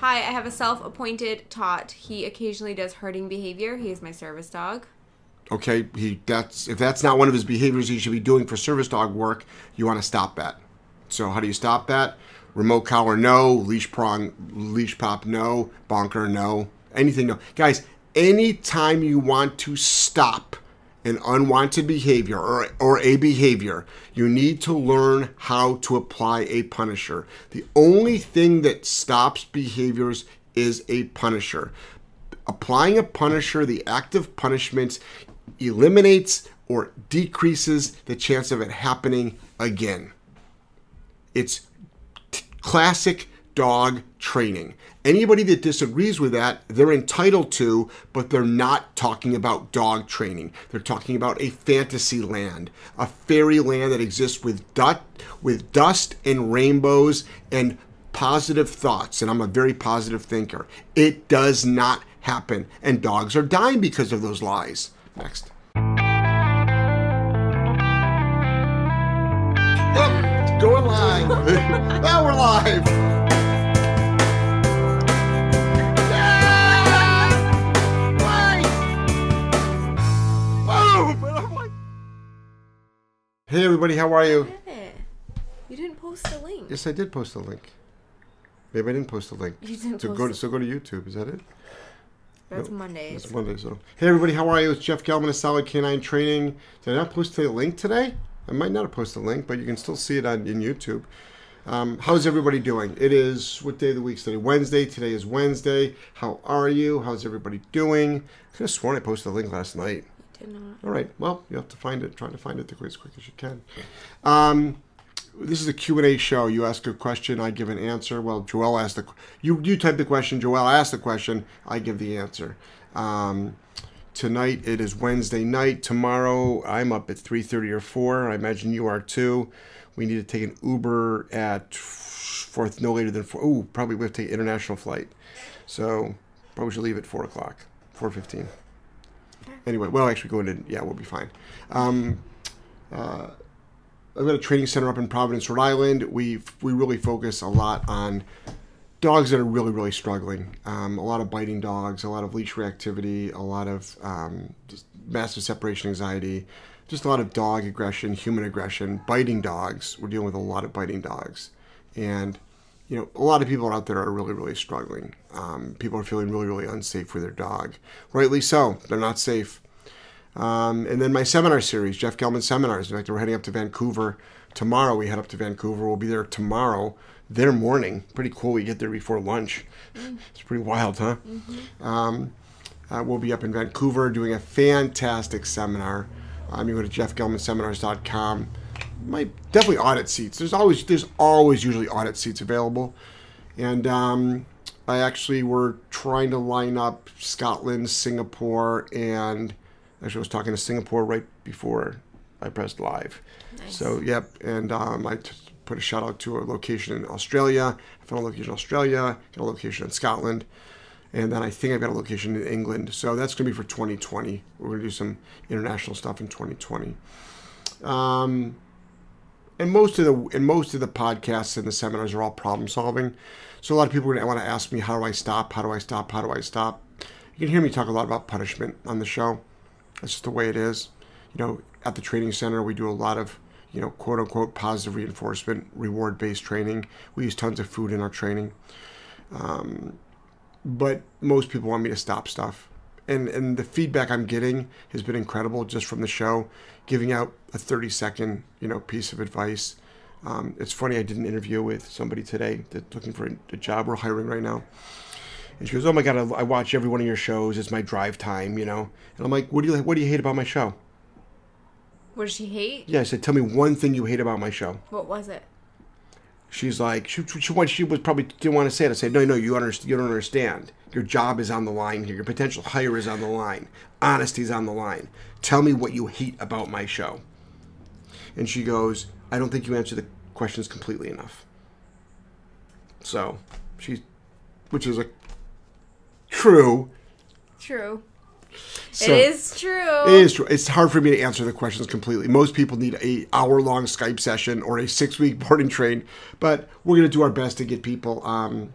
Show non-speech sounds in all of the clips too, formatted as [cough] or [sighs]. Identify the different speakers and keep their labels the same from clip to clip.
Speaker 1: hi, I have a self appointed tot. He occasionally does herding behavior. He is my service dog.
Speaker 2: Okay, he that's if that's not one of his behaviors he should be doing for service dog work, you want to stop that. So how do you stop that? Remote collar, no. Leash prong, leash pop, no. Bonker, no. Anything, no. Guys, anytime you want to stop an unwanted behavior or, or a behavior, you need to learn how to apply a punisher. The only thing that stops behaviors is a punisher. Applying a punisher, the act of punishment, eliminates or decreases the chance of it happening again. It's classic dog training. Anybody that disagrees with that, they're entitled to, but they're not talking about dog training. They're talking about a fantasy land, a fairy land that exists with dust, with dust and rainbows and positive thoughts. And I'm a very positive thinker. It does not happen, and dogs are dying because of those lies. Next. Oh, going live. [laughs] now we're live. Hey everybody, how are you?
Speaker 1: Eh, You didn't post a link.
Speaker 2: Yes, I did post a link. Maybe I didn't post a link.
Speaker 1: You didn't
Speaker 2: so
Speaker 1: post
Speaker 2: go to so go to YouTube. Is that it?
Speaker 1: That's
Speaker 2: Nope.
Speaker 1: Mondays.
Speaker 2: It's Monday. So hey everybody, how are you? It's Jeff Gellman of Solid Canine Training. Did I not post the link today? I might not have posted the link, but you can still see it on in YouTube. Um, how's everybody doing? It is what day of the week is today? Wednesday. Today is Wednesday. How are you? How's everybody doing? I could have sworn I posted the link last night. All right. Well, you have to find it. Try to find it as quick as you can. Um, this is a Q&A show. You ask a question, I give an answer. Well, Joel asked the you you type the question, Joel asked the question, I give the answer. Um, tonight it is Wednesday night. Tomorrow I'm up at 3:30 or 4. I imagine you are too. We need to take an Uber at fourth no later than 4. Ooh, probably we have to take international flight. So, probably should leave at 4 o'clock, 4.15. Anyway, well, actually going to, yeah, we'll be fine. Um, uh, I've got a training center up in Providence, Rhode Island. We we really focus a lot on dogs that are really really struggling. Um, a lot of biting dogs, a lot of leash reactivity, a lot of um, massive separation anxiety, just a lot of dog aggression, human aggression, biting dogs. We're dealing with a lot of biting dogs, and you know a lot of people out there are really really struggling. Um, people are feeling really really unsafe with their dog, rightly so. They're not safe. Um, and then my seminar series, Jeff Gellman Seminars. In fact, we're heading up to Vancouver tomorrow. We head up to Vancouver. We'll be there tomorrow, their morning. Pretty cool. We get there before lunch. [laughs] It's pretty wild, huh? Um, uh, we'll be up in Vancouver doing a fantastic seminar. Um, you go to jeffgellmanseminars.com. Might definitely audit seats. There's always there's always usually audit seats available, and um, I actually were trying to line up Scotland, Singapore, and actually I was talking to Singapore right before I pressed live. So yep, and um, I t- put a shout out to a location in Australia. I found a location in Australia, got a location in Scotland, and then I think I've got a location in England. So that's going to be for 2020. We're going to do some international stuff in 2020. Um, and most of the and most of the podcasts and the seminars are all problem solving. So a lot of people are going to want to ask me, how do I stop? How do I stop? How do I stop? You can hear me talk a lot about punishment on the show. That's just the way it is. You know, at the training center, we do a lot of, you know, quote unquote positive reinforcement, reward based training. We use tons of food in our training. Um, but most people want me to stop stuff. And, and the feedback I'm getting has been incredible just from the show, giving out a 30 second, you know, piece of advice. Um, it's funny, I did an interview with somebody today that's looking for a, job. We're hiring right now. And she goes, "Oh my god, I, I watch every one of your shows. It's my drive time, you know." And I'm like, "What do you what do you hate about my show?"
Speaker 1: What does she hate?
Speaker 2: Yeah, I said, "Tell me one thing you hate about my show."
Speaker 1: What was it?
Speaker 2: She's like, she she, she, she was probably didn't want to say it. I said, "No, no, you understand. You don't understand. Your job is on the line here. Your potential hire is on the line. Honesty's on the line. Tell me what you hate about my show." And she goes, "I don't think you answer the questions completely enough." So, she's, which is a true.
Speaker 1: True.
Speaker 2: So-
Speaker 1: it is true.
Speaker 2: It is true. It's hard for me to answer the questions completely. Most people need a hour long Skype session or a six week [laughs] boarding train, but we're going to do our best to get people um,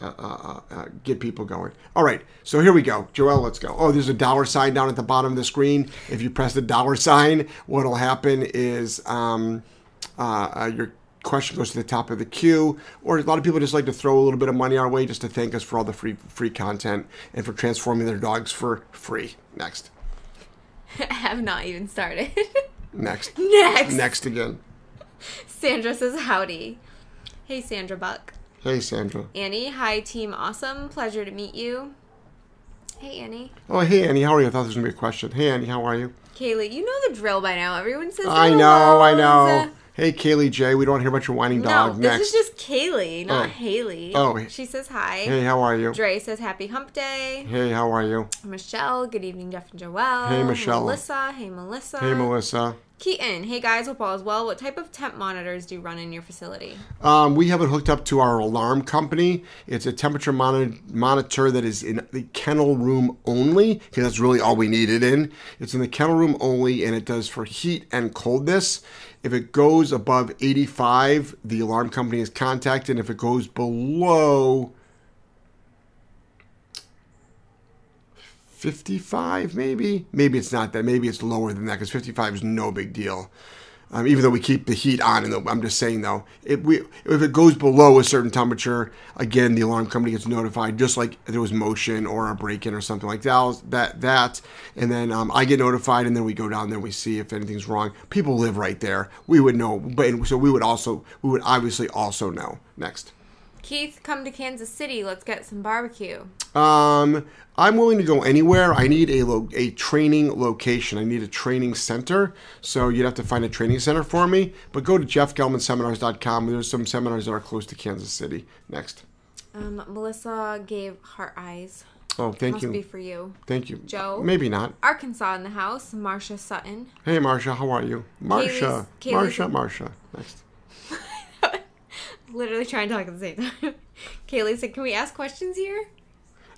Speaker 2: uh, uh, uh, get people going. All right, so here we go. Joel, let's go. Oh, there's a dollar sign down at the bottom of the screen. If you press the dollar sign, what'll happen is um, uh, uh, your question goes to the top of the queue. Or a lot of people just like to throw a little bit of money our way just to thank us for all the free free content and for transforming their dogs for free. Next, [laughs]
Speaker 1: I have not even started. [laughs]
Speaker 2: next,
Speaker 1: Next.
Speaker 2: next again.
Speaker 1: Sandra says howdy. Hey Sandra Buck.
Speaker 2: Hey, Sandra.
Speaker 1: Annie, hi team awesome. Pleasure to meet you. Hey Annie.
Speaker 2: Oh, hey, Annie. How are you? I thought there was gonna be a question. Hey, Annie. How are you?
Speaker 1: Kaylee, you know the drill by now. Everyone says
Speaker 2: I know, I know. Hey, Kaylee J. We don't hear about your whining dog.
Speaker 1: No, this
Speaker 2: Next.
Speaker 1: is just Kaylee, not
Speaker 2: Oh.
Speaker 1: Haley.
Speaker 2: Oh.
Speaker 1: She says hi.
Speaker 2: Hey, how are you?
Speaker 1: Dre says happy hump day.
Speaker 2: Hey, how are you?
Speaker 1: Michelle, good evening, Jeff and Joelle.
Speaker 2: Hey, Michelle.
Speaker 1: Melissa, hey, Melissa.
Speaker 2: Hey, Melissa.
Speaker 1: Keaton, hey guys, hope all is well. What type of temp monitors do you run in your facility?
Speaker 2: Um, we have it hooked up to our alarm company. It's a temperature monitor, monitor that is in the kennel room only, because that's really all we need it in. It's in the kennel room only, and it does for heat and coldness. If it goes above 85, the alarm company is contacted. And if it goes below 55 maybe? Maybe it's not that. Maybe it's lower than that because 55 is no big deal um, even though we keep the heat on and i'm just saying though if we if it goes below a certain temperature again the alarm company gets notified just like there was motion or a break-in or something like that that that. And then um, i get notified and then we go down there and we see if anything's wrong. People live right there. We would know but so we would also we would obviously also know. Next
Speaker 1: Keith, come to Kansas City. Let's get some barbecue.
Speaker 2: Um, I'm willing to go anywhere. I need a lo- a training location. I need a training center. So you'd have to find a training center for me. But go to jeffgellmanseminars.com. There's some seminars that are close to Kansas City. Next.
Speaker 1: Um, Melissa gave heart eyes.
Speaker 2: Oh, thank you.
Speaker 1: Must
Speaker 2: you.
Speaker 1: be for you.
Speaker 2: Thank you.
Speaker 1: Joe?
Speaker 2: Maybe not.
Speaker 1: Arkansas in the house. Marcia Sutton.
Speaker 2: Hey, Marsha, how are you? Marsha.
Speaker 1: Kaylee's-
Speaker 2: Marsha, Marsha. Next. [laughs]
Speaker 1: Literally trying to talk at the same time. [laughs] Kaylee said, "Can we ask questions here?"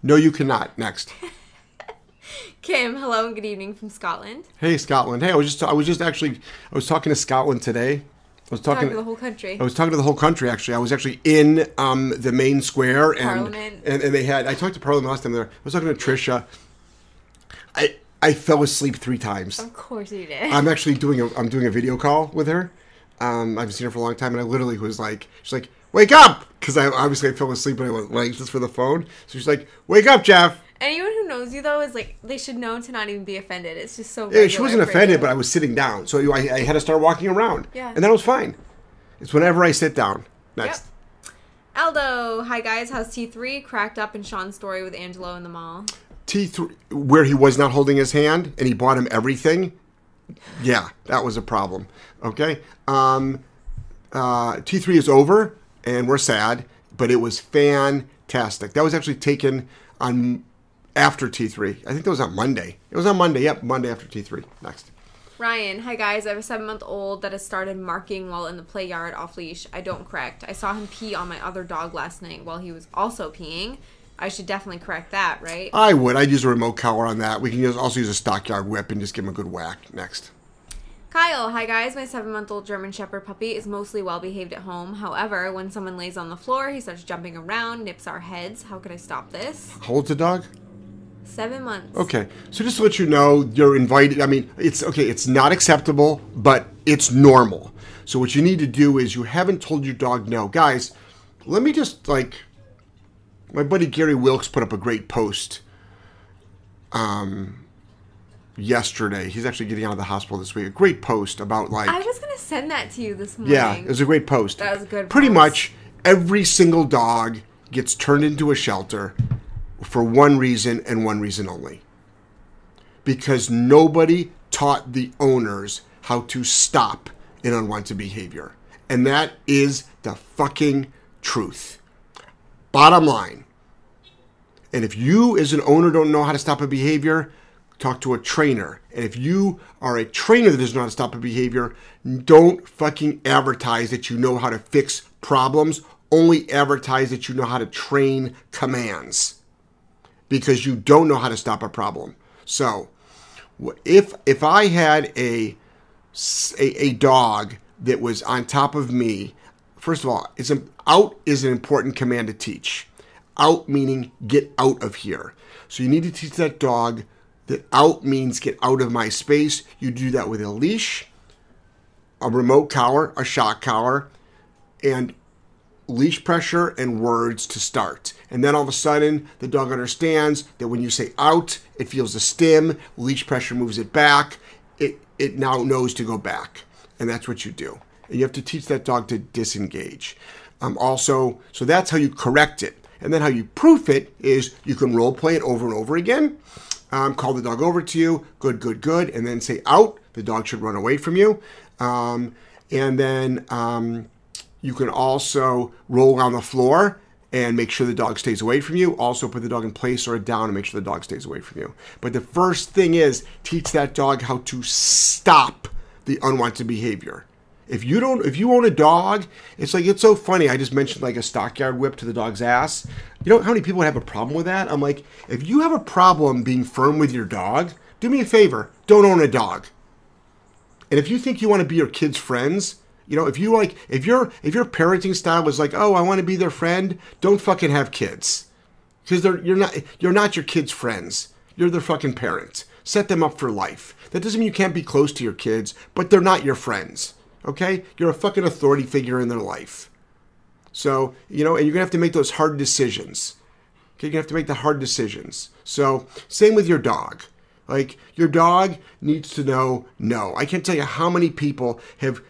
Speaker 2: No, you cannot. Next. [laughs]
Speaker 1: Kim, hello and good evening from Scotland.
Speaker 2: Hey, Scotland. Hey, I was just I was just actually I was talking to Scotland today. I was
Speaker 1: Talking
Speaker 2: talking
Speaker 1: to the whole country.
Speaker 2: I was talking to the whole country actually. I was actually in um, the main square and,
Speaker 1: Parliament.
Speaker 2: and and they had I talked to Parliament last time there. I was talking to Trisha. I I fell asleep three times.
Speaker 1: Of course you did.
Speaker 2: I'm actually doing a I'm doing a video call with her. Um, I've seen her for a long time, and I literally was like, she's like, "Wake up!" Because I obviously I fell asleep and I went like just for the phone. So she's like, "Wake up, Jeff!"
Speaker 1: Anyone who knows you though is like they should know to not even be offended. It's just so.
Speaker 2: Yeah, she wasn't offended,
Speaker 1: you.
Speaker 2: but I was sitting down, so I, I had to start walking around.
Speaker 1: Yeah.
Speaker 2: and then it was fine. It's whenever I sit down. Next.
Speaker 1: Aldo, hi guys, how's T three cracked up in Sean's story with Angelo in the mall?
Speaker 2: T3, where he was not holding his hand and he bought him everything, yeah, that was a problem. Okay. Um, uh, T3 is over and we're sad, but it was fantastic. That was actually taken on after T3. I think that was on Monday. It was on Monday. Yep, Monday after T3. Next.
Speaker 1: Ryan, hi guys, I have a seven month old that has started marking while in the play yard off leash. I don't correct. I saw him pee on my other dog last night while he was also peeing. I should definitely correct that, right?
Speaker 2: I would. I'd use a remote collar on that. We can use, also use a stockyard whip and just give him a good whack. Next.
Speaker 1: Kyle, hi guys. My seven month old German Shepherd puppy is mostly well behaved at home. However, when someone lays on the floor, he starts jumping around, nips our heads. How could I stop this?
Speaker 2: How old's the dog?
Speaker 1: Seven months.
Speaker 2: Okay, so just to let you know, you're invited. I mean, it's okay. It's not acceptable, but it's normal. So what you need to do is you haven't told your dog no, guys. Let me just like, my buddy Gary Wilkes put up a great post. Um, yesterday, he's actually getting out of the hospital this week. A great post about like,
Speaker 1: I was gonna send that to you this morning.
Speaker 2: yeah, it was a great post.
Speaker 1: That was a good
Speaker 2: Pretty
Speaker 1: post.
Speaker 2: much every single dog gets turned into a shelter for one reason and one reason only. Because nobody taught the owners how to stop an unwanted behavior. And that is the fucking truth. Bottom line. And if you, as an owner, don't know how to stop a behavior, talk to a trainer. And if you are a trainer that doesn't know how to stop a behavior, don't fucking advertise that you know how to fix problems. Only advertise that you know how to train commands because you don't know how to stop a problem. So, if if I had a a dog that was on top of me, first of all, it's out is an important command to teach. Out meaning get out of here. So you need to teach that dog that out means get out of my space. You do that with a leash, a remote collar, a shock collar, and leash pressure and words to start. And then all of a sudden, the dog understands that when you say out, it feels the stim, leash pressure moves it back. It, it now knows to go back. And that's what you do. You have to teach that dog to disengage. Um, also, so that's how you correct it. And then how you proof it is you can role play it over and over again. Um, call the dog over to you, good, good, good, and then say out. The dog should run away from you. Um, and then um, you can also roll on the floor and make sure the dog stays away from you. Also, put the dog in place or down and make sure the dog stays away from you. But the first thing is teach that dog how to stop the unwanted behavior. If you don't, if you own a dog, it's like it's so funny. I just mentioned like a stockyard whip to the dog's ass. You know how many people have a problem with that? I'm like, if you have a problem being firm with your dog, do me a favor, don't own a dog. And if you think you want to be your kids' friends, you know, if you like, if your if your parenting style was like, oh, I want to be their friend, don't fucking have kids, because they're you're not you're not your kids' friends. You're their fucking parent. Set them up for life. That doesn't mean you can't be close to your kids, but they're not your friends. Okay, you're a fucking authority figure in their life. So you know, and you're gonna have to make those hard decisions. Okay, you're gonna have to make the hard decisions. So same with your dog. Like your dog needs to know no. I can't tell you how many people have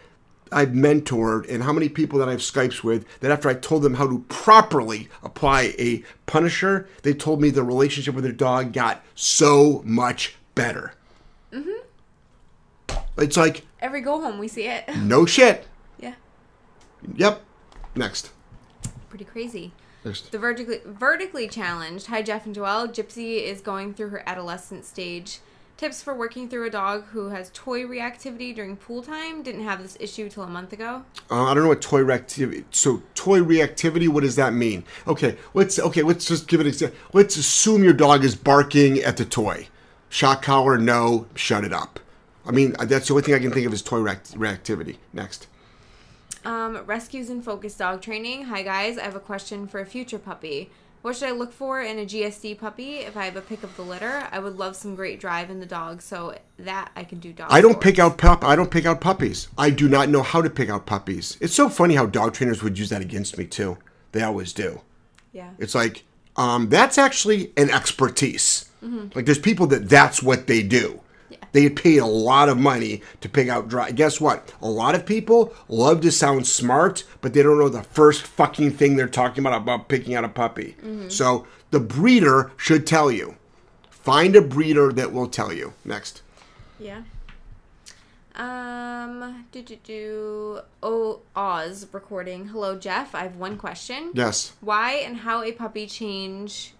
Speaker 2: I've mentored and how many people that I've Skypes with that after I told them how to properly apply a punisher, they told me the relationship with their dog got so much better. Mm-hmm. It's like
Speaker 1: Every go home, we see it. [laughs]
Speaker 2: no shit.
Speaker 1: yeah,
Speaker 2: Yep. Next.
Speaker 1: pretty crazy.
Speaker 2: Next.
Speaker 1: The vertically vertically challenged. Hi Jeff and Joelle. Gypsy is going through her adolescent stage. Tips for working through a dog who has toy reactivity during pool time. Didn't have this issue till a month ago.
Speaker 2: Uh, I don't know what toy reactivity. So toy reactivity. What does that mean? Okay, let's okay. Let's just give it. an example. Let's assume your dog is barking at the toy. Shock collar. No. Shut it up. I mean, that's the only thing I can think of is toy react- reactivity. Next.
Speaker 1: Um, rescues and focus dog training. Hi guys, I have a question for a future puppy. What should I look for in a GSD puppy if I have a pick of the litter? I would love some great drive in the dog so that I can do dog.
Speaker 2: I don't pick out pup. I don't pick out puppies. I do not know how to pick out puppies. It's so funny how dog trainers would use that against me too. They always do.
Speaker 1: Yeah.
Speaker 2: It's like um, that's actually an expertise. Like there's people that that's what they do. They get paid a lot of money to pick out dry. Guess what? A lot of people love to sound smart, but they don't know the first fucking thing they're talking about about picking out a puppy. So the breeder should tell you. Find a breeder that will tell you. Next.
Speaker 1: Yeah. Um, do do do. Oh, Oz recording. Hello, Jeff. I have one question.
Speaker 2: Yes.
Speaker 1: Why and how a puppy change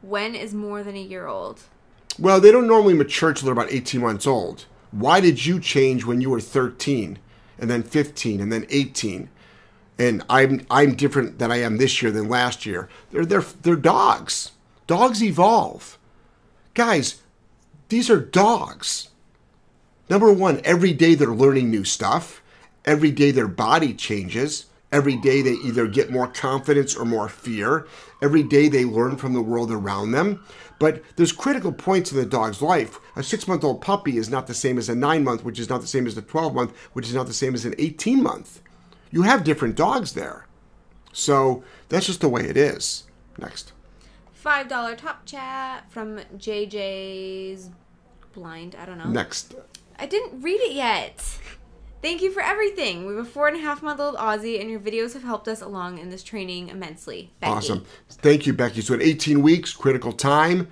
Speaker 1: when is more than a year old?
Speaker 2: Well, they don't normally mature till they're about 18 months old. Why did you change when you were 13 and then 15 and then 18? And I'm I'm different than I am this year than last year. They're they're they're dogs. Dogs evolve. Guys, these are dogs. Number 1, every day they're learning new stuff. Every day their body changes. Every day they either get more confidence or more fear. Every day they learn from the world around them. But there's critical points in the dog's life. A six month old puppy is not the same as a nine month, which is not the same as a 12 month, which is not the same as an 18 month. You have different dogs there. So that's just the way it is. Next.
Speaker 1: Five dollar top chat from JJ's blind. I don't know.
Speaker 2: Next.
Speaker 1: I didn't read it yet. Thank you for everything. We have a four and a half month old Aussie, and your videos have helped us along in this training immensely. Becky.
Speaker 2: Awesome. Thank you, Becky. So at 18 weeks, critical time,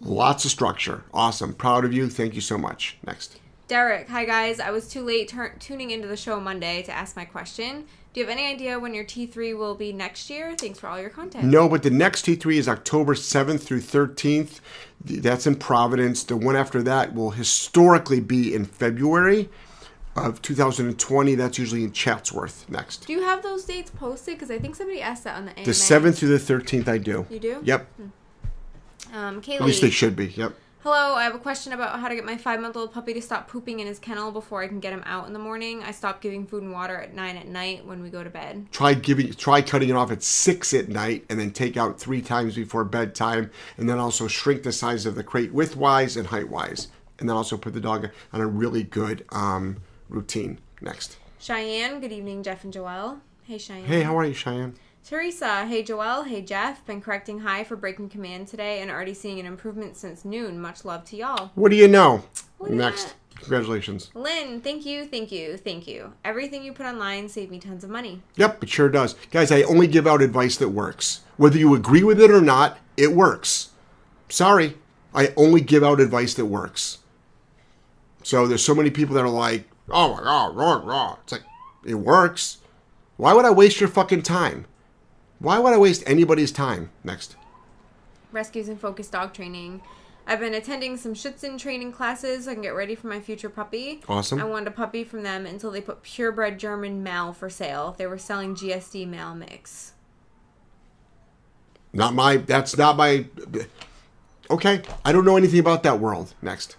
Speaker 2: lots of structure. Awesome. Proud of you. Thank you so much. Next.
Speaker 1: Derek, hi guys. I was too late tur- tuning into the show Monday to ask my question. Do you have any idea when your T3 will be next year? Thanks for all your content.
Speaker 2: No, but the next T3 is October 7th through 13th. That's in Providence. The one after that will historically be in February of 2020. That's usually in Chatsworth next.
Speaker 1: Do you have those dates posted? Because I think somebody asked that on the AMA.
Speaker 2: The 7th through the 13th, I do.
Speaker 1: You do?
Speaker 2: Yep.
Speaker 1: Um, Kaylee.
Speaker 2: At least they should be. Yep.
Speaker 1: Hello, I have a question about how to get my five month old puppy to stop pooping in his kennel before I can get him out in the morning. I stop giving food and water at nine at night when we go to bed.
Speaker 2: Try giving, try cutting it off at six at night, and then take out three times before bedtime, and then also shrink the size of the crate widthwise and height-wise, and then also put the dog on a really good um, routine. Next.
Speaker 1: Cheyenne, good evening, Jeff and Joelle. Hey, Cheyenne.
Speaker 2: Hey, how are you, Cheyenne?
Speaker 1: Teresa, hey Joelle, hey Jeff. Been correcting high for breaking command today and already seeing an improvement since noon. Much love to y'all.
Speaker 2: What do you know?
Speaker 1: Look at
Speaker 2: Next.
Speaker 1: that.
Speaker 2: Congratulations.
Speaker 1: Lynn, thank you, thank you, thank you. Everything you put online saved me tons of money.
Speaker 2: Yep, it sure does. Guys, I only give out advice that works. Whether you agree with it or not, it works. Sorry, I only give out advice that works. So there's so many people that are like, oh my god, raw, raw. It's like, it works. Why would I waste your fucking time? Why would I waste anybody's time? Next.
Speaker 1: Rescues and focus dog training. I've been attending some Schutzhund training classes so I can get ready for my future puppy.
Speaker 2: Awesome.
Speaker 1: I wanted a puppy from them until they put purebred German Mal for sale. They were selling GSD Mal mix.
Speaker 2: Not my, that's not my, okay. I don't know anything about that world. Next.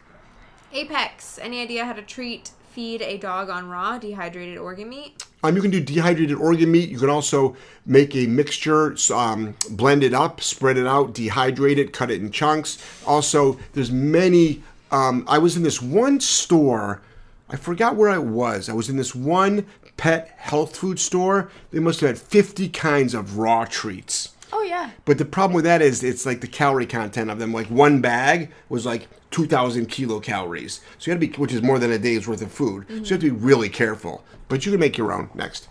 Speaker 1: Apex, any idea how to treat, feed a dog on raw, dehydrated organ meat?
Speaker 2: Um, you can do dehydrated organ meat. You can also make a mixture, um, blend it up, spread it out, dehydrate it, cut it in chunks. Also, there's many. Um, I was in this one store. I forgot where I was. I was in this one pet health food store. They must have had 50 kinds of raw treats.
Speaker 1: Oh, yeah.
Speaker 2: But the problem with that is it's like the calorie content of them. Like one bag was like 2,000 kilocalories. So you got to be, which is more than a day's worth of food. So you have to be really careful. But you can make your own. Next.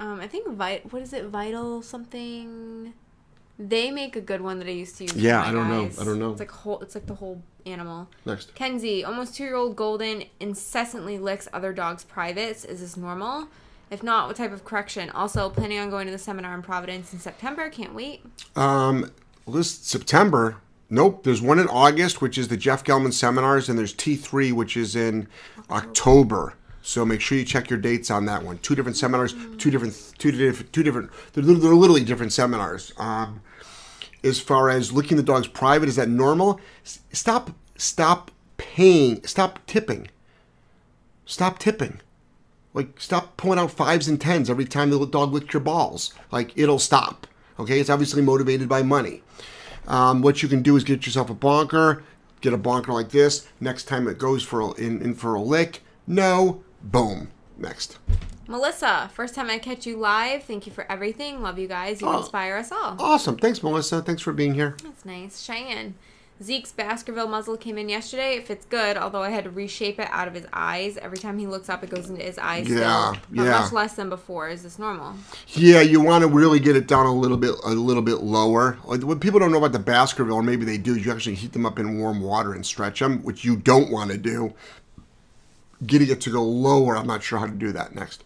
Speaker 1: Um, I think Vit. What is it? Vital something. They make a good one that I used to use.
Speaker 2: Yeah, I don't know. I don't know.
Speaker 1: It's like whole. It's like the whole animal.
Speaker 2: Next.
Speaker 1: Kenzie, almost two-year-old Golden, incessantly licks other dogs' privates. Is this normal? If not, what type of correction? Also, planning on going to the seminar in Providence in September. Can't wait.
Speaker 2: Um, this September. Nope. There's one in August, which is the Jeff Gellman seminars, and there's T3, which is in October. So make sure you check your dates on that one. Two different seminars, two different, two different, two different. They're, they're literally different seminars. Um, as far as looking the dog's private, is that normal? S- Stop, stop paying, stop tipping. Stop tipping. Like, stop pulling out fives and tens every time the dog licks your balls. Like, it'll stop. Okay, it's obviously motivated by money. Um, what you can do is get yourself a bonker, get a bonker like this. Next time it goes for a, in, in for a lick, no, boom. Next.
Speaker 1: Melissa, first time I catch you live. Thank you for everything. Love you guys. You
Speaker 2: Oh.
Speaker 1: inspire us all.
Speaker 2: Awesome. Thanks, Melissa. Thanks for being here.
Speaker 1: That's nice. Cheyenne. Zeke's Baskerville muzzle came in yesterday. It fits good, although I had to reshape it out of his eyes. Every time he looks up, it goes into his eyes.
Speaker 2: Yeah,
Speaker 1: still, but
Speaker 2: yeah.
Speaker 1: much less than before. Is this normal?
Speaker 2: Yeah, you want to really get it down a little bit, a little bit lower. Like, What people don't know about the Baskerville, or maybe they do, is you actually heat them up in warm water and stretch them, which you don't want to do. Getting it to go lower, I'm not sure how to do that. Next.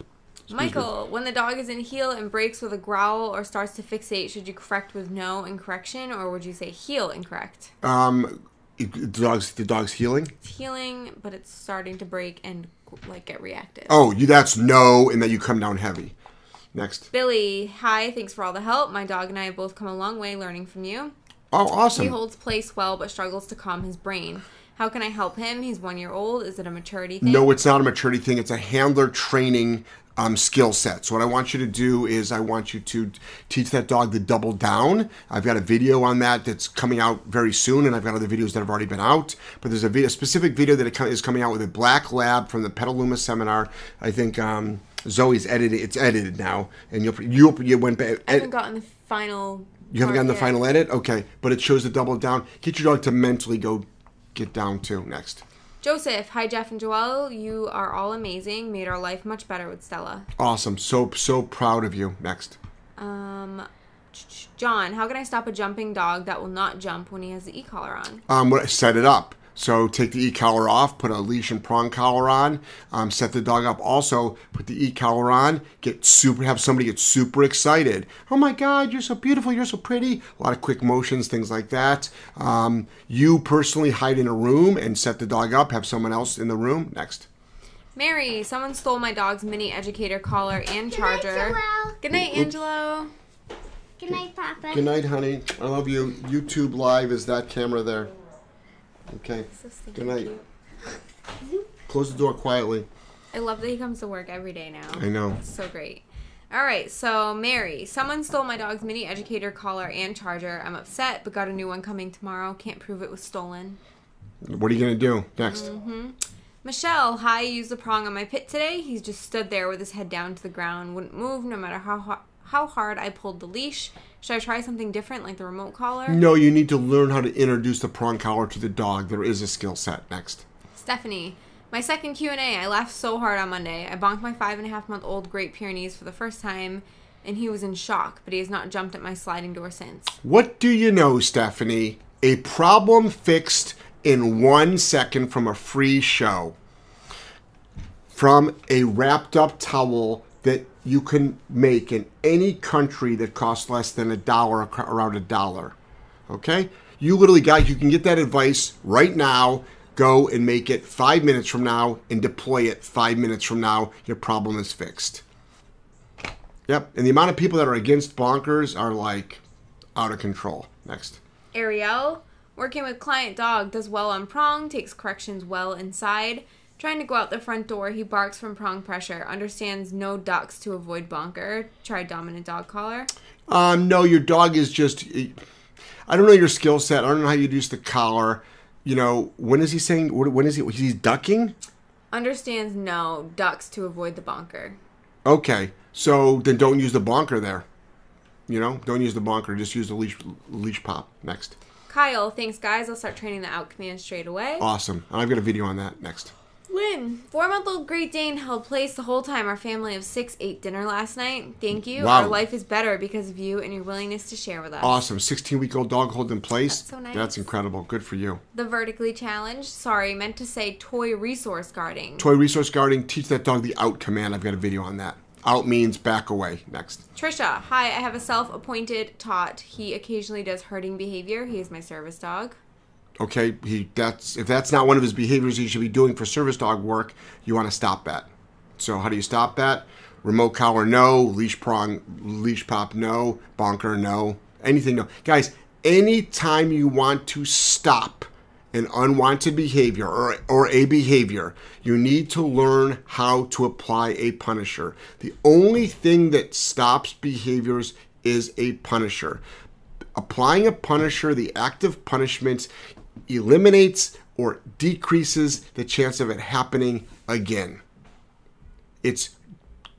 Speaker 2: Excuse me.
Speaker 1: Michael, when the dog is in heel and breaks with a growl or starts to fixate, should you correct with no and correction, or would you say heel and correct?
Speaker 2: Um, the dog's the dog's heeling.
Speaker 1: It's heeling, but it's starting to break and like get reactive.
Speaker 2: Oh, you that's no, and that you come down heavy. Next.
Speaker 1: Billy, hi, thanks for all the help. My dog and I have both come a long way learning from you.
Speaker 2: Oh, awesome.
Speaker 1: He holds place well but struggles to calm his brain. How can I help him? He's one year old. Is it a maturity thing?
Speaker 2: No, it's not a maturity thing. It's a handler training um, skill sets. So what I want you to do is I want you to teach that dog to double down. I've got a video on that that's coming out very soon, and I've got other videos that have already been out. But there's a, video, a specific video that is coming out with a black lab from the Petaluma seminar. I think um, Zoe's edited. It's edited now, and you'll you'll you went back.
Speaker 1: I haven't gotten the final.
Speaker 2: You haven't gotten the final edit? Okay. But it shows the double down. Get your dog to mentally go get down to next.
Speaker 1: Joseph, hi Jeff and Joelle. You are all amazing. Made our life much better with Stella.
Speaker 2: Awesome. So so proud of you. Next.
Speaker 1: Um, John, how can I stop a jumping dog that will not jump when he has the e-collar on?
Speaker 2: Um, what- set it up. So take the e-collar off, put a leash and prong collar on, um, set the dog up. Also, put the e-collar on. Get super. Have somebody get super excited. Oh my God, you're so beautiful. You're so pretty. A lot of quick motions, things like that. Um, you personally hide in a room and set the dog up. Have someone else in the room. Next.
Speaker 1: Mary, someone stole my dog's mini educator collar and charger.
Speaker 3: Joelle.
Speaker 1: Good night, Angelo.
Speaker 3: Good night, Papa.
Speaker 2: Good night, honey. I love you. YouTube Live is that camera there. Okay.
Speaker 1: So
Speaker 2: Good night. [laughs] Close the door quietly.
Speaker 1: I love that he comes to work every day now.
Speaker 2: I know.
Speaker 1: It's so great. All right, so Mary, someone stole my dog's mini educator collar and charger. I'm upset, but got a new one coming tomorrow. Can't prove it was stolen.
Speaker 2: What are you gonna do next?
Speaker 1: Mm-hmm. Michelle, hi, used the prong on my pit today. He's just stood there with his head down to the ground, wouldn't move no matter how ho- how hard I pulled the leash. Should I try something different, like the remote collar?
Speaker 2: No, you need to learn how to introduce the prong collar to the dog. There is a skill set. Next.
Speaker 1: Stephanie, my second Q and A. I laughed so hard on Monday. I bonked my five and a half month old Great Pyrenees for the first time, and he was in shock. But he has not jumped at my sliding door since.
Speaker 2: What do you know, Stephanie? A problem fixed in one second from a free show. From a wrapped up towel that you can make in any country that costs less than a dollar, around a dollar. Okay? You literally, guys, you can get that advice right now. Go and make it five minutes from now and deploy it five minutes from now. Your problem is fixed. Yep. And the amount of people that are against bonkers are like out of control. Next.
Speaker 1: Ariel, working with client dog, does well on prong, takes corrections well inside. Trying to go out the front door, he barks from prong pressure. Understands no ducks to avoid bonker. Try dominant dog collar.
Speaker 2: Um, no, your dog is just. I don't know your skill set. I don't know how you use the collar. You know, when is he saying? When is he? He's ducking.
Speaker 1: Understands no ducks to avoid the bonker.
Speaker 2: Okay, so then don't use the bonker there. You know, don't use the bonker. Just use the leash leash pop. Next.
Speaker 1: Kyle, thanks guys. I'll start training the out command straight away.
Speaker 2: Awesome. And I've got a video on that. Next.
Speaker 1: Lynn, four month old Great Dane held place the whole time our family of six ate dinner last night. Thank you.
Speaker 2: Wow.
Speaker 1: Our life is better because of you and your willingness to share with us.
Speaker 2: Awesome. 16 week old dog holding place.
Speaker 1: That's so nice.
Speaker 2: That's incredible. Good for you.
Speaker 1: The vertically challenged. Sorry, meant to say toy resource guarding.
Speaker 2: Toy resource guarding. Teach that dog the out command. I've got a video on that. Out means back away. Next.
Speaker 1: Trisha, hi. I have a self appointed tot. He occasionally does herding behavior. He is my service dog.
Speaker 2: Okay, he that's if that's not one of his behaviors he should be doing for service dog work, you want to stop that. So how do you stop that? Remote collar, no. Leash prong, leash pop, no. Bonker, no. Anything, no. Guys, anytime you want to stop an unwanted behavior or, or a behavior, you need to learn how to apply a punisher. The only thing that stops behaviors is a punisher. Applying a punisher, the act of punishment, eliminates or decreases the chance of it happening again. It's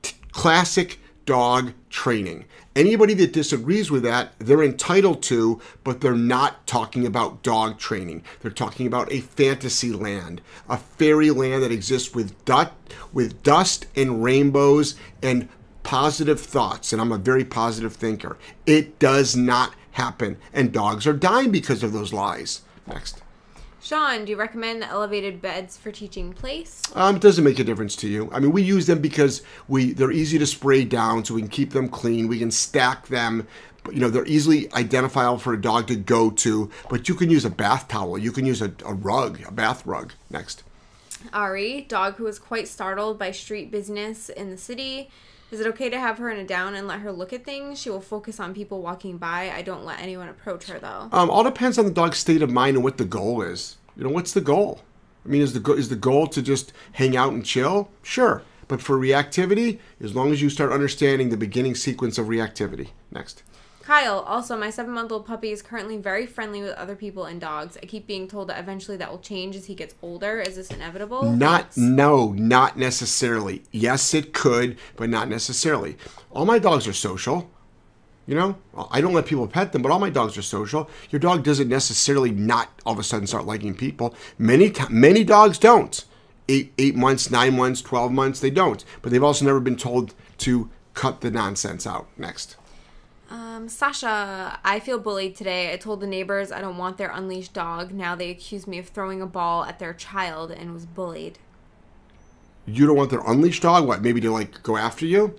Speaker 2: t- classic dog training. Anybody that disagrees with that, they're entitled to, but they're not talking about dog training. They're talking about a fantasy land, a fairy land that exists with dust, with dust and rainbows and positive thoughts. And I'm a very positive thinker. It does not happen, and dogs are dying because of those lies. Next.
Speaker 1: Sean, do you recommend the elevated beds for teaching place?
Speaker 2: Um, it doesn't make a difference to you. I mean, we use them because we they're easy to spray down, so we can keep them clean. We can stack them. You know, they're easily identifiable for a dog to go to. But you can use a bath towel. You can use a, a rug, a bath rug. Next.
Speaker 1: Ari, dog who is quite startled by street business in the city. Is it okay to have her in a down and let her look at things? She will focus on people walking by. I don't let anyone approach her though.
Speaker 2: Um, all depends on the dog's state of mind and what the goal is. You know, what's the goal? I mean, is the is the goal to just hang out and chill? Sure. But for reactivity, as long as you start understanding the beginning sequence of reactivity. Next.
Speaker 1: Kyle, also my seven month old puppy is currently very friendly with other people and dogs. I keep being told that eventually that will change as he gets older. Is this inevitable?
Speaker 2: Not,
Speaker 1: Thanks.
Speaker 2: no, not necessarily. Yes, it could, but not necessarily. All my dogs are social. You know, I don't let people pet them, but all my dogs are social. Your dog doesn't necessarily not all of a sudden start liking people. Many many dogs don't. Eight eight months, nine months, twelve months, they don't. But they've also never been told to cut the nonsense out. Next.
Speaker 1: Um, Sasha, I feel bullied today. I told the neighbors I don't want their unleashed dog. Now they accuse me of throwing a ball at their child and was bullied.
Speaker 2: You don't want their unleashed dog. What? Maybe to like go after you.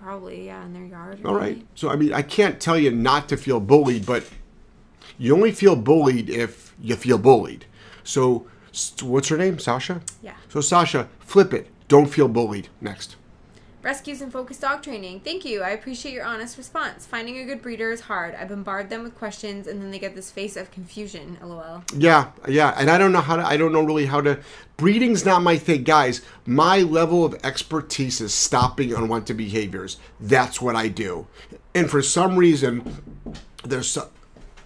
Speaker 1: Probably, yeah, in their yard.
Speaker 2: All right. So I mean, I can't tell you not to feel bullied, but you only feel bullied if you feel bullied. So what's her name? Sasha.
Speaker 1: Yeah.
Speaker 2: So Sasha, flip it. Don't feel bullied. Next.
Speaker 1: Rescues and focused dog training. Thank you. I appreciate your honest response. Finding a good breeder is hard. I bombard them with questions and then they get this face of confusion. LOL.
Speaker 2: Yeah, yeah, and I don't know how to. I don't know really how to. Breeding's not my thing, guys. My level of expertise is stopping unwanted behaviors. That's what I do, and for some reason, there's so.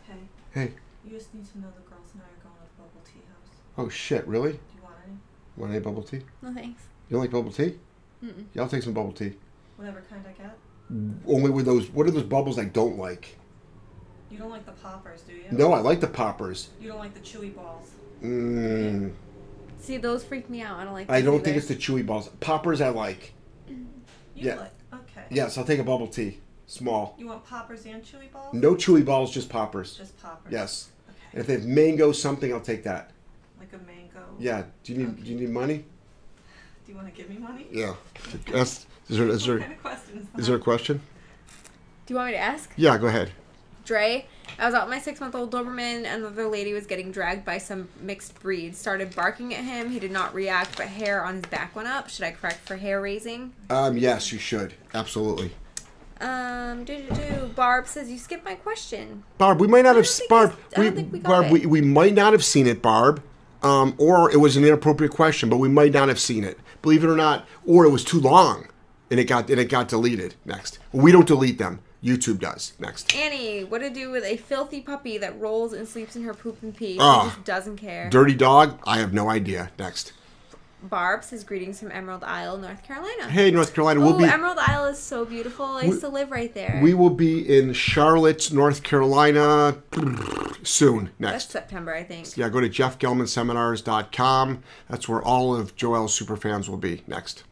Speaker 3: Hey,
Speaker 2: Hey,
Speaker 3: you just need to know the girls and I are going to the bubble tea house.
Speaker 2: oh shit, really?
Speaker 3: Do you want any?
Speaker 2: Want any bubble tea?
Speaker 1: No thanks.
Speaker 2: You don't like bubble tea?
Speaker 1: Mm-mm.
Speaker 2: Yeah, I'll take some bubble tea.
Speaker 3: Whatever kind I get.
Speaker 2: Only with those. What are those bubbles I don't like?
Speaker 3: You don't like the poppers, do you?
Speaker 2: No, I like the poppers.
Speaker 3: You don't like the chewy balls.
Speaker 2: Mm,
Speaker 1: See, those freak me out. I don't like.
Speaker 2: I don't
Speaker 1: either.
Speaker 2: think it's the chewy balls. Poppers I like. [clears throat]
Speaker 3: You
Speaker 2: Yeah.
Speaker 3: like okay.
Speaker 2: Yes, I'll take a bubble tea. Small.
Speaker 3: You want poppers and chewy balls?
Speaker 2: No chewy balls, just poppers.
Speaker 3: Just poppers.
Speaker 2: Yes. And if they have mango something, I'll take that.
Speaker 3: Like a mango.
Speaker 2: Yeah. Do you need Do you need money?
Speaker 3: Do you want to give me money?
Speaker 2: Yeah. That's, is there is
Speaker 3: What
Speaker 2: there
Speaker 3: kind of question is that?
Speaker 2: is there a question?
Speaker 1: Do you want me to ask?
Speaker 2: Yeah. Go ahead.
Speaker 1: Dre, I was out with my six month old Doberman. And another lady was getting dragged by some mixed breed. Started barking at him. He did not react, but hair on his back went up. Should I correct for hair raising?
Speaker 2: Um. Yes, you should. Absolutely.
Speaker 1: Um, do do do. Barb says you skipped my question.
Speaker 2: Barb, we might not
Speaker 1: I
Speaker 2: have
Speaker 1: don't think
Speaker 2: Barb.
Speaker 1: I- I
Speaker 2: We,
Speaker 1: don't think we got
Speaker 2: Barb,
Speaker 1: it.
Speaker 2: we, we might not have seen it, Barb. Um, or it was an inappropriate question, but we might not have seen it. Believe it or not, or it was too long, and it got and it got deleted. Next, we don't delete them. YouTube does. Next,
Speaker 1: Annie, what to do with a filthy puppy that rolls and sleeps in her poop and pee?
Speaker 2: Ah.
Speaker 1: Doesn't care.
Speaker 2: dirty dog. I have no idea. Next,
Speaker 1: Barb says greetings from Emerald Isle, North Carolina.
Speaker 2: hey, North Carolina, we'll be
Speaker 1: Emerald Isle is so beautiful. I used to live right there.
Speaker 2: we will be in Charlotte, North Carolina, soon.
Speaker 1: That's
Speaker 2: Next.
Speaker 1: September, I think.
Speaker 2: Yeah, go to jeffgellmanseminars.com. That's where all of Joel's superfans will be. Next.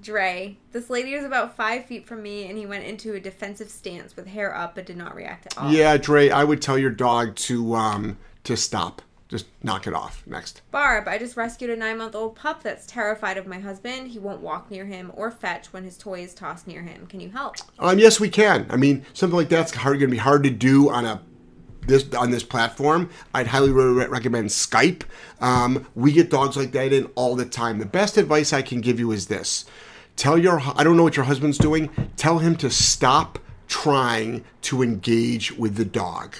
Speaker 1: Dre, this lady was about five feet from me, and he went into a defensive stance with hair up, but did not react at all.
Speaker 2: Yeah, Dre, I would tell your dog to um to stop. Just knock it off. Next.
Speaker 1: Barb, I just rescued a nine month old pup that's terrified of my husband. He won't walk near him or fetch when his toy is tossed near him. Can you help?
Speaker 2: Um, yes, we can. I mean, something like that's hard, going to be hard to do on a this on this platform. I'd highly re- recommend Skype. Um, we get dogs like that in all the time. The best advice I can give you is this: tell your I don't know what your husband's doing. Tell him to stop trying to engage with the dog.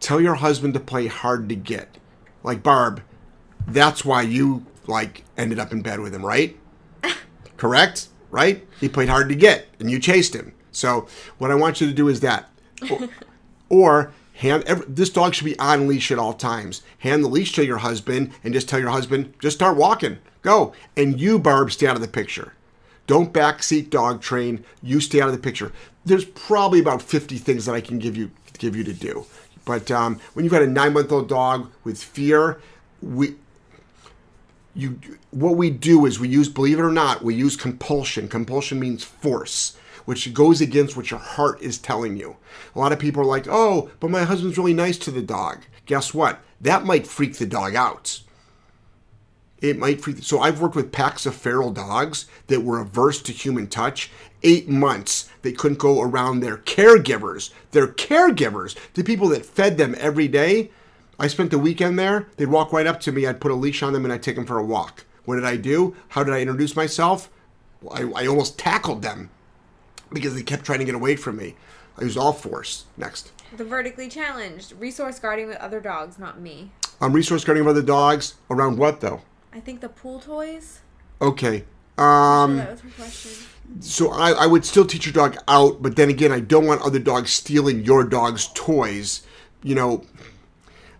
Speaker 2: Tell your husband to play hard to get. Like Barb, that's why you like ended up in bed with him, right? [laughs] Correct? Right? He played hard to get and you chased him. So what I want you to do is that. Or, [laughs] or hand every, this dog should be on leash at all times. Hand the leash to your husband and just tell your husband, just start walking. Go. And you, Barb, stay out of the picture. Don't backseat dog train. You stay out of the picture. There's probably about 50 things that I can give you give you to do. But um, when you've got a nine month old dog with fear, we you what we do is we use believe it or not we use compulsion. Compulsion means force which goes against what your heart is telling you. A lot of people are like oh but my husband's really nice to the dog. Guess what? That might freak the dog out. It might freak so i've worked with packs of feral dogs that were averse to human touch eight months they couldn't go around their caregivers their caregivers the people that fed them every day I spent the weekend there. They'd walk right up to me. I'd put a leash on them and I'd take them for a walk. What did I do? How did I introduce myself? Well, I, I almost tackled them because they kept trying to get away from me. I used all force. Next.
Speaker 1: The vertically challenged, resource guarding with other dogs, not me.
Speaker 2: Um, resource guarding of other dogs. Around what though?
Speaker 1: I think the pool toys.
Speaker 2: Okay. Um,
Speaker 1: that was her question.
Speaker 2: So I, I would still teach your dog out, but then again, I don't want other dogs stealing your dog's toys. You know,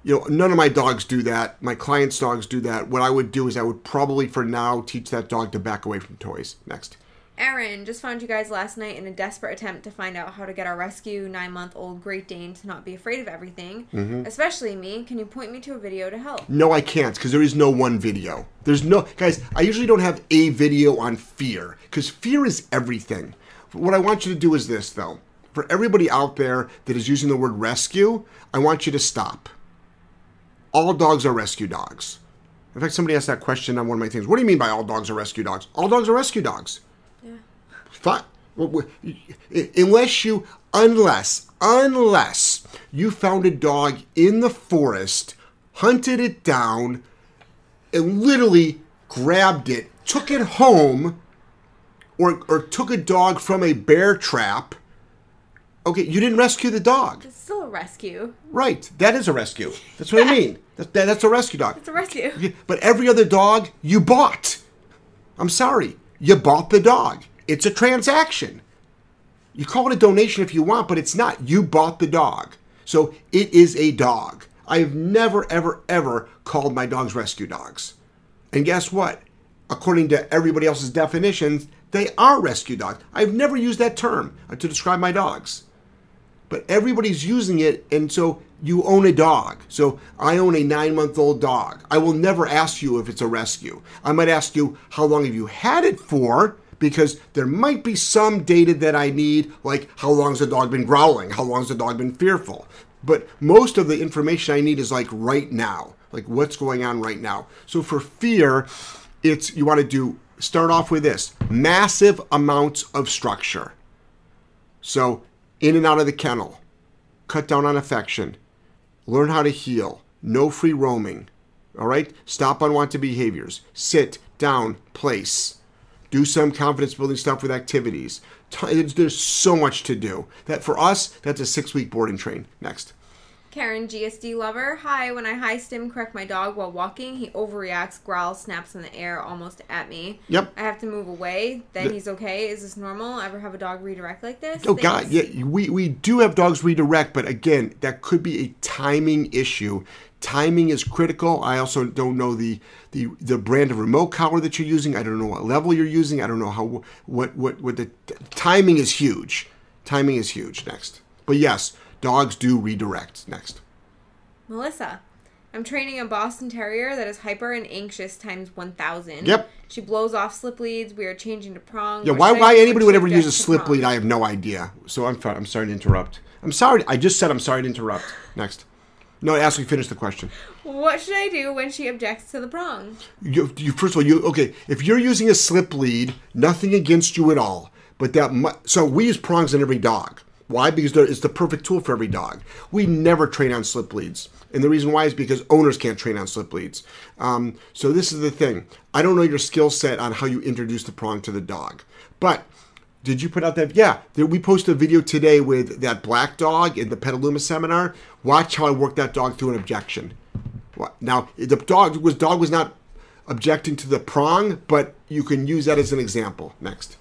Speaker 2: you know, none of my dogs do that. My clients' dogs do that. What I would do is I would probably, for now, teach that dog to back away from toys. Next.
Speaker 1: Aaron, just found you guys last night in a desperate attempt to find out how to get our rescue nine month old Great Dane to not be afraid of everything,
Speaker 2: Mm-hmm.
Speaker 1: especially me. Can you point me to a video to help?
Speaker 2: No, I can't because there is no one video. There's no guys. I usually don't have a video on fear because fear is everything. What I want you to do is this, though. For everybody out there that is using the word rescue, I want you to stop. All dogs are rescue dogs. In fact, somebody asked that question on one of my things. What do you mean by all dogs are rescue dogs? All dogs are rescue dogs.
Speaker 1: Yeah.
Speaker 2: Fine. Well, well, Unless you, unless, unless you found a dog in the forest, hunted it down, and literally grabbed it, took it home, or or took a dog from a bear trap, okay, you didn't rescue the dog.
Speaker 1: It's still a rescue.
Speaker 2: Right. That is a rescue. That's what I mean. [laughs] That, that, that's a rescue dog.
Speaker 1: It's a rescue.
Speaker 2: But every other dog you bought. I'm sorry. You bought the dog. It's a transaction. You call it a donation if you want, but it's not. You bought the dog. So it is a dog. I've never, ever, ever called my dogs rescue dogs. And guess what? According to everybody else's definitions, they are rescue dogs. I've never used that term to describe my dogs but everybody's using it and so you own a dog so i own a nine month old dog i will never ask you if it's a rescue i might ask you how long have you had it for because there might be some data that i need like how long has the dog been growling how long has the dog been fearful but most of the information i need is like right now like what's going on right now so for fear it's you want to do start off with this massive amounts of structure so, in and out of the kennel, cut down on affection, learn how to heel, no free roaming. All right? Stop unwanted behaviors, sit, down, place. Do some confidence building stuff with activities. There's so much to do. That for us, that's a six week boarding train. Next.
Speaker 1: Karen, GSD lover. Hi, when I high stim correct my dog while walking, he overreacts, growls, snaps in the air almost at me.
Speaker 2: Yep.
Speaker 1: I have to move away. Then
Speaker 2: The-
Speaker 1: he's okay. Is this normal? Ever have a dog redirect like this?
Speaker 2: Oh God, yeah, we we do have dogs redirect, but again, that could be a timing issue. Timing is critical. I also don't know the the the brand of remote collar that you're using. I don't know what level you're using. I don't know how what what what the timing is huge. Timing is huge. Next, but yes, dogs do redirect. Next.
Speaker 1: Melissa. I'm training a Boston Terrier that is hyper and anxious times 1,000.
Speaker 2: Yep.
Speaker 1: She blows off slip leads. We are changing to prong.
Speaker 2: Yeah, why why anybody would ever use a slip lead? I have no idea. So I'm. I'm sorry to interrupt. I'm sorry. I just said I'm sorry to interrupt. Next. No, ask me finish the question.
Speaker 1: What should I do when she objects to the prong?
Speaker 2: you, you first of all you okay if you're using a slip lead nothing against you at all but that mu- so we use prongs in every dog. Why? Because it's the perfect tool for every dog. We never train on slip leads and the reason why is because owners can't train on slip leads. Um, so this is the thing. I don't know your skill set on how you introduce the prong to the dog but did you put out that? Yeah, there, we posted a video today with that black dog in the Petaluma seminar. Watch how I worked that dog through an objection. Now, the dog was dog was not objecting to the prong, but you can use that as an example. Next.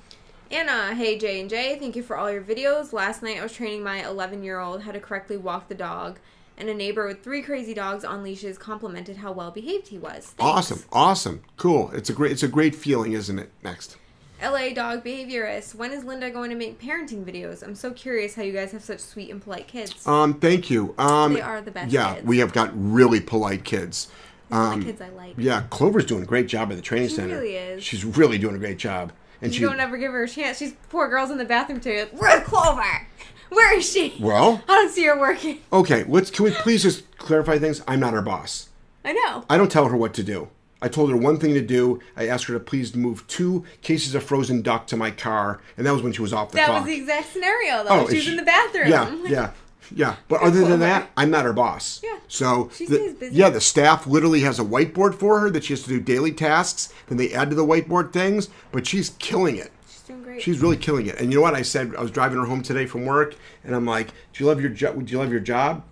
Speaker 1: Anna, uh, hey J and J, thank you for all your videos. Last night I was training my 11 year old how to correctly walk the dog, and a neighbor with three crazy dogs on leashes complimented how well behaved he was. Thanks.
Speaker 2: Awesome, awesome, cool. It's a great, it's a great feeling, isn't it? Next.
Speaker 1: LA dog behaviorist, when is Linda going to make parenting videos? I'm so curious how you guys have such sweet and polite kids.
Speaker 2: Um, thank you. Um,
Speaker 1: They are the best
Speaker 2: Yeah,
Speaker 1: kids.
Speaker 2: we have got really polite kids. Um,
Speaker 1: the kids I like.
Speaker 2: Yeah, Clover's doing a great job at the training
Speaker 1: She
Speaker 2: center.
Speaker 1: really is.
Speaker 2: She's really doing a great job, and
Speaker 1: You
Speaker 2: she.
Speaker 1: don't ever give her a chance. She's poor girl's in the bathroom too. Where's Clover? [laughs] Where is she?
Speaker 2: Well, [laughs]
Speaker 1: I don't see her working.
Speaker 2: okay. Let's can we please just clarify things? I'm not her boss.
Speaker 1: I know.
Speaker 2: I don't tell her what to do. I told her one thing to do. I asked her to please move two cases of frozen duck to my car, and that was when she was off the
Speaker 1: That
Speaker 2: clock.
Speaker 1: was the exact scenario though.
Speaker 2: Oh,
Speaker 1: she was
Speaker 2: is
Speaker 1: in the bathroom.
Speaker 2: Yeah, yeah, yeah. But other than that, I'm not her boss.
Speaker 1: Yeah.
Speaker 2: So
Speaker 1: She
Speaker 2: the- yeah, the staff literally has a whiteboard for her that she has to do daily tasks. Then they add to the whiteboard things, but she's killing it.
Speaker 1: She's doing great.
Speaker 2: She's really killing it. And you know what? I said I was driving her home today from work, and I'm like, "Do you love your job? Do you love your job?"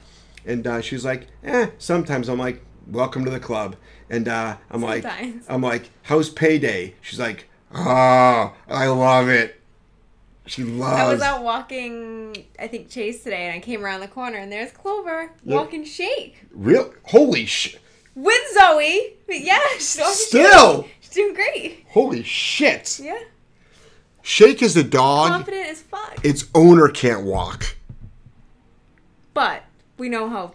Speaker 2: And uh, she's like, "Eh." Sometimes I'm like, "Welcome to the club." And uh, I'm like, "I'm like, how's payday?" She's like, "Oh, I love it." She loves.
Speaker 1: I was out walking, I think Chase today, and I came around the corner, and there's Clover walking Shake
Speaker 2: Real? Holy shit!
Speaker 1: with Zoe. But yeah, [laughs] she's
Speaker 2: Still?
Speaker 1: Shake. [laughs] she's doing great.
Speaker 2: Holy shit!
Speaker 1: Yeah,
Speaker 2: Shake is a dog.
Speaker 1: confident as fuck.
Speaker 2: Its owner can't walk.
Speaker 1: But we know how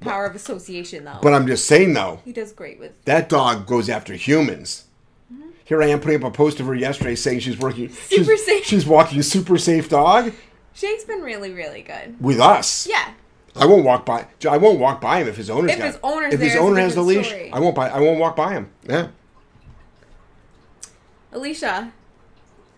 Speaker 1: power of association though.
Speaker 2: But I'm just saying though,
Speaker 1: he does great with.
Speaker 2: that dog goes after humans.
Speaker 1: Mm-hmm.
Speaker 2: Here I am putting up a post of her yesterday saying she's working. [laughs]
Speaker 1: Super
Speaker 2: she's,
Speaker 1: safe.
Speaker 2: She's walking a super safe dog
Speaker 1: Shake's been really, really good.
Speaker 2: with us.
Speaker 1: Yeah,
Speaker 2: I won't walk by. I won't walk by him if his owner's
Speaker 1: If
Speaker 2: got.
Speaker 1: his owner's
Speaker 2: if his owner has the leash,
Speaker 1: story.
Speaker 2: I won't buy. I won't walk by him. Yeah.
Speaker 1: Alicia.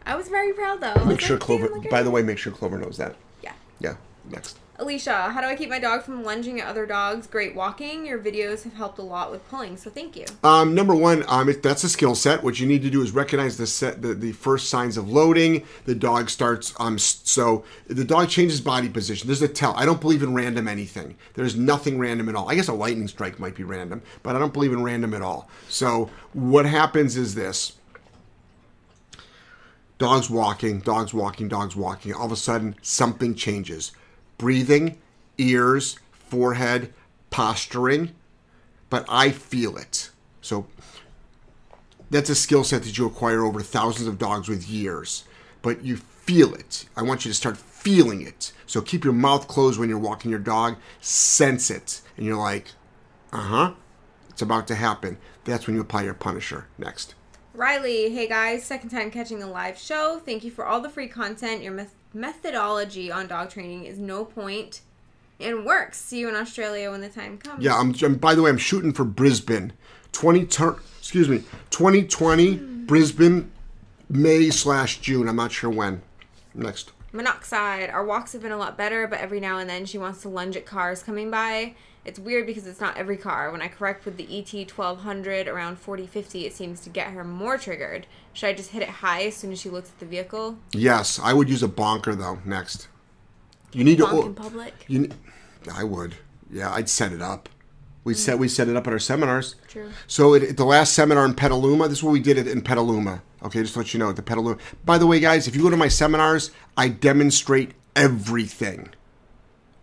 Speaker 1: I was very proud though.
Speaker 2: Make sure
Speaker 1: like,
Speaker 2: Clover.
Speaker 1: "Damn, look at
Speaker 2: By the way, make sure Clover knows that.
Speaker 1: Yeah.
Speaker 2: Yeah. Next.
Speaker 1: Alicia, how do I keep my dog from lunging at other dogs? Great walking. Your videos have helped a lot with pulling, so thank you.
Speaker 2: Um, number one, um, that's a skill set. What you need to do is recognize the set, the, the first signs of loading. The dog starts, um, so the dog changes body position. There's a tell. I don't believe in random anything. There's nothing random at all. I guess a lightning strike might be random, but I don't believe in random at all. So what happens is this. Dog's walking, dog's walking, dog's walking. All of a sudden, something changes. Breathing, ears, forehead, posturing, but I feel it. So that's a skill set that you acquire over thousands of dogs with years, but you feel it. I want you to start feeling it. So keep your mouth closed when you're walking your dog, sense it, and you're like, uh huh, it's about to happen. That's when you apply your punisher. Next.
Speaker 1: Riley, hey guys, second time catching the live show. Thank you for all the free content. Your meth- methodology on dog training is no point and works. See you in Australia when the time comes.
Speaker 2: Yeah, I'm, I'm by the way, I'm shooting for Brisbane. 20 tur- excuse me, 2020 Brisbane May slash June. I'm not sure when. Next.
Speaker 1: Monoxide. Our walks have been a lot better, but every now and then she wants to lunge at cars coming by. It's weird because it's not every car. When I correct with the ET 1200 around 40 50, it seems to get her more triggered. Should I just hit it high as soon as she looks at the vehicle?
Speaker 2: Yes, I would use a bonker though. Next. You need
Speaker 1: Bonk
Speaker 2: to.
Speaker 1: in public?
Speaker 2: You, I would. Yeah, I'd set it up. We set we set it up at our seminars.
Speaker 1: True.
Speaker 2: So at, at the last seminar in Petaluma, this is what we did it in Petaluma. Okay, just to let you know, the Petaluma. By the way, guys, if you go to my seminars, I demonstrate everything.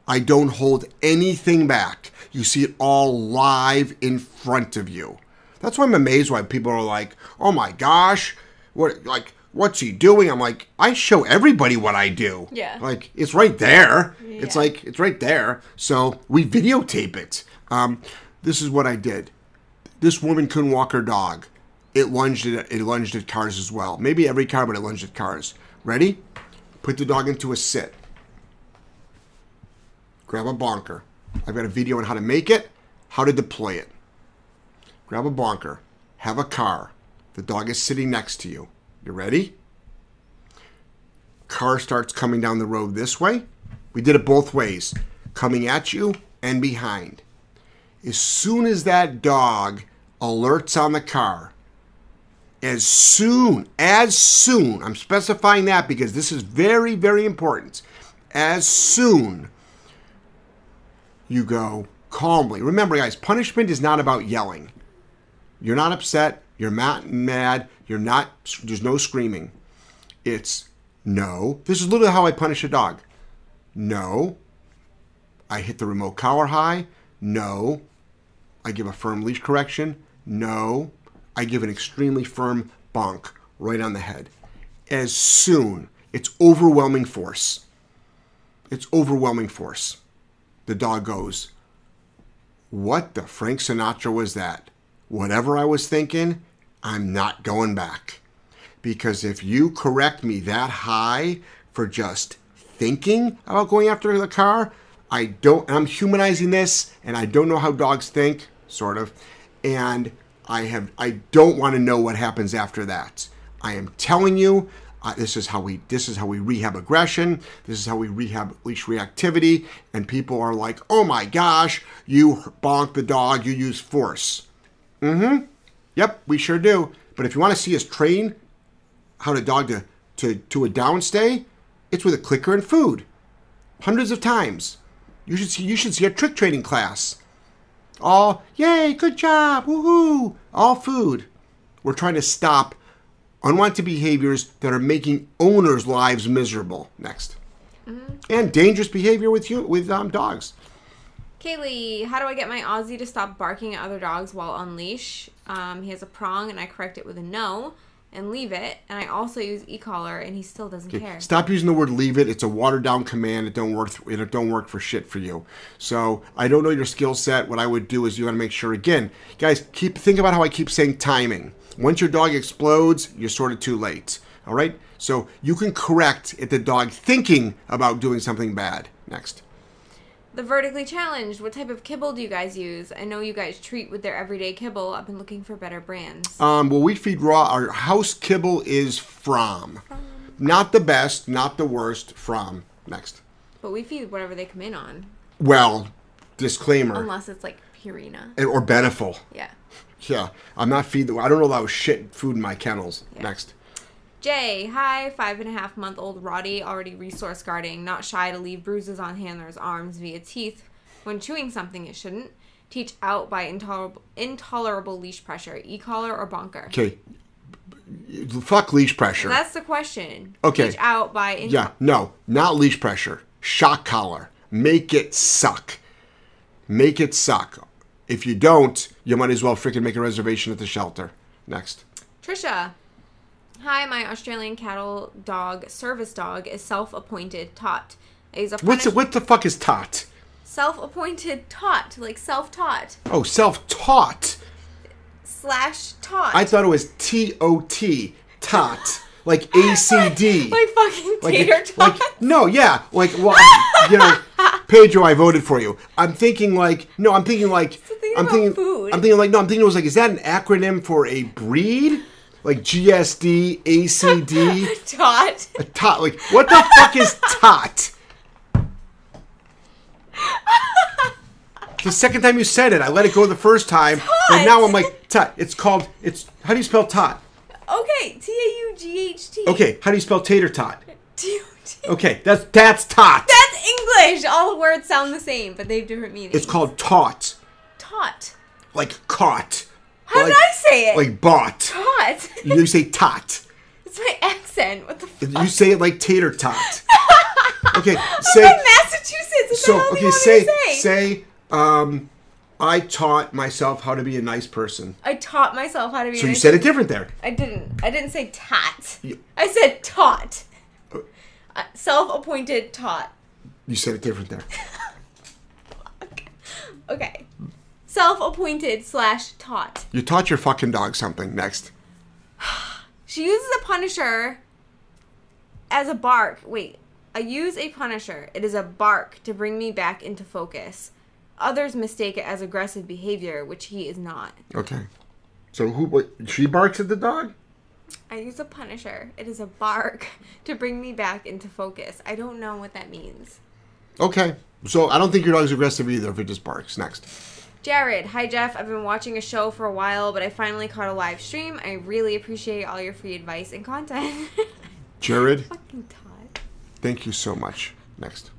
Speaker 2: I don't hold anything back. You see it all live in front of you. That's why I'm amazed why people are like, "Oh my gosh, what like what's he doing?" I'm like, "I show everybody what I do."
Speaker 1: Yeah.
Speaker 2: Like it's right there.
Speaker 1: Yeah.
Speaker 2: It's like it's right there. So we videotape it. Um, this is what I did. This woman couldn't walk her dog. It lunged at it lunged at cars as well. Maybe every car, but it lunged at cars. Ready? Put the dog into a sit. Grab a bonker. I've got a video on how to make it, how to deploy it. Grab a bonker. Have a car. The dog is sitting next to you. You ready? Car starts coming down the road this way. We did it both ways, coming at you and behind. As soon as that dog alerts on the car, as soon, as soon, I'm specifying that because this is very, very important. As soon you go calmly. Remember, guys, punishment is not about yelling. You're not upset. You're not mad. You're not, there's no screaming. It's no. This is literally how I punish a dog. No. I hit the remote collar high. No. I give a firm leash correction. No. I give an extremely firm bonk right on the head. As soon, it's overwhelming force. It's overwhelming force. The dog goes, What the Frank Sinatra was that? Whatever I was thinking, I'm not going back. Because if you correct me that high for just thinking about going after the car, I don't, I'm humanizing this and I don't know how dogs think, sort of. And I have, I don't want to know what happens after that. I am telling you, uh, this is how we, this is how we rehab aggression. This is how we rehab leash reactivity. And people are like, oh my gosh, you bonk the dog, you use force. Mm-hmm. Yep, we sure do. But if you want to see us train how to dog to, to, to a downstay, it's with a clicker and food. Hundreds of times. You should see you should see a trick training class. All yay, good job, woohoo! All food. We're trying to stop unwanted behaviors that are making owners' lives miserable. Next. And dangerous behavior with you with um, dogs.
Speaker 1: Kaylee, how do I get my Aussie to stop barking at other dogs while on leash? Um, he has a prong, and I correct it with a no and leave it. And I also use e-collar, and he still doesn't care.
Speaker 2: Stop using the word "leave it." It's a watered down command. It don't work. It don't work for shit for you. So I don't know your skill set. What I would do is you got to make sure again, guys. Keep think about how I keep saying timing. Once your dog explodes, you're sort of too late. All right. So you can correct at the dog thinking about doing something bad. Next.
Speaker 1: The vertically challenged. What type of kibble do you guys use? I know you guys treat with their everyday kibble. I've been looking for better brands.
Speaker 2: Um, well, we feed raw. Our house kibble is from. Not the best, not the worst. From next.
Speaker 1: But we feed whatever they come in on,
Speaker 2: Well, disclaimer,
Speaker 1: unless it's like Purina.
Speaker 2: and- or Beneful.
Speaker 1: Yeah.
Speaker 2: Yeah, I'm not feeding. I don't allow shit food in my kennels.
Speaker 1: Yeah.
Speaker 2: Next.
Speaker 1: Jay, hi, five and a half month old Rottie, already resource guarding, not shy to leave bruises on handler's arms via teeth when chewing something it shouldn't. Teach out by intolerable, intolerable leash pressure, e collar or bonker.
Speaker 2: Okay. Fuck leash pressure.
Speaker 1: That's the question.
Speaker 2: Okay.
Speaker 1: Teach out by
Speaker 2: Yeah, no, not leash pressure. Shock collar. Make it suck. Make it suck. If you don't, you might as well freaking make a reservation at the shelter. Next.
Speaker 1: Trisha. Hi, my Australian cattle dog, service dog, is self-appointed tot. He's a
Speaker 2: What's? What the fuck is tot?
Speaker 1: self-appointed tot, like self-taught
Speaker 2: Oh, self-taught.
Speaker 1: slash tot.
Speaker 2: I thought it was T O T. Tot. Like [laughs] A C D.
Speaker 1: like fucking tater tot.
Speaker 2: like no, yeah, like well, you know, [laughs] Pedro, I voted for you. I'm thinking like no, I'm thinking like I'm
Speaker 1: about
Speaker 2: thinking
Speaker 1: food.
Speaker 2: I'm thinking like no, I'm thinking it was like is that an acronym for a breed? Like GSD, ACD, [laughs]
Speaker 1: tot.
Speaker 2: a tot. Like what the fuck is tot? The second time you said it, I let it go the first time, and
Speaker 1: Tot.
Speaker 2: now I'm like tot. It's called. It's how do you spell tot?
Speaker 1: Okay, T A U G H T.
Speaker 2: Okay, how do you spell tater tot?
Speaker 1: T U T.
Speaker 2: Okay, that's that's tot.
Speaker 1: That's English. All the words sound the same, but they have different meanings.
Speaker 2: It's called tot.
Speaker 1: tot.
Speaker 2: like caught.
Speaker 1: How
Speaker 2: like,
Speaker 1: did I say it?
Speaker 2: Like bought.
Speaker 1: tot.
Speaker 2: You say tot.
Speaker 1: it's my accent. What the fuck?
Speaker 2: You say it like tater tot. [laughs] Okay,
Speaker 1: I'm
Speaker 2: say
Speaker 1: from Massachusetts. What
Speaker 2: so. Okay, say
Speaker 1: say?
Speaker 2: say. Um, I taught myself how to be a nice person.
Speaker 1: I taught myself how to be.
Speaker 2: So you said it different there.
Speaker 1: I didn't. I didn't say tot.
Speaker 2: You-
Speaker 1: I said taught.
Speaker 2: Uh,
Speaker 1: Uh, Self-appointed taught.
Speaker 2: You said it different there. [laughs]
Speaker 1: Okay. Self-appointed slash taught.
Speaker 2: You taught your fucking dog something. Next. [sighs]
Speaker 1: She uses a punisher as a bark. Wait, I use a punisher. It is a bark to bring me back into focus. Others mistake it as aggressive behavior, which he is not.
Speaker 2: Okay. So who? What, she barks at the dog.
Speaker 1: I use a punisher. It is a bark [laughs] to bring me back into focus. I don't know what that means.
Speaker 2: Okay. So I don't think your dog's aggressive either. If it just barks. Next.
Speaker 1: Jared, hi Jeff. I've been watching a show for a while, but I finally caught a live stream. I really appreciate all your free advice and content. [laughs]
Speaker 2: Jared,
Speaker 1: Fucking Todd.
Speaker 2: thank you so much. Next.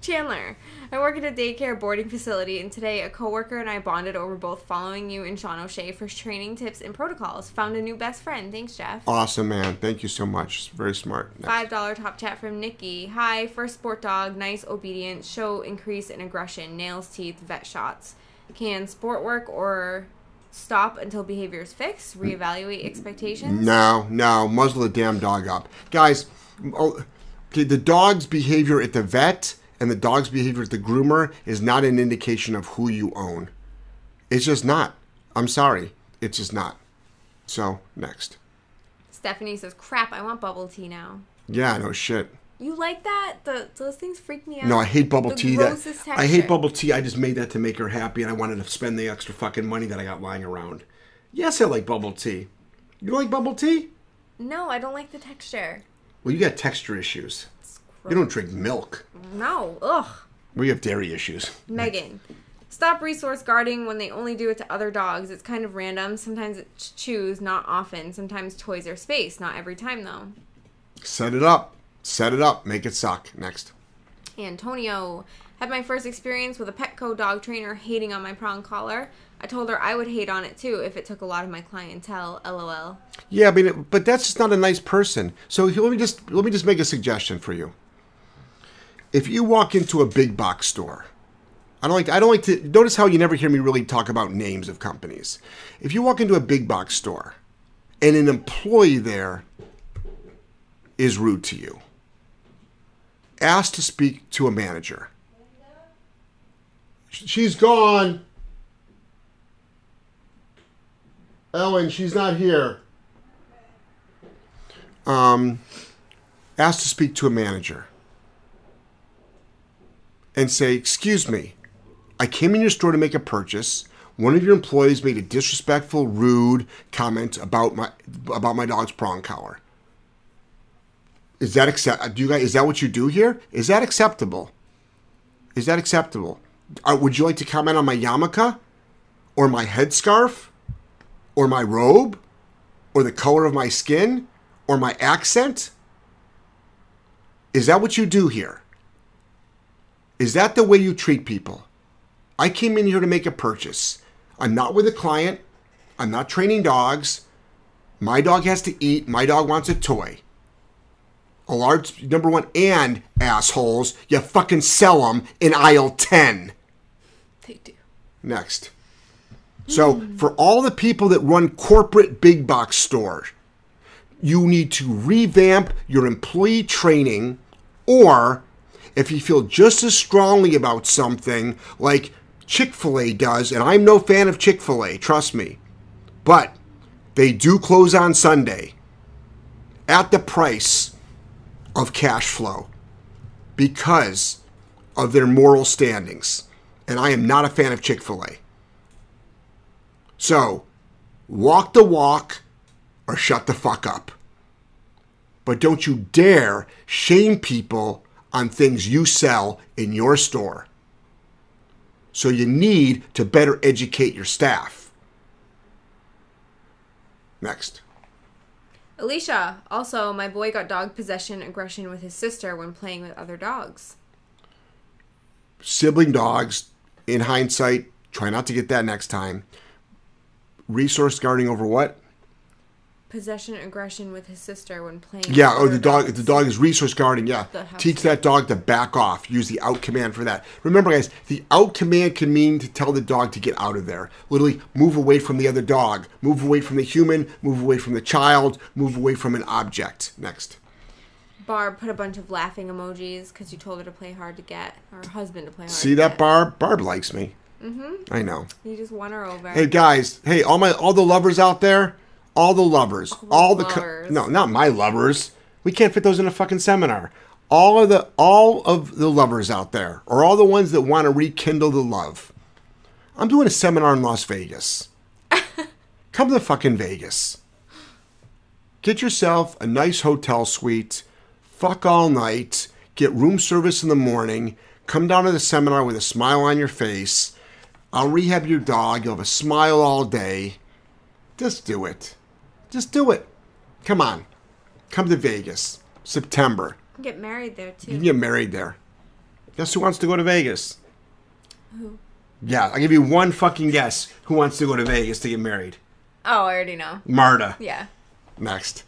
Speaker 1: Chandler, I work at a daycare boarding facility, and today a coworker and I bonded over both following you and Sean O'Shea for training tips and protocols. Found a new best friend. Thanks, Jeff.
Speaker 2: Awesome, man. Thank you so much. It's very smart. Next.
Speaker 1: Five dollar top chat from Nikki. Hi, first sport dog, nice obedience, show increase in aggression, nails, teeth, vet shots. Can sport work or stop until behavior is fixed? Reevaluate expectations.
Speaker 2: No, no, muzzle the damn dog up, guys. Oh, okay, the dog's behavior at the vet and the dog's behavior at the groomer is not an indication of who you own. It's just not. I'm sorry, it's just not. So next.
Speaker 1: Stephanie says, "Crap, I want bubble tea now."
Speaker 2: Yeah, no shit.
Speaker 1: You like that? The those things freak me out.
Speaker 2: No, I hate bubble
Speaker 1: The
Speaker 2: tea. That
Speaker 1: grossest
Speaker 2: I hate bubble tea. I just made that to make her happy, and I wanted to spend the extra fucking money that I got lying around. Yes, I like bubble tea. You like bubble tea?
Speaker 1: No, I don't like the texture.
Speaker 2: Well, you got texture issues. You don't drink milk.
Speaker 1: No, ugh.
Speaker 2: We have dairy issues.
Speaker 1: Megan, stop resource guarding when they only do it to other dogs. It's kind of random. Sometimes it's choose, not often. Sometimes toys are space, not every time though.
Speaker 2: Set it up. Set it up. Make it suck. Next.
Speaker 1: Antonio had my first experience with a Petco dog trainer hating on my prong collar. I told her I would hate on it too if it took a lot of my clientele. LOL.
Speaker 2: Yeah, I mean, but that's just not a nice person. So let me just let me just make a suggestion for you. If you walk into a big box store, I don't like I don't like to notice how you never hear me really talk about names of companies. If you walk into a big box store and an employee there is rude to you, ask to speak to a manager. She's gone. Ellen, she's not here. Um, ask to speak to a manager and say, Excuse me, I came in your store to make a purchase. One of your employees made a disrespectful, rude comment about my about my dog's prong collar. Is that accept? Do you guys? Is that what you do here? Is that acceptable? Is that acceptable? Uh, would you like to comment on my yarmulke? Or my headscarf? Or my robe? Or the color of my skin? Or my accent? Is that what you do here? Is that the way you treat people? I came in here to make a purchase. I'm not with a client. I'm not training dogs. My dog has to eat. My dog wants a toy. Large number one, and assholes, you fucking sell them in aisle 10.
Speaker 1: They do.
Speaker 2: Next. So, for all the people that run corporate big box stores, you need to revamp your employee training, or if you feel just as strongly about something like Chick fil A does, and I'm no fan of Chick fil A, trust me, but they do close on Sunday at the price of cash flow because of their moral standings. And I am not a fan of Chick fil A. So, walk the walk or shut the fuck up. But don't you dare shame people on things you sell in your store. So, you need to better educate your staff. Next.
Speaker 1: Alicia, also, my boy got dog possession aggression with his sister when playing with other dogs.
Speaker 2: Sibling dogs, in hindsight, try not to get that next time. Resource guarding over what?
Speaker 1: Possession aggression with his sister when playing.
Speaker 2: Yeah, oh, the dog. The dog is resource guarding. Yeah, teach that dog to back off. Use the out command for that. Remember, guys, the out command can mean to tell the dog to get out of there. Literally, move away from the other dog. Move away from the human. Move away from the child. Move away from an object. Next.
Speaker 1: Barb put a bunch of laughing emojis because you told her to play hard to get, or her husband to play hard.
Speaker 2: See that,
Speaker 1: get.
Speaker 2: Barb? Barb likes me. Mm-hmm. I know.
Speaker 1: You just won her over.
Speaker 2: Hey guys, hey all my all the lovers out there, all the lovers, all the, co- no, not my lovers. We can't fit those in a fucking seminar. All of the all of the lovers out there, or all the ones that want to rekindle the love. I'm doing a seminar in Las Vegas. [laughs] Come to fucking Vegas. Get yourself a nice hotel suite. Fuck all night. Get room service in the morning. Come down to the seminar with a smile on your face. I'll rehab your dog. You'll have a smile all day. Just do it. Just do it. Come on. Come to Vegas. September.
Speaker 1: Get married there too.
Speaker 2: You can get married there. Guess who wants to go to Vegas?
Speaker 1: Who?
Speaker 2: Yeah, I'll give you one fucking guess who wants to go to Vegas to get married.
Speaker 1: Oh, I already know.
Speaker 2: Marta.
Speaker 1: Yeah.
Speaker 2: Next.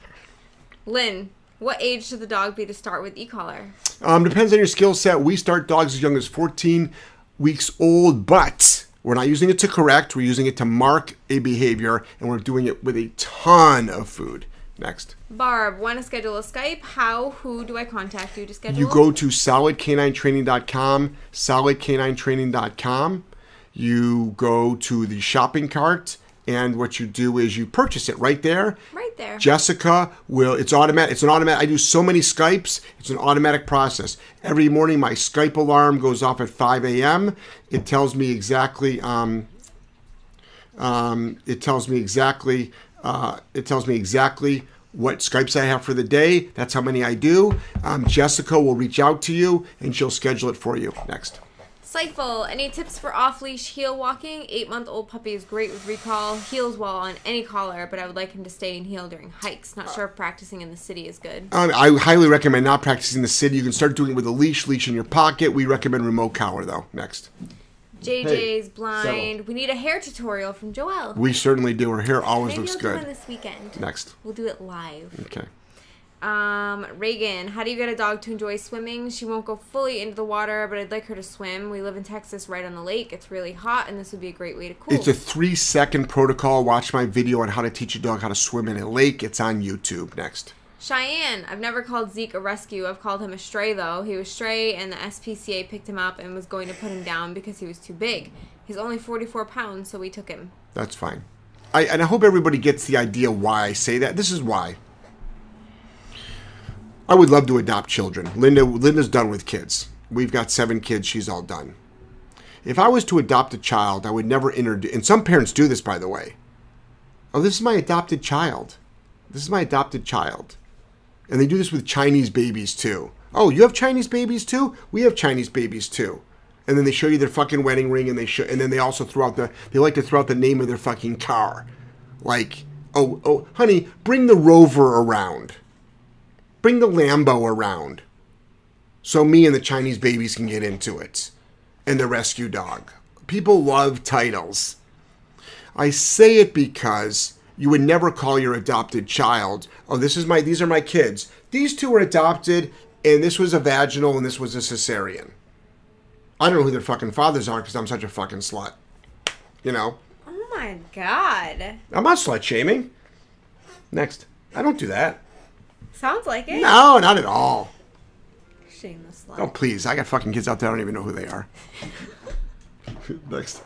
Speaker 1: Lynn, what age should the dog be to start with e-collar?
Speaker 2: Um, depends on your skill set. We start dogs as young as 14 weeks old, but we're not using it to correct. We're using it to mark a behavior, and we're doing it with a ton of food. Next.
Speaker 1: Barb, want to schedule a Skype? How? Who do I contact you to schedule?
Speaker 2: You go to solidk9training.com, solidk9training.com. You go to the shopping cart, and what you do is you purchase it right there.
Speaker 1: right there.
Speaker 2: Jessica will. It's automatic. It's an automatic. I do so many Skypes. It's an automatic process. Every morning, my Skype alarm goes off at 5 a.m. It tells me exactly. Um, um, it tells me exactly. Uh, it tells me exactly what Skypes I have for the day. That's how many I do. Um, Jessica will reach out to you and she'll schedule it for you. Next.
Speaker 1: Sifel, any tips for off-leash heel walking? Eight-month-old puppy is great with recall. Heels well on any collar, but I would like him to stay in heel during hikes. Not sure if practicing in the city is good.
Speaker 2: Um, I highly recommend not practicing in the city. You can start doing it with a leash, leash in your pocket. We recommend remote collar though. Next.
Speaker 1: JJ's blind. We need a hair tutorial from Joelle.
Speaker 2: We certainly do. Her hair always
Speaker 1: Maybe
Speaker 2: looks
Speaker 1: I'll do one
Speaker 2: good.
Speaker 1: this weekend.
Speaker 2: Next.
Speaker 1: We'll do it live.
Speaker 2: Okay.
Speaker 1: Um, Reagan, how do you get a dog to enjoy swimming? She won't go fully into the water, but I'd like her to swim. We live in Texas, right on the lake. It's really hot, and this would be a great way to cool.
Speaker 2: It's a three second protocol. Watch my video on how to teach a dog how to swim in a lake. It's on YouTube. Next.
Speaker 1: Cheyenne, I've never called Zeke a rescue. I've called him a stray, though. He was stray, and the SPCA picked him up and was going to put him down because he was too big. He's only 44 pounds, so we took him.
Speaker 2: That's fine. I, and I hope everybody gets the idea why I say that. This is why. I would love to adopt children. Linda Linda's done with kids. We've got seven kids. She's all done. If I was to adopt a child, I would never introduce. And some parents do this, by the way. Oh, this is my adopted child. This is my adopted child. And they do this with Chinese babies too. Oh, you have Chinese babies too? We have Chinese babies too. and then they show you their fucking wedding ring, and they show, and then they also throw out the they like to throw out the name of their fucking car, like oh oh honey, bring the Rover around, bring the Lambo around, so me and the Chinese babies can get into it, and the rescue dog. People love titles. I say it because you would never call your adopted child, "Oh, this is my these are my kids. These two were adopted and this was a vaginal and this was a cesarean." I don't know who their fucking fathers are because I'm such a fucking slut. You know,
Speaker 1: Oh my god.
Speaker 2: I'm not slut shaming. Next, I don't do that.
Speaker 1: Sounds like it.
Speaker 2: No, not at all.
Speaker 1: Shameless slut.
Speaker 2: Oh please, I got fucking kids out there. I don't even know who they are. [laughs] Next,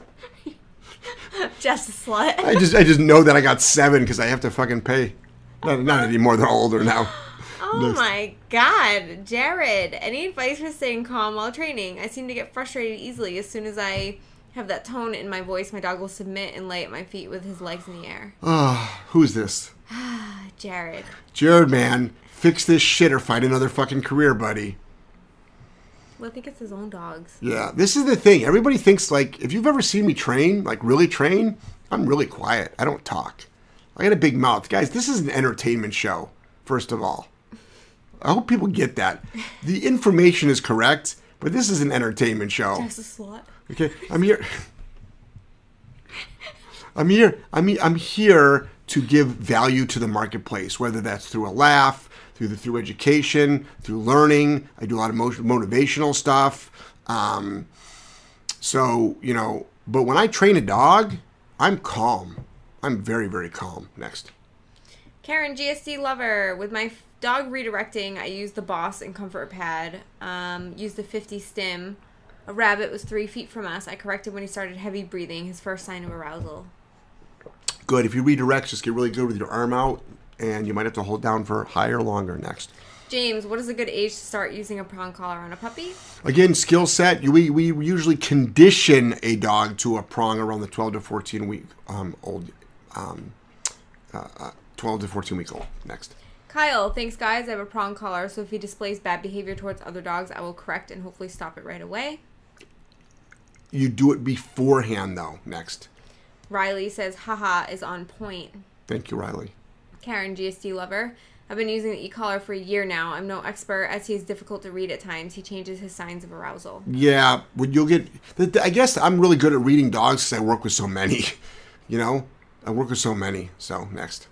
Speaker 1: Just a slut.
Speaker 2: I just I just know that I got seven because I have to fucking pay. Not, not anymore. They're all older now. [gasps]
Speaker 1: Oh
Speaker 2: Next.
Speaker 1: my god, Jared! Any advice for staying calm while training? I seem to get frustrated easily. As soon as I have that tone in my voice, my dog will submit and lay at my feet with his legs in the air.
Speaker 2: Ah, who's this? [sighs] [sighs] [sighs]
Speaker 1: Jared.
Speaker 2: Jared, man, fix this shit or find another fucking career, buddy.
Speaker 1: Well, I think it's his own dogs.
Speaker 2: Yeah, this is the thing. Everybody thinks like if you've ever seen me train, like really train, I'm really quiet. I don't talk. I got a big mouth, guys. This is an entertainment show. First of all, I hope people get that. The information is correct, but this is an entertainment show.
Speaker 1: Just a slut.
Speaker 2: Okay, I'm here. I'm here. I mean, I'm here to give value to the marketplace, whether that's through a laugh, through the through education, through learning. I do a lot of mo- motivational stuff. Um, so you know, but when I train a dog, I'm calm. I'm very very calm. Next.
Speaker 1: Karen, GSD lover. With my dog redirecting, I used the Boss and Comfort Pad. Um, used the 50 stim. A rabbit was three feet from us. I corrected when he started heavy breathing, his first sign of arousal.
Speaker 2: Good. If you redirect, just get really good with your arm out, and you might have to hold down for higher, longer. Next.
Speaker 1: James, what is a good age to start using a prong collar on a puppy?
Speaker 2: Again, skill set. We, we usually condition a dog to a prong around the 12 to 14 week um, old, um, uh, uh, 12 to 14 week old. Next.
Speaker 1: Kyle, thanks guys. I have a prong collar, so if he displays bad behavior towards other dogs, I will correct and hopefully stop it right away.
Speaker 2: You do it beforehand, though. Next.
Speaker 1: Riley says, haha, is on point.
Speaker 2: Thank you, Riley.
Speaker 1: Karen, GSD lover. I've been using the e-collar for a year now. I'm no expert as he is difficult to read at times. He changes his signs of arousal.
Speaker 2: Yeah, when you'll get. I guess I'm really good at reading dogs because I work with so many. [laughs] You know, I work with so many. So next.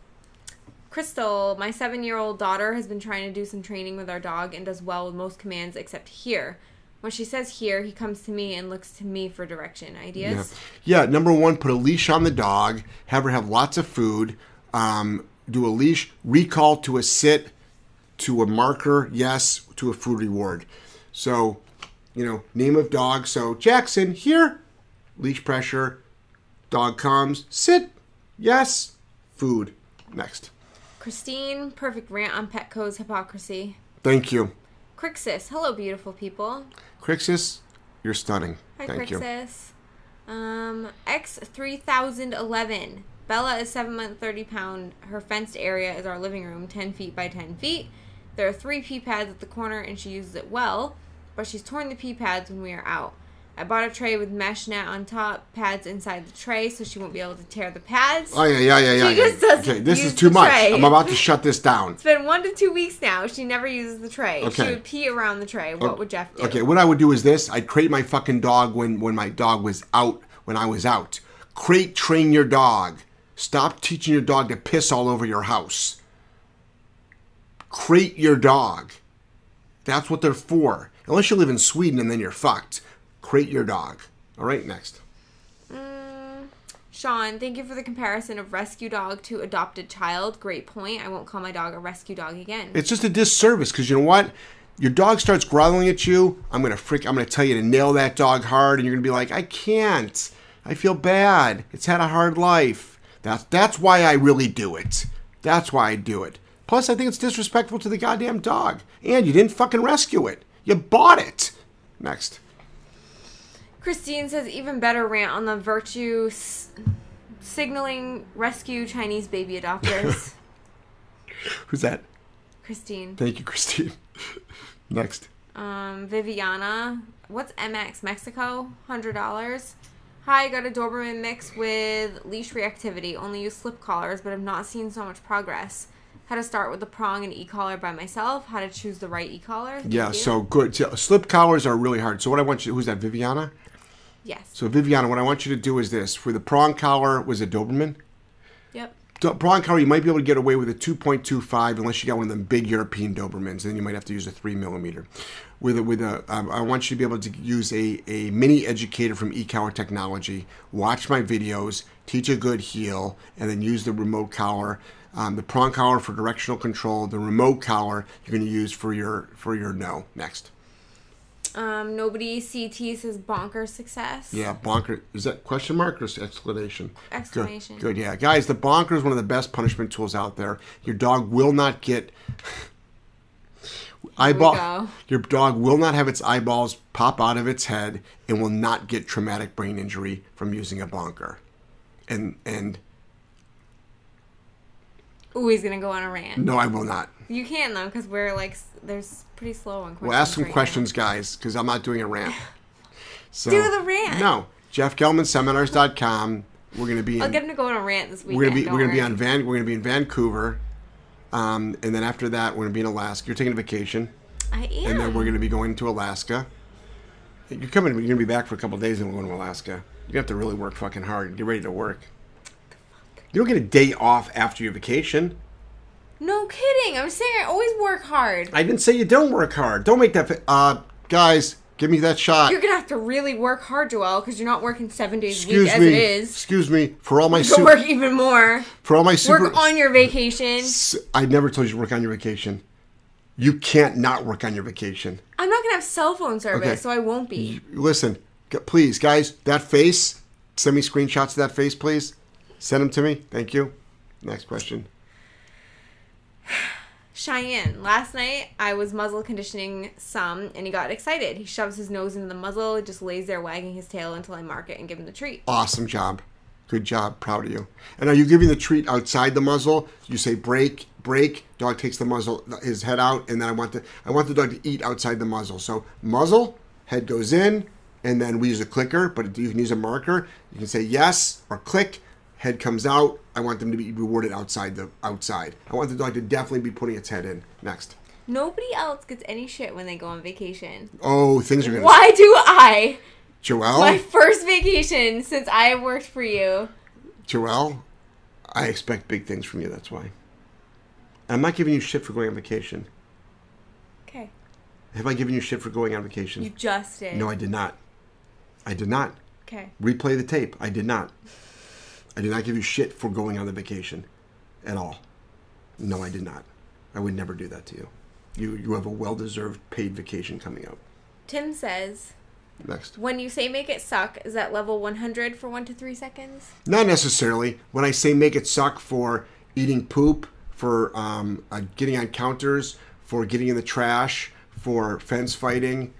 Speaker 1: Crystal, my seven year old daughter has been trying to do some training with our dog and does well with most commands except here. When she says here, he comes to me and looks to me for direction.
Speaker 2: Yeah.
Speaker 1: Ideas?
Speaker 2: yeah. Number one, put a leash on the dog. Have her have lots of food. Um, do a leash recall to a sit, to a marker. Yes, to a food reward. So, you know, name of dog. So Jackson here, leash pressure. Dog comes. Sit. Yes. Food. Next.
Speaker 1: Christine, perfect rant on Petco's hypocrisy.
Speaker 2: Thank you,
Speaker 1: Crixus, hello, beautiful people.
Speaker 2: Crixus. You're stunning.
Speaker 1: Hi,
Speaker 2: Thank you.
Speaker 1: Crixus. Um, X3011. Bella is 7 month, 30 pound. Her fenced area is our living room, 10 feet by 10 feet. There are three pee pads at the corner and she uses it well, but she's torn the pee pads when we are out. I bought a tray with mesh net on top, pads inside the tray, so she won't be able to tear the pads.
Speaker 2: Oh yeah, yeah, yeah, yeah.
Speaker 1: She
Speaker 2: yeah.
Speaker 1: just doesn't
Speaker 2: okay, this
Speaker 1: use
Speaker 2: is too
Speaker 1: the
Speaker 2: much.
Speaker 1: tray.
Speaker 2: I'm about to shut this down.
Speaker 1: It's been one to two weeks now. She never uses the tray. She would pee around the tray. What oh, would Jeff do?
Speaker 2: Okay, what I would do is this: I'd crate my fucking dog when when my dog was out. When I was out, crate train your dog. Stop teaching your dog to piss all over your house. Crate your dog. That's what they're for. Unless you live in Sweden and then you're fucked. Crate your dog. All right, next.
Speaker 1: Mm, Sean, thank you for the comparison of rescue dog to adopted child. Great point. I won't call my dog a rescue dog again.
Speaker 2: It's just a disservice because you know what? Your dog starts growling at you. I'm gonna freak. I'm gonna tell you to nail that dog hard, and you're gonna be like, I can't. I feel bad. It's had a hard life. That's that's why I really do it. That's why I do it. Plus, I think it's disrespectful to the goddamn dog. And you didn't fucking rescue it. You bought it. Next.
Speaker 1: Christine says even better rant on the virtue s- signaling rescue Chinese baby adopters. [laughs]
Speaker 2: Who's that?
Speaker 1: Christine.
Speaker 2: Thank you, Christine. [laughs] Next.
Speaker 1: Um, Viviana, what's MX Mexico? Hundred dollars. Hi, got a Doberman mix with leash reactivity. Only use slip collars, but have not seen so much progress. How to start with the prong and e-collar by myself. How to choose the right e-collar. Thank
Speaker 2: Yeah,
Speaker 1: you.
Speaker 2: so good. So, slip collars are really hard. So what I want you, who's that, Viviana?
Speaker 1: Yes.
Speaker 2: So Viviana, what I want you to do is this. For the prong collar, was it Doberman?
Speaker 1: Yep.
Speaker 2: The prong collar, you might be able to get away with a 2.25 unless you got one of them big European Dobermans. And then you might have to use a three millimeter. With a, with a, um, I want you to be able to use a, a mini educator from eCollar Technology. Watch my videos, teach a good heel, and then use the remote collar. Um, the prong collar for directional control. The remote collar you're going to use for your for your no. Next.
Speaker 1: Um, nobody CT says bonker success.
Speaker 2: Yeah, bonker. Is that question mark or exclamation?
Speaker 1: Exclamation.
Speaker 2: Good, good. Yeah, guys, the bonker is one of the best punishment tools out there. Your dog will not get [laughs] eyeball. Your dog will not have its eyeballs pop out of its head and will not get traumatic brain injury from using a bonker. And and
Speaker 1: Ooh, he's gonna go on a rant.
Speaker 2: no, I will not.
Speaker 1: You can though, because we're like there's pretty slow on questions.
Speaker 2: We'll ask some
Speaker 1: right
Speaker 2: questions, guys, because I'm not doing a rant. So, [laughs]
Speaker 1: Do the rant.
Speaker 2: No, JeffGellmanSeminars.com. We're going to be.
Speaker 1: Now. I'll get him to go on a rant this weekend.
Speaker 2: We're gonna be
Speaker 1: don't
Speaker 2: we're gonna be on Van we're gonna be in Vancouver, um, and then after that we're gonna be in Alaska. You're taking a vacation,
Speaker 1: I am.
Speaker 2: and then we're gonna be going to Alaska. You're coming. You're gonna be back for a couple of days, and we're going to Alaska. You have to really work fucking hard. And get ready to work. You don't get a day off after your vacation.
Speaker 1: No kidding. I'm saying I always work hard.
Speaker 2: I didn't say you don't work hard. Don't make that. fa- Uh, guys, give me that shot.
Speaker 1: You're gonna have to really work hard, Joel, because you're not working seven days a
Speaker 2: Excuse
Speaker 1: week as
Speaker 2: me.
Speaker 1: it is.
Speaker 2: Excuse me for all my
Speaker 1: Go
Speaker 2: super,
Speaker 1: work even more.
Speaker 2: for all my super.
Speaker 1: Work on your vacation.
Speaker 2: S- I never told you to work on your vacation. You can't not work on your vacation.
Speaker 1: I'm not gonna have cell phone service,
Speaker 2: Okay.
Speaker 1: so I won't be.
Speaker 2: Listen, g- please, guys, that face. Send me screenshots of that face, please. Send them to me. Thank you. Next question.
Speaker 1: Cheyenne. Last night I was muzzle conditioning some, and he got excited. He shoves his nose into the muzzle, just lays there wagging his tail until I mark it and give him the treat.
Speaker 2: Awesome job. Good job. Proud of you. And are you giving the treat outside the muzzle? You say break, break. Dog takes the muzzle, his head out, and then I want the I want the dog to eat outside the muzzle. So muzzle, head goes in, and then we use a clicker, but you can use a marker. You can say yes or click. Head comes out. I want them to be rewarded outside the outside. I want the dog to definitely be putting its head in. Next.
Speaker 1: Nobody else gets any shit when they go on vacation.
Speaker 2: Oh, things are gonna.
Speaker 1: Why do I?
Speaker 2: Joelle.
Speaker 1: My first vacation since I have worked for you.
Speaker 2: Joelle, I expect big things from you. That's why. I'm not giving you shit for going on vacation.
Speaker 1: Okay.
Speaker 2: Have I given you shit for going on vacation?
Speaker 1: You just did.
Speaker 2: no, I did not. I did not.
Speaker 1: Okay.
Speaker 2: Replay the tape. I did not. I did not give you shit for going on the vacation at all. No, I did not. I would never do that to you. You you have a well deserved paid vacation coming up.
Speaker 1: Tim says,
Speaker 2: Next.
Speaker 1: when you say make it suck, is that level 100 for one to three seconds?
Speaker 2: Not necessarily. When I say make it suck for eating poop, for um, uh, getting on counters, for getting in the trash, for fence fighting,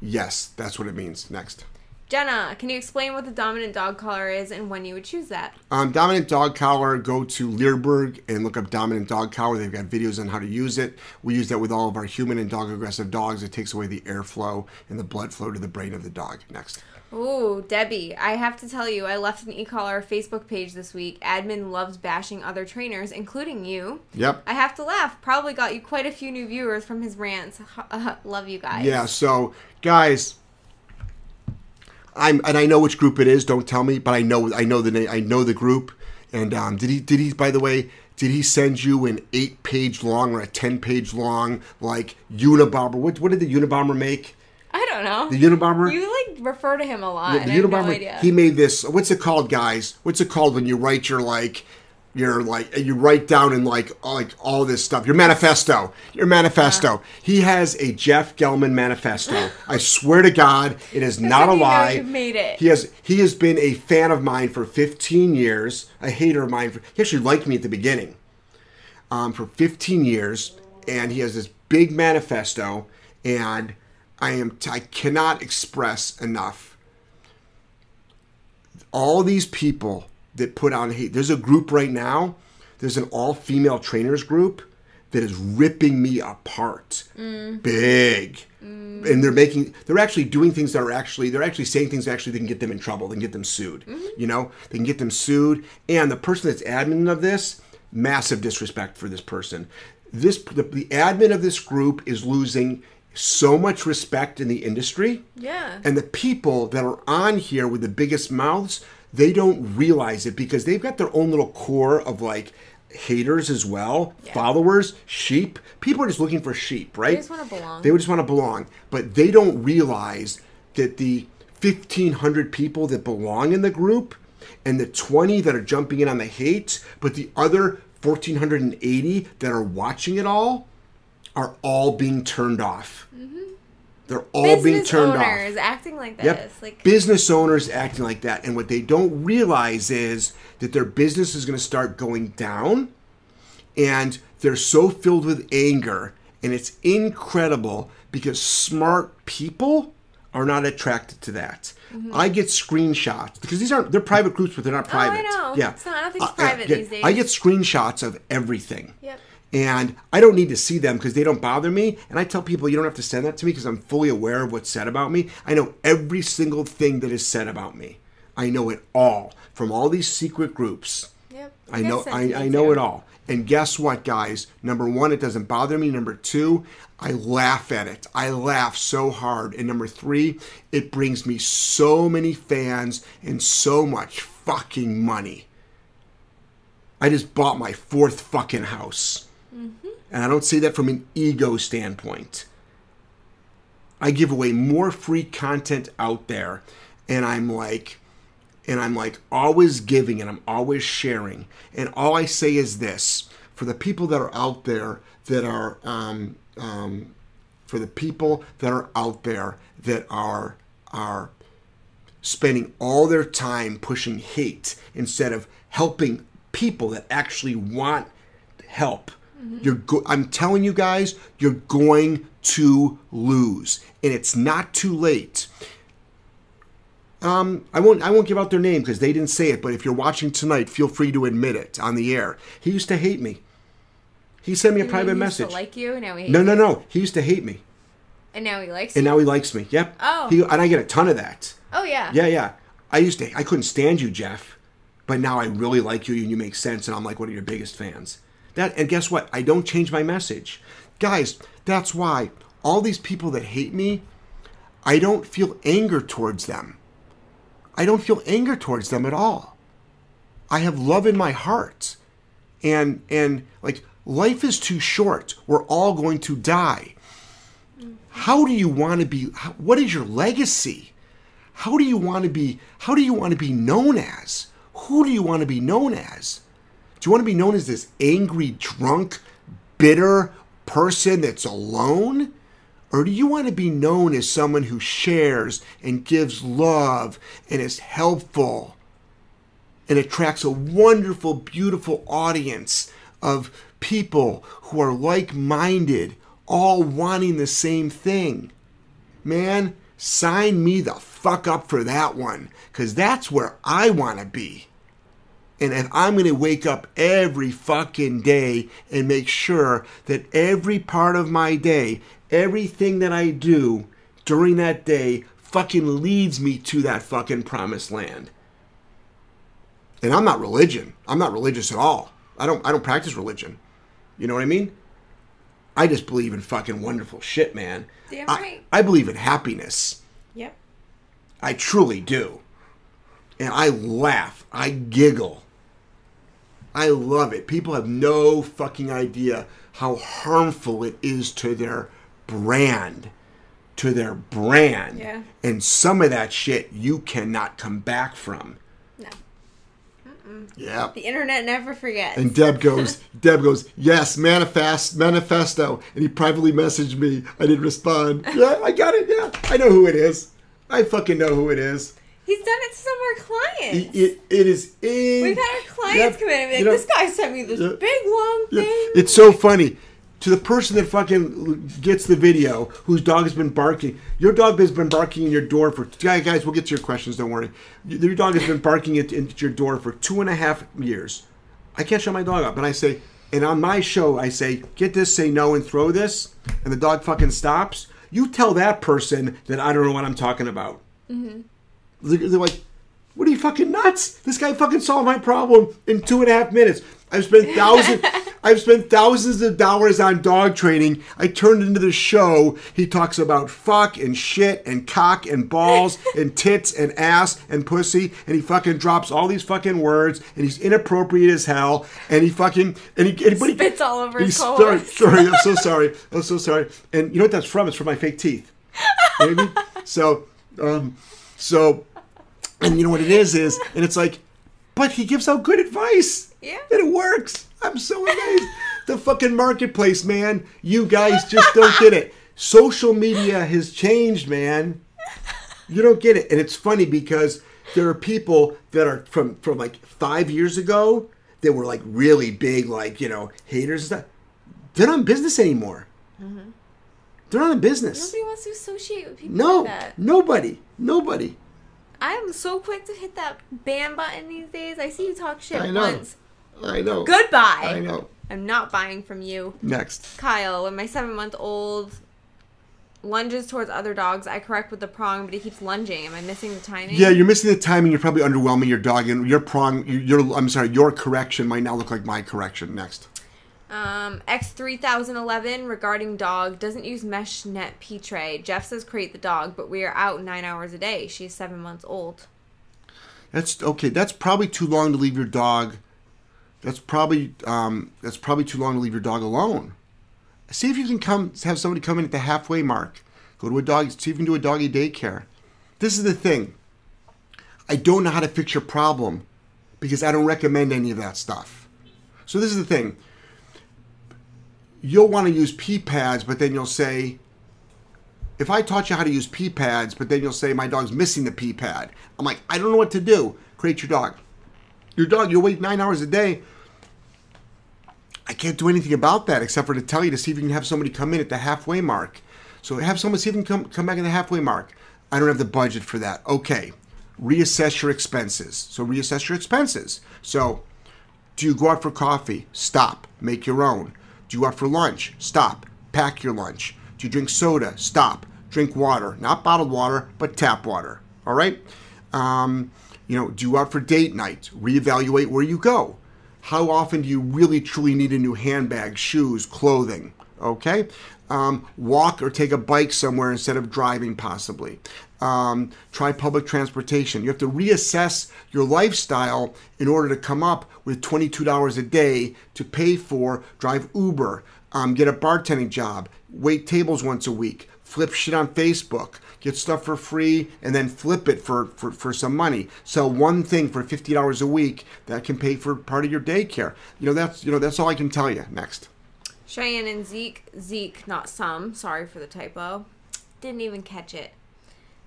Speaker 2: yes, that's what it means. Next.
Speaker 1: Jenna, can you explain what the dominant dog collar is and when you would choose that?
Speaker 2: Um, dominant dog collar, go to Leerburg and look up dominant dog collar. They've got videos on how to use it. We use that with all of our human and dog aggressive dogs. It takes away the airflow and the blood flow to the brain of the dog. Next.
Speaker 1: Ooh, Debbie, I have to tell you, I left an e-collar Facebook page this week. Admin loves bashing other trainers, including you.
Speaker 2: Yep.
Speaker 1: I have to laugh. Probably got you quite a few new viewers from his rants. [laughs] Love you guys.
Speaker 2: Yeah. So, guys, I'm and I know which group it is. Don't tell me, but I know I know the name. I know the group. And um, did he? Did he? By the way, did he send you an eight-page long or a ten-page long like Unabomber? What What did the Unabomber make?
Speaker 1: I don't know.
Speaker 2: The Unabomber.
Speaker 1: you like refer to him a lot.
Speaker 2: The
Speaker 1: no
Speaker 2: Unabomber.
Speaker 1: idea.
Speaker 2: he made this. What's it called, guys? What's it called when you write your like, your like, you write down in like, all, like all this stuff. Your manifesto. Your manifesto. He has a Jeff Gellman manifesto. I swear to God, it is not a
Speaker 1: how you know
Speaker 2: lie.
Speaker 1: made it.
Speaker 2: He has. He has been a fan of mine for 15 years. A hater of mine. For, he actually liked me at the beginning. Um, for 15 years, and he has this big manifesto, and I am I cannot express enough all these people that put on hate. There's a group right now. There's an all-female trainers group that is ripping me apart. Mm. Big. Mm. And they're making they're actually doing things that are actually they're actually saying things that actually they can get them in trouble, they can get them sued. Mm-hmm. You know? They can get them sued. And the person that's admin of this, massive disrespect for this person. This the, the admin of this group is losing so much respect in the industry.
Speaker 1: Yeah.
Speaker 2: And the people that are on here with the biggest mouths, they don't realize it because they've got their own little core of like haters as well,
Speaker 1: Yeah.
Speaker 2: followers, sheep. People are just looking for sheep, right?
Speaker 1: They just wanna belong.
Speaker 2: They would just want to belong, but they don't realize that the 1500 people that belong in the group and the 20 that are jumping in on the hate, but the other 1480 that are watching it all are all being turned off. Mm-hmm. They're all being
Speaker 1: Mm-hmm. Business
Speaker 2: turned
Speaker 1: owners
Speaker 2: off.
Speaker 1: acting like this.
Speaker 2: Yep.
Speaker 1: Like
Speaker 2: business owners acting like that. And what they don't realize is that their business is going to start going down and they're so filled with anger. And it's incredible because smart people are not attracted to that. I get screenshots because these aren't, they're private groups, but they're not private.
Speaker 1: Oh, I know.
Speaker 2: Yeah.
Speaker 1: It's not-
Speaker 2: I- I
Speaker 1: private
Speaker 2: get-
Speaker 1: these days.
Speaker 2: I get screenshots of everything.
Speaker 1: Yep.
Speaker 2: And I don't need to see them because they don't bother me. And I tell people you don't have to send that to me because I'm fully aware of what's said about me. I know every single thing that is said about me. I know it all from all these secret groups.
Speaker 1: Yep.
Speaker 2: I know I, I know
Speaker 1: too.
Speaker 2: it all. And guess what, guys? Number one, it doesn't bother me. Number two, I laugh at it. I laugh so hard. And number three, it brings me so many fans and so much fucking money. I just bought my fourth fucking house. And I don't say that from an ego standpoint. I give away more free content out there. And I'm like, and I'm like always giving and I'm always sharing. And all I say is this for the people that are out there that are, um, um, for the people that are out there that are, are spending all their time pushing hate instead of helping people that actually want help. You're go- I'm telling you guys, you're going to lose, and it's not too late. Um, I won't. I won't give out their name because they didn't say it. But if you're watching tonight, feel free to admit it on the air. He used to hate me. He sent me a private
Speaker 1: he used to
Speaker 2: message.
Speaker 1: like you, now he hates
Speaker 2: no, no,
Speaker 1: you.
Speaker 2: no. He used to hate me,
Speaker 1: And now he likes me.
Speaker 2: and
Speaker 1: you.
Speaker 2: now he likes me. Yep.
Speaker 1: Oh.
Speaker 2: He, and I get a ton of that.
Speaker 1: oh yeah.
Speaker 2: Yeah, yeah. I used to. I couldn't stand you, Jeff, but now I really like you, and you make sense, and I'm like one of your biggest fans. That and guess what? I don't change my message, guys. That's why all these people that hate me, I don't feel anger towards them. I don't feel anger towards them at all. I have love in my heart, and and like life is too short. We're all going to die. How do you want to be? What is your legacy? How do you want to be? How do you want to be known as? Who do you want to be known as? Do you want to be known as this angry, drunk, bitter person that's alone? Or do you want to be known as someone who shares and gives love and is helpful and attracts a wonderful, beautiful audience of people who are like minded, all wanting the same thing? Man, sign me the fuck up for that one because that's where I want to be. And if I'm going to wake up every fucking day and make sure that every part of my day, everything that I do during that day fucking leads me to that fucking promised land. And I'm not religion. I'm not religious at all. I don't I don't practice religion. You know what I mean? I just believe in fucking wonderful shit, man.
Speaker 1: Damn
Speaker 2: I,
Speaker 1: right.
Speaker 2: I believe in happiness.
Speaker 1: Yep.
Speaker 2: I truly do. And I laugh. I giggle. I love it. People have no fucking idea how harmful it is to their brand. To their brand.
Speaker 1: Yeah.
Speaker 2: And some of that shit you cannot come back from.
Speaker 1: No.
Speaker 2: Yeah.
Speaker 1: The internet never forgets.
Speaker 2: And Deb goes, [laughs] Deb goes, yes, manifest, manifesto. And he privately messaged me. I didn't respond. Yeah, I got it. Yeah, I know who it is. I fucking know who it is.
Speaker 1: He's done it to some of our clients.
Speaker 2: It, it, it is in.
Speaker 1: We've had our clients
Speaker 2: Yep.
Speaker 1: come in and be like,
Speaker 2: You know-
Speaker 1: this guy sent me this
Speaker 2: Yeah.
Speaker 1: big long
Speaker 2: Yeah,
Speaker 1: thing.
Speaker 2: It's so funny. To the person that fucking gets the video, whose dog has been barking, your dog has been barking in your door for. Guys, we'll get to your questions. Don't worry. Your dog has been barking at, at your door for two and a half years. I can't shut my dog up, and I say, and on my show I say, get this, say no, and throw this, and the dog fucking stops, you tell that person that I don't know what I'm talking about. They're they're like, what are you fucking nuts? This guy fucking solved my problem in two and a half minutes. I've spent thousands. [laughs] I've spent thousands of dollars on dog training. I turned into the show. He talks about fuck and shit and cock and balls [laughs] and tits and ass and pussy, and he fucking drops all these fucking words, and he's inappropriate as hell, and he fucking and he and, he-
Speaker 1: Spits all over his
Speaker 2: sorry, sorry. I'm so sorry. I'm so sorry. And you know what that's from? It's from my fake teeth. You know what I mean? So, um, so, and you know what it is is, and it's like, but he gives out good advice.
Speaker 1: Yeah.
Speaker 2: And it works. I'm so amazed. the fucking marketplace, man. You guys just don't get it. Social media has changed, man. You don't get it. And it's funny because there are people that are from from like five years ago that were like really big, like, you know, haters and stuff. They're not in business anymore. Mm-hmm. They're not in business.
Speaker 1: Nobody wants to associate with people
Speaker 2: No,
Speaker 1: like that.
Speaker 2: nobody, nobody.
Speaker 1: I am so quick to hit that ban button these days. I see you talk shit
Speaker 2: I know.
Speaker 1: once.
Speaker 2: I know.
Speaker 1: Goodbye.
Speaker 2: I know.
Speaker 1: I'm not buying from you.
Speaker 2: Next.
Speaker 1: Kyle, when my seven month old lunges towards other dogs, I correct with the prong, but he keeps lunging. Am I missing the timing?
Speaker 2: Yeah, you're missing the timing. You're probably underwhelming your dog, and your prong, your I'm sorry, your correction might not look like my correction. Next.
Speaker 1: Um, X3011 regarding dog doesn't use mesh net P tray. Jeff says create the dog, but we are out nine hours a day. She's seven months old.
Speaker 2: That's okay. That's probably too long to leave your dog. That's probably um, that's probably too long to leave your dog alone. See if you can come have somebody come in at the halfway mark. Go to a dog. See if you can do a doggy daycare. This is the thing. I don't know how to fix your problem because I don't recommend any of that stuff. So this is the thing. You'll want to use pee pads, but then you'll say, if I taught you how to use pee pads, but then you'll say my dog's missing the pee pad. I'm like, I don't know what to do. Create your dog. Your dog, you'll wait nine hours a day. I can't do anything about that except for to tell you to see if you can have somebody come in at the halfway mark. So have someone see if you can come, come back at the halfway mark. I don't have the budget for that. Okay. Reassess your expenses. So reassess your expenses. So do you go out for coffee? Stop. Make your own. Do you out for lunch? Stop. Pack your lunch. Do you drink soda? Stop. Drink water. Not bottled water, but tap water. All right? Um, you know, do you out for date night? Reevaluate where you go. How often do you really truly need a new handbag, shoes, clothing? Okay? Um, walk or take a bike somewhere instead of driving, possibly. Um, try public transportation. You have to reassess your lifestyle in order to come up with $22 a day to pay for, drive Uber, um, get a bartending job, wait tables once a week, flip shit on Facebook, get stuff for free, and then flip it for, for, for some money. Sell one thing for fifty dollars a week that can pay for part of your daycare. You know that's you know that's all I can tell you. Next.
Speaker 1: Cheyenne and Zeke, Zeke, not some. Sorry for the typo. Didn't even catch it.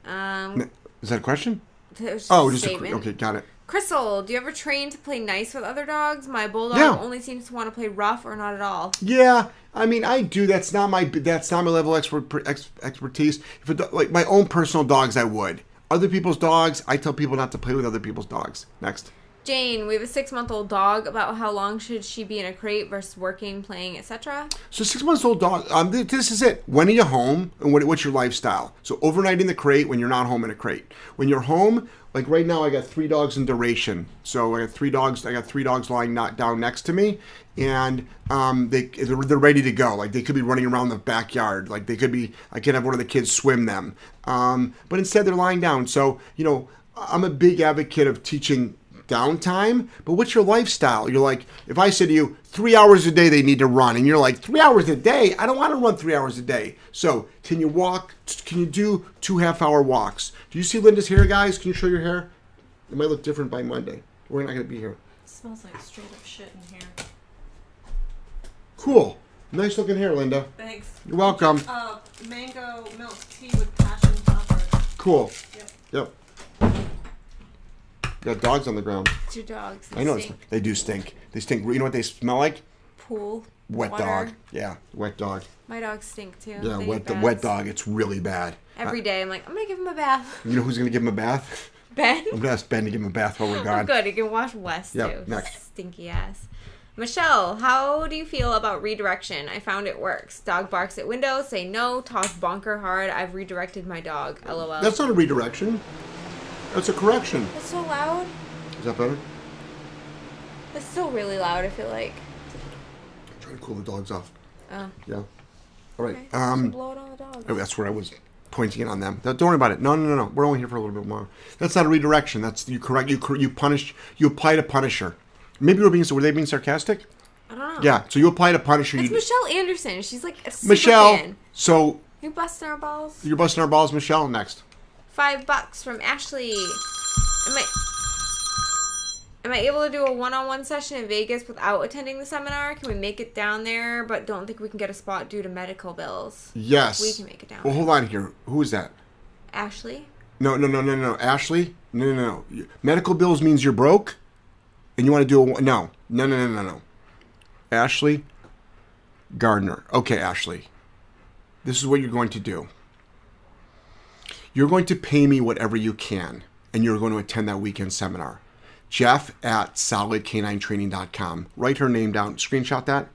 Speaker 1: Um,
Speaker 2: Is that a question?
Speaker 1: it was
Speaker 2: Oh, just a,
Speaker 1: statement.
Speaker 2: okay, got it.
Speaker 1: Crystal, do you ever train to play nice with other dogs? My bulldog
Speaker 2: Yeah.
Speaker 1: only seems to want to play rough or not at all.
Speaker 2: Yeah, I mean, I do. That's not my that's not my level of expert, ex, expertise. If do- like my own personal dogs, I would. Other people's dogs, I tell people not to play with other people's dogs. Next.
Speaker 1: Jane, we have a six month old dog. About how long should she be in a crate versus working, playing, etc.?
Speaker 2: So six months old dog. Um, this is it. When are you home, and what, what's your lifestyle? So overnight in the crate when you're not home in a crate. When you're home, like right now, I got three dogs in duration. So I got three dogs. I got three dogs lying not down next to me, and um, they they're, they're ready to go. Like they could be running around the backyard. Like they could be. I could have one of the kids swim them. Um, but instead they're lying down. So you know, I'm a big advocate of teaching downtime, but what's your lifestyle? You're like, if I said to you, three hours a day they need to run, and you're like, three hours a day? I don't want to run three hours a day. So, can you walk? Can you do two half hour walks? Do you see Linda's hair, guys? Can you show your hair? It might look different by Monday. We're not going to be here.
Speaker 3: smells like straight up shit in here.
Speaker 2: Cool. Nice looking hair, Linda.
Speaker 3: Thanks.
Speaker 2: You're welcome.
Speaker 3: Uh, mango milk tea with passion topper.
Speaker 2: Cool.
Speaker 3: Yep.
Speaker 2: Yep. Got dogs on the ground.
Speaker 1: Two dogs.
Speaker 2: I know
Speaker 1: stink.
Speaker 2: they do stink. They stink. You know what they smell like?
Speaker 1: Pool.
Speaker 2: Wet
Speaker 1: water.
Speaker 2: dog. Yeah, wet dog.
Speaker 1: My dogs stink too.
Speaker 2: Yeah,
Speaker 1: They
Speaker 2: wet
Speaker 1: the
Speaker 2: wet dog. It's really bad.
Speaker 1: Every
Speaker 2: Uh,
Speaker 1: I'm like, I'm gonna give him a bath.
Speaker 2: You know who's gonna give him a bath? [laughs]
Speaker 1: Ben.
Speaker 2: I'm gonna ask Ben to give him a bath while we're
Speaker 1: Oh,
Speaker 2: gone.
Speaker 1: good. You can wash West
Speaker 2: Yeah,
Speaker 1: too.
Speaker 2: next.
Speaker 1: Stinky ass. Michelle, how do you feel about redirection? I found it works. Dog barks at window, say no, toss bonker hard. I've redirected my dog. LOL.
Speaker 2: That's not a redirection. That's a correction.
Speaker 1: That's so loud.
Speaker 2: Is that better?
Speaker 1: It's still really loud, I feel like.
Speaker 2: Try to cool the dogs off.
Speaker 1: Oh.
Speaker 2: Yeah. All right.
Speaker 1: Okay.
Speaker 2: Um,
Speaker 1: blow it on the dog.
Speaker 2: oh, that's where I was pointing it on them. Don't worry about it. No, no, no, no. We're only here for a little bit more. That's not a redirection. That's you correct. You you punish. You apply to punisher. Maybe we're being. Were they being sarcastic?
Speaker 1: I don't know.
Speaker 2: Yeah. So you apply to punisher.
Speaker 1: It's Michelle Anderson. She's like a
Speaker 2: Michelle.
Speaker 1: fan.
Speaker 2: So
Speaker 1: You're busting our balls?
Speaker 2: you're busting our balls, Michelle. Next.
Speaker 1: Five bucks from Ashley. Am I Am I able to do a one-on-one session in Vegas without attending the seminar? Can we make it down there, but don't think we can get a spot due to medical bills?
Speaker 2: Yes.
Speaker 1: We can make it down.
Speaker 2: Well, hold on here. Who is that?
Speaker 1: Ashley?
Speaker 2: No, no, no, no, no. Ashley? No, no, no. Medical bills means you're broke, and you want to do a no, no, no, no, no, no. Ashley Gardner. Okay, Ashley. This is what you're going to do. You're going to pay me whatever you can, and you're going to attend that weekend seminar. Jeff at solidk9training.com. Write her name down. Screenshot that.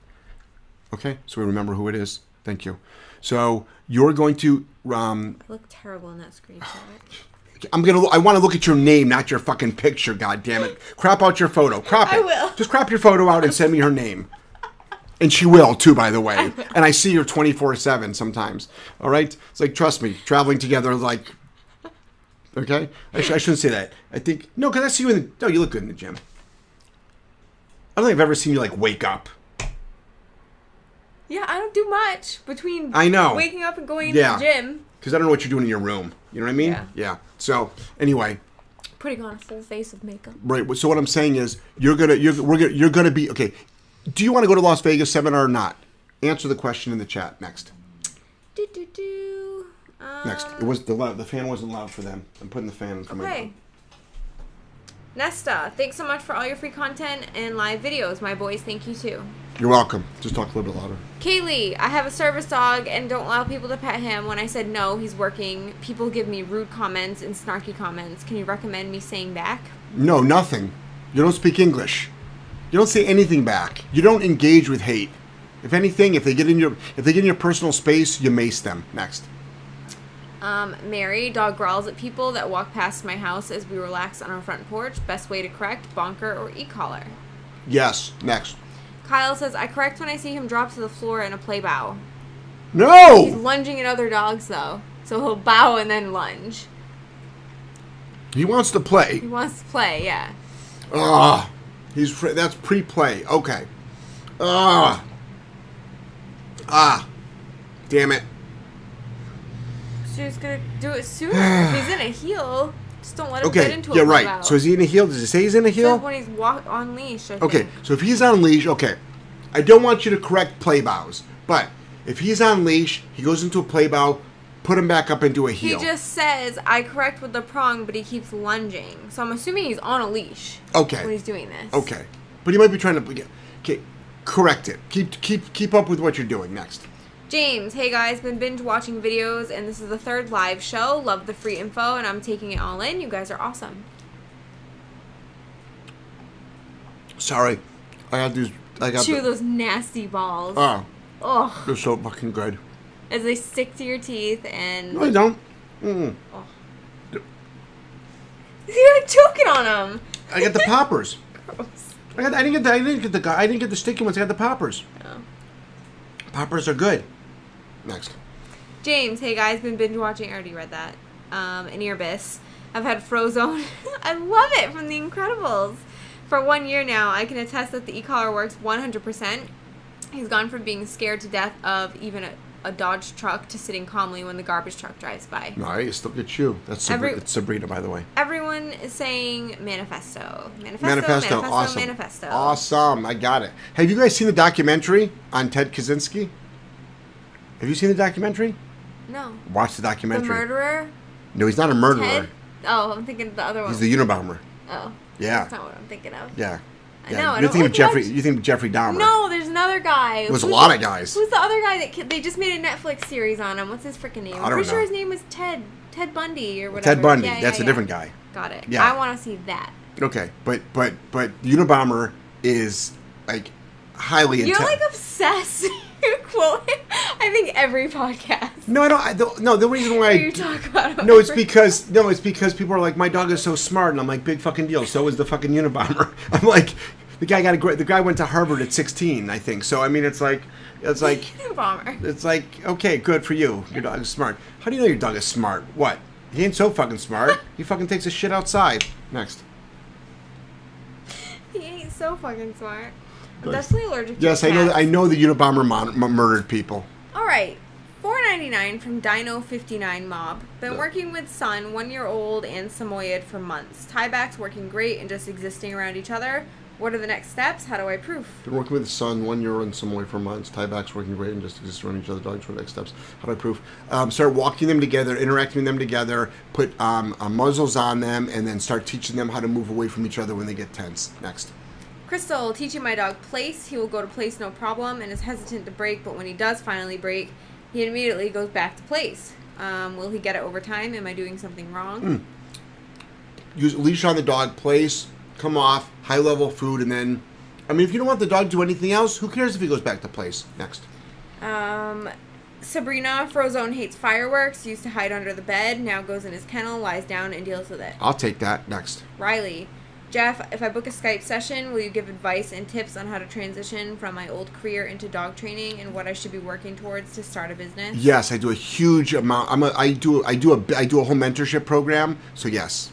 Speaker 2: Okay, so we remember who it is. Thank you. So you're going to um,
Speaker 1: I look terrible in that screenshot. [sighs]
Speaker 2: I'm gonna. I want to look at your name, not your fucking picture. God damn it! Crop out your photo. Crop [laughs] it.
Speaker 1: I will.
Speaker 2: Just crop your photo out and send me her name. And she will too, by the way. And I see her 24 seven sometimes. All right. It's like trust me, traveling together. Like, okay. I, sh- I shouldn't say that. I think no, because I see you in the. No, you look good in the gym. I don't think I've ever seen you like wake up.
Speaker 1: Yeah, I don't do much between
Speaker 2: I know.
Speaker 1: waking up and going
Speaker 2: Yeah.
Speaker 1: the gym,
Speaker 2: Because I don't know what you're doing in your room. You know what I mean?
Speaker 1: Yeah.
Speaker 2: So anyway,
Speaker 1: putting on a full face of makeup.
Speaker 2: Right. So what I'm saying is, you're gonna you're we're gonna, you're gonna be okay. Do you want to go to Las Vegas seminar or not? Answer the question in the chat next.
Speaker 1: Do do do. Um,
Speaker 2: Next. It was the loud, the fan wasn't loud for them. I'm putting the fan in for.
Speaker 1: Okay. Nesta, thanks so much for all your free content and live videos. My boys, thank you too.
Speaker 2: You're welcome. Just talk a little bit louder.
Speaker 1: Kaylee, I have a service dog and don't allow people to pet him. When I said no, he's working. People give me rude comments and snarky comments. Can you recommend me saying back?
Speaker 2: No, nothing. You don't speak English. You don't say anything back. You don't engage with hate. If anything, if they get in your if they get in your personal space, you mace them. Next.
Speaker 1: Um, Mary, dog growls at people that walk past my house as we relax on our front porch. Best way to correct, bonker or e-collar.
Speaker 2: Yes. Next.
Speaker 1: Kyle says, I correct when I see him drop to the floor in a play bow.
Speaker 2: No!
Speaker 1: He's lunging at other dogs though. So he'll bow and then lunge.
Speaker 2: He wants to play.
Speaker 1: He wants to play, yeah.
Speaker 2: Ah, he's pre- that's pre-play. Okay. Ah. Ah. Damn it.
Speaker 1: She's gonna do it sooner. [sighs] he's in a heel, just don't let him get
Speaker 2: Okay.
Speaker 1: into a
Speaker 2: Yeah, right.
Speaker 1: bow.
Speaker 2: So is he in a heel? Does it say he's in a heel?
Speaker 1: when he's walk on leash. I
Speaker 2: Okay.
Speaker 1: think.
Speaker 2: So if he's on leash, okay. I don't want you to correct play bows, but if he's on leash, he goes into a play bow, put him back up into a heel.
Speaker 1: He just says I correct with the prong, but he keeps lunging. So I'm assuming he's on a leash
Speaker 2: Okay.
Speaker 1: when he's doing this.
Speaker 2: Okay. But he might be trying to okay, correct it. Keep keep keep up with what you're doing next.
Speaker 1: James, hey guys, been binge watching videos, and this is the third live show. Love the free info, and I'm taking it all in. You guys are awesome.
Speaker 2: Sorry. I got these I got
Speaker 1: Chew
Speaker 2: the,
Speaker 1: those nasty balls.
Speaker 2: Oh,
Speaker 1: oh,
Speaker 2: they're so fucking good.
Speaker 1: As they stick to your teeth, and
Speaker 2: No, I don't. Mm. [laughs]
Speaker 1: you're like choking on them.
Speaker 2: I got the poppers. [laughs]
Speaker 1: Gross.
Speaker 2: I, got, I didn't get the I didn't get the I didn't get the sticky ones. I got the poppers.
Speaker 1: Oh.
Speaker 2: Poppers are good. Next.
Speaker 1: James, hey guys, been binge watching. I already read that. Um, in Earbis. I've had Frozone. [laughs] I love it from The Incredibles. For one year now, I can attest that the e-collar works 100%. He's gone from being scared to death of even a, a Dodge truck to sitting calmly when the garbage truck drives by.
Speaker 2: No, I still get you. That's Sabri-
Speaker 1: Every-
Speaker 2: it's Sabrina, by the way.
Speaker 1: Everyone is saying manifesto. Manifesto,
Speaker 2: Manifesto,
Speaker 1: manifesto,
Speaker 2: awesome.
Speaker 1: manifesto.
Speaker 2: Awesome, I got it. Have you guys seen the documentary on Ted Kaczynski? Have you seen the documentary?
Speaker 1: No.
Speaker 2: Watch the
Speaker 1: The
Speaker 2: documentary.
Speaker 1: murderer?
Speaker 2: No, he's not a murderer.
Speaker 1: Ted? Oh, I'm thinking of the other one.
Speaker 2: He's the Unabomber.
Speaker 1: oh.
Speaker 2: Yeah.
Speaker 1: That's not what I'm thinking of.
Speaker 2: Yeah.
Speaker 1: I
Speaker 2: yeah.
Speaker 1: I
Speaker 2: You're
Speaker 1: don't
Speaker 2: thinking of Jeffrey. You think of Jeffrey Dahmer.
Speaker 1: No, there's another guy.
Speaker 2: There's a lot of guys.
Speaker 1: Who's the other guy that ki- they just made a Netflix series on him? What's his freaking name?
Speaker 2: I
Speaker 1: I'm
Speaker 2: don't
Speaker 1: pretty sure
Speaker 2: know.
Speaker 1: his name is Ted Ted Bundy or whatever.
Speaker 2: Ted Bundy.
Speaker 1: Yeah, yeah,
Speaker 2: That's a
Speaker 1: yeah.
Speaker 2: different guy.
Speaker 1: Got it.
Speaker 2: Yeah.
Speaker 1: I want to see that.
Speaker 2: Okay, but but but Unabomber is like highly
Speaker 1: You're like obsessed. [laughs] you quote it, I think every podcast.
Speaker 2: no, I don't. I don't. No, the reason why.
Speaker 1: You talk about it.
Speaker 2: no, it's because no, it's because people are like, my dog is so smart, and I'm like, big fucking deal. So is the fucking Unabomber. [laughs] I'm like, the guy got a great. The guy went to Harvard at 16, I think. So I mean, it's like, it's like, [laughs]
Speaker 1: bomber.
Speaker 2: it's like, okay, good for you. Your dog is smart. How do you know your dog is smart? What? He ain't so fucking smart. [laughs] He fucking takes his shit outside. Next.
Speaker 1: He ain't so fucking smart. I'm definitely allergic to
Speaker 2: Yes, I know.
Speaker 1: cats.
Speaker 2: I know the Unabomber mon- m- murdered people.
Speaker 1: All right. Four ninety nine from Dino fifty nine Mob. Been working with Sun, one year old, and Samoyed for months. Tiebacks working great and just existing around each other. What are the next steps? How do I proof?
Speaker 2: Been working with the Sun, one year and some way for months. Tiebacks working great and just exist around each other. Dogs for next steps. How do I prove? Um, start walking them together, interacting with them together. Put um, uh, muzzles on them, and then start teaching them how to move away from each other when they get tense. Next.
Speaker 1: Crystal, teaching my dog place. He will go to place no problem and is hesitant to break, but when he does finally break, he immediately goes back to place. Um, will he get it over time? Am I doing something wrong?
Speaker 2: Hmm. Use leash on the dog. Place. Come off. High level food, and then. I mean, if you don't want the dog to do anything else, who cares if he goes back to place? Next.
Speaker 1: Um, Sabrina, Frozone hates fireworks, used to hide under the bed, now goes in his kennel, lies down, and deals with it.
Speaker 2: I'll take that. Next.
Speaker 1: Riley, Jeff, if I book a Skype session, will you give advice and tips on how to transition from my old career into dog training and what I should be working towards to start a business?
Speaker 2: Yes, I do a huge amount. I'm a. I do. I do a. I do a whole mentorship program. So yes.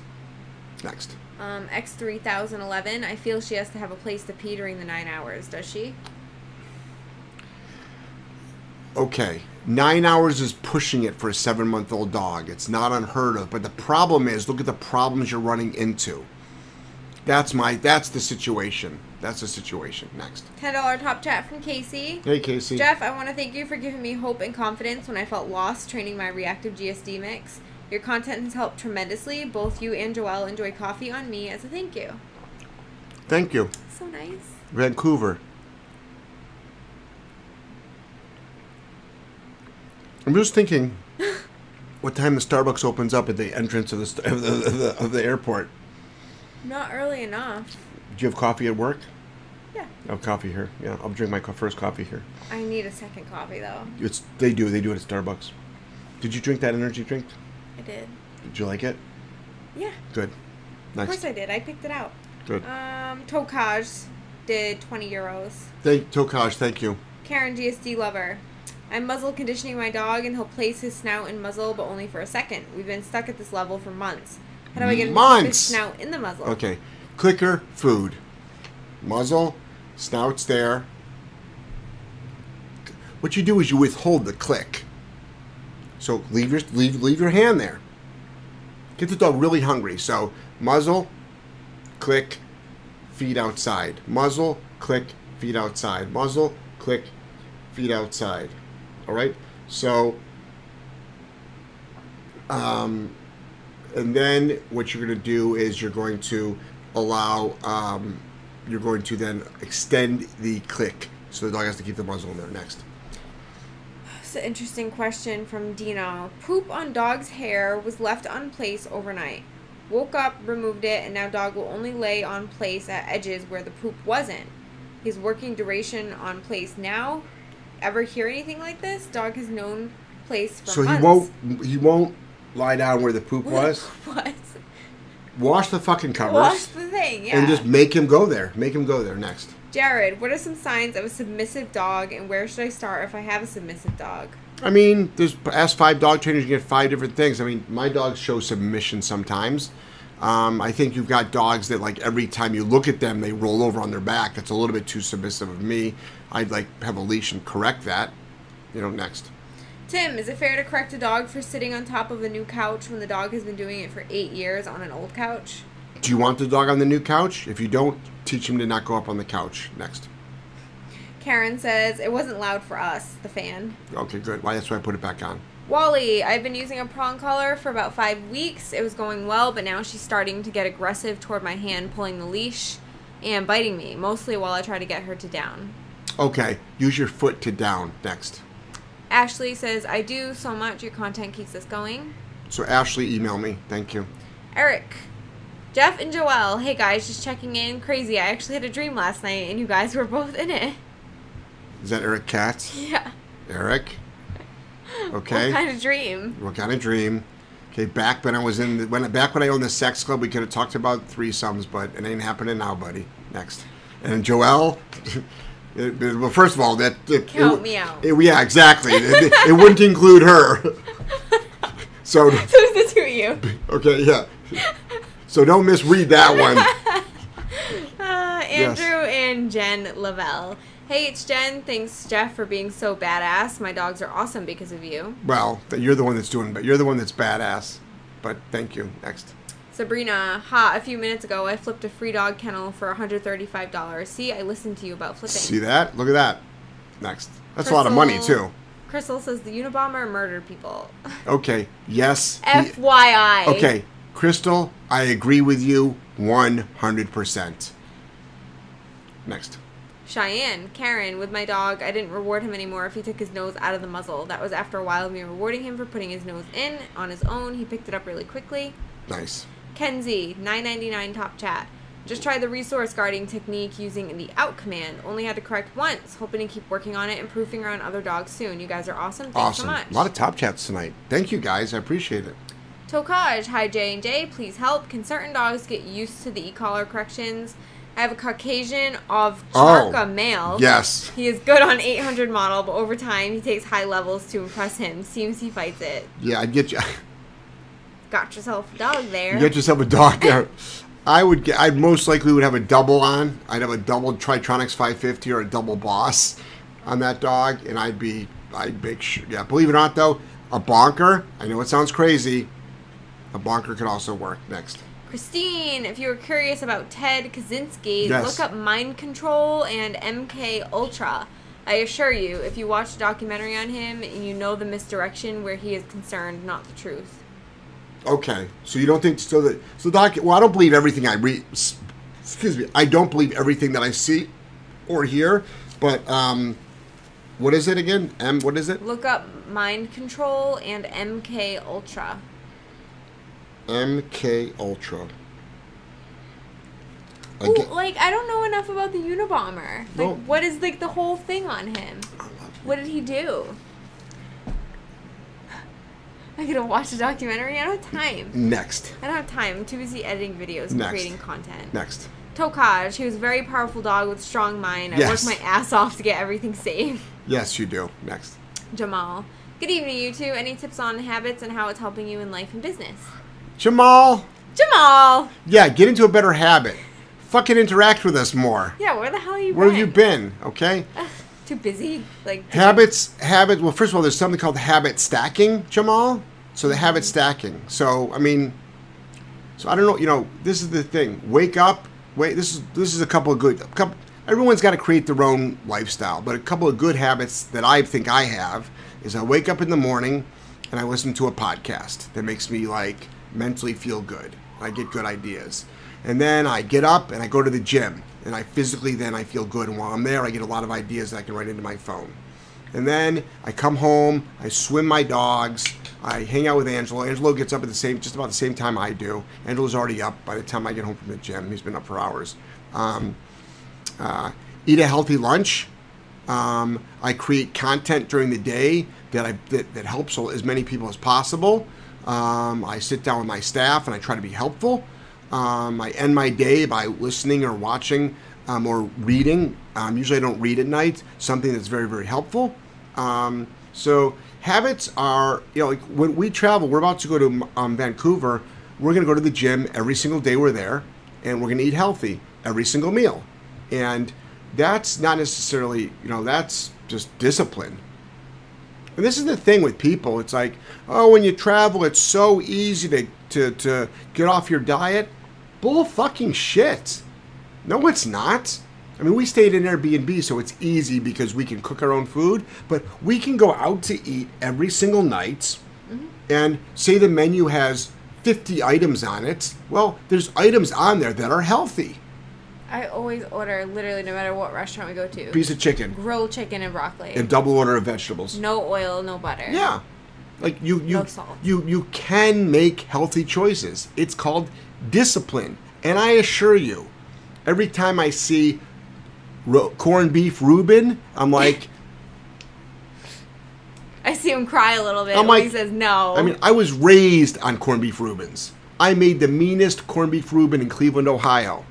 Speaker 2: Next.
Speaker 1: Um, X3011, I feel she has to have a place to pee during the nine hours, does she?
Speaker 2: okay, nine hours is pushing it for a seven month old dog. It's not unheard of. But the problem is, look at the problems you're running into. That's my. That's the situation. That's the situation. Next.
Speaker 1: $10 top chat from Casey.
Speaker 2: Hey, Casey.
Speaker 1: Jeff, I want to thank you for giving me hope and confidence when I felt lost training my reactive GSD mix. Your content has helped tremendously. Both you and Joelle enjoy coffee on me as a thank you.
Speaker 2: Thank you,
Speaker 1: So nice.
Speaker 2: Vancouver. I'm just thinking, [laughs] what time the Starbucks opens up at the entrance of the st- of the, of the, of the airport.
Speaker 1: Not early enough.
Speaker 2: Do you have coffee at work?
Speaker 1: Yeah.
Speaker 2: Oh, coffee here. Yeah, I'll drink my co- first coffee here.
Speaker 1: I need a second coffee though.
Speaker 2: It's they do they do it at Starbucks. Did you drink that energy drink?
Speaker 1: I did.
Speaker 2: Did you like it?
Speaker 1: Yeah,
Speaker 2: Good.
Speaker 1: of course I did. I picked it out.
Speaker 2: Good.
Speaker 1: Um, Tokaj did 20 euros.
Speaker 2: Thank Tokaj. Thank you.
Speaker 1: Karen GSD lover. I'm muzzle conditioning my dog and he'll place his snout in muzzle but only for a second. We've been stuck at this level for months. How do I get him to keep
Speaker 2: Months?
Speaker 1: his snout in the muzzle?
Speaker 2: Okay. Clicker food. Muzzle. Snout's there. What you do is you withhold the click. So leave your leave leave your hand there. Get the dog really hungry. So muzzle, click, feet outside. Muzzle, click, feet outside. Muzzle, click, feet outside. All right. So, um, and then what you're going to do is you're going to allow, um, you're going to then extend the click. So the dog has to keep the muzzle in there next.
Speaker 1: An interesting question from Dino. Poop on dog's hair was left on place overnight. Woke up, removed it, and now dog will only lay on place at edges where the poop wasn't. He's working duration on place now. Ever hear anything like this? Dog has known place for
Speaker 2: So he won't, he won't lie down where the poop
Speaker 1: Where the
Speaker 2: was.
Speaker 1: poop was.
Speaker 2: Wash the fucking covers.
Speaker 1: Wash the thing, yeah.
Speaker 2: And just make him go there. Make him go there next.
Speaker 1: Jared, what are some signs of a submissive dog, and where should I start if I have a submissive dog?
Speaker 2: I mean, there's ask five dog trainers, you get five different things. I mean, my dogs show submission sometimes. Um, I think you've got dogs that like every time you look at them, they roll over on their back. That's a little bit too submissive of me. I'd like have a leash and correct that. You know, next.
Speaker 1: Tim, is it fair to correct a dog for sitting on top of a new couch when the dog has been doing it for eight years on an old couch?
Speaker 2: Do you want the dog on the new couch? If you don't, teach him to not go up on the couch. Next.
Speaker 1: Karen says it wasn't loud for us, the fan.
Speaker 2: Okay, good. Why? That's why I put it back on.
Speaker 1: Wally, I've been using a prong collar for about five weeks. It was going well, but now she's starting to get aggressive toward my hand, pulling the leash and biting me, mostly while I try to get her to down.
Speaker 2: Okay, use your foot to down. Next.
Speaker 1: Ashley says, I do so much. Your content keeps us going.
Speaker 2: So Ashley, email me. Thank you.
Speaker 1: Eric. Jeff and Joelle. Hey guys, just checking in. Crazy. I actually had a dream last night and you guys were both in it.
Speaker 2: Is that Eric Katz?
Speaker 1: Yeah.
Speaker 2: Eric. [laughs] Okay.
Speaker 1: What kind of dream?
Speaker 2: What kind of dream? Okay, back when I was in the, when back when I owned the sex club, we could have talked about threesomes, but it ain't happening now, buddy. Next, and Joelle. [laughs] it- well, first of all, that it,
Speaker 1: Count
Speaker 2: it-
Speaker 1: me out.
Speaker 2: yeah, exactly. it, wouldn't include her. [laughs] so
Speaker 1: So it's the two of you.
Speaker 2: okay, yeah. So don't misread that one. [laughs] [laughs]
Speaker 1: Uh, Andrew and Jen Lavelle. Hey, it's Jen. Thanks, Jeff, for being so badass. My dogs are awesome because of you.
Speaker 2: Well, you're the one that's doing, but you're the one that's badass. But thank you. Next.
Speaker 1: Sabrina, ha, a few minutes ago I flipped a free dog kennel for $135. See, I listened to you about flipping.
Speaker 2: See that? Look at that. Next. That's a lot of money too.
Speaker 1: Crystal says the Unabomber murdered people.
Speaker 2: Okay. Yes. he-
Speaker 1: FYI.
Speaker 2: Okay, Crystal, I agree with you 100%. Next.
Speaker 1: Cheyenne, Karen, with my dog, I didn't reward him anymore if he took his nose out of the muzzle. That was after a while of me rewarding him for putting his nose in on his own. He picked it up really quickly.
Speaker 2: Nice.
Speaker 1: Kenzie, 999 top chat. Just tried the resource guarding technique using the out command. Only had to correct once. Hoping to keep working on it and proofing around other dogs soon. You guys are awesome. Thanks
Speaker 2: awesome.
Speaker 1: so much.
Speaker 2: A lot of top chats tonight. Thank you guys. I appreciate it.
Speaker 1: Tokaj, hi J and J, please help. Can certain dogs get used to the e-collar corrections? I have a Caucasian of
Speaker 2: Oh,
Speaker 1: Charka male.
Speaker 2: Yes.
Speaker 1: He is good on 800 model, but over time he takes high levels to impress him. Seems he fights it.
Speaker 2: Yeah, I'd get you. [laughs]
Speaker 1: Got yourself a dog there.
Speaker 2: You get yourself a dog [laughs] there. I would get. I most likely would have a double on. I'd have a double Tritronics 550 or a double Boss on that dog, and I'd be. I'd make sure. Yeah, believe it or not, though, a bonker. I know it sounds crazy. A bonker could also work. Next.
Speaker 1: Christine, if you were curious about Ted Kaczynski,
Speaker 2: Yes.
Speaker 1: look up Mind Control and MK Ultra. I assure you, if you watch a documentary on him, you know the misdirection where he is concerned, not the truth.
Speaker 2: Okay, so you don't think so that so doc? Well, I don't believe everything I read. Excuse me, I don't believe everything that I see or hear. But um, what is it again? M. What is it?
Speaker 1: Look up Mind Control and MK Ultra.
Speaker 2: MK Ultra.
Speaker 1: Ooh, like I don't know enough about the Unabomber. Like,
Speaker 2: No.
Speaker 1: what is like the whole thing on him? What did he do? I gotta watch a documentary. I don't have time.
Speaker 2: next,
Speaker 1: I don't have time. I'm too busy editing videos and
Speaker 2: Next.
Speaker 1: creating content.
Speaker 2: next.
Speaker 1: Tokaj, he was a very powerful dog with strong mind. I
Speaker 2: Yes.
Speaker 1: worked my ass off to get everything safe.
Speaker 2: Yes, you do. Next.
Speaker 1: Jamal. Good evening, you two. Any tips on habits and how it's helping you in life and business?
Speaker 2: Jamal.
Speaker 1: Jamal!
Speaker 2: Yeah, get into a better habit. Fucking interact with us more.
Speaker 1: Yeah, where the hell you
Speaker 2: Where
Speaker 1: been?
Speaker 2: have you been? Okay.
Speaker 1: Too busy? Like,
Speaker 2: Habits, Habits. Well, first of all, there's something called habit stacking, Jamal. So the habit mm-hmm. stacking. So I mean, so I don't know. You know, this is the thing. Wake up. Wait. This is this is a couple of good. A couple, everyone's got to create their own lifestyle, but a couple of good habits that I think I have is I wake up in the morning and I listen to a podcast that makes me like mentally feel good. I get good ideas, and then I get up and I go to the gym and I physically then I feel good. And while I'm there, I get a lot of ideas that I can write into my phone. And then I come home, I swim my dogs, I hang out with Angelo. Angelo gets up at the same, just about the same time I do. Angelo's already up by the time I get home from the gym. He's been up for hours. Um, uh, eat a healthy lunch. Um, I create content during the day that I that, that helps as many people as possible. Um, I sit down with my staff and I try to be helpful. Um, I end my day by listening or watching um, or reading. Um, usually I don't read at night. Something that's very very helpful. Um, so habits are you know like when we travel, we're about to go to um, Vancouver. We're going to go to the gym every single day we're there, and we're going to eat healthy every single meal. And that's not necessarily, you know, that's just discipline. And this is the thing with people. It's like, oh, when you travel, it's so easy to, to, to get off your diet. Bull fucking shit. No, it's not. I mean, we stayed in Airbnb, so it's easy because we can cook our own food, but we can go out to eat every single night mm-hmm. and say the menu has 50 items on it. Well, there's items on there that are healthy.
Speaker 1: I always order, literally, no matter what restaurant we go to,
Speaker 2: Piece of chicken
Speaker 1: grilled chicken and broccoli.
Speaker 2: and double order of vegetables.
Speaker 1: no oil, no butter.
Speaker 2: Yeah. Like you you
Speaker 1: No salt.
Speaker 2: you you can make healthy choices. It's called discipline. And I assure you, every time I see ro- corned beef Reuben. I'm like, [laughs]
Speaker 1: I see him cry a little bit
Speaker 2: I'm
Speaker 1: when he says no.
Speaker 2: I mean, I was raised on corned beef Reubens. I made the meanest corned beef Reuben in Cleveland, Ohio.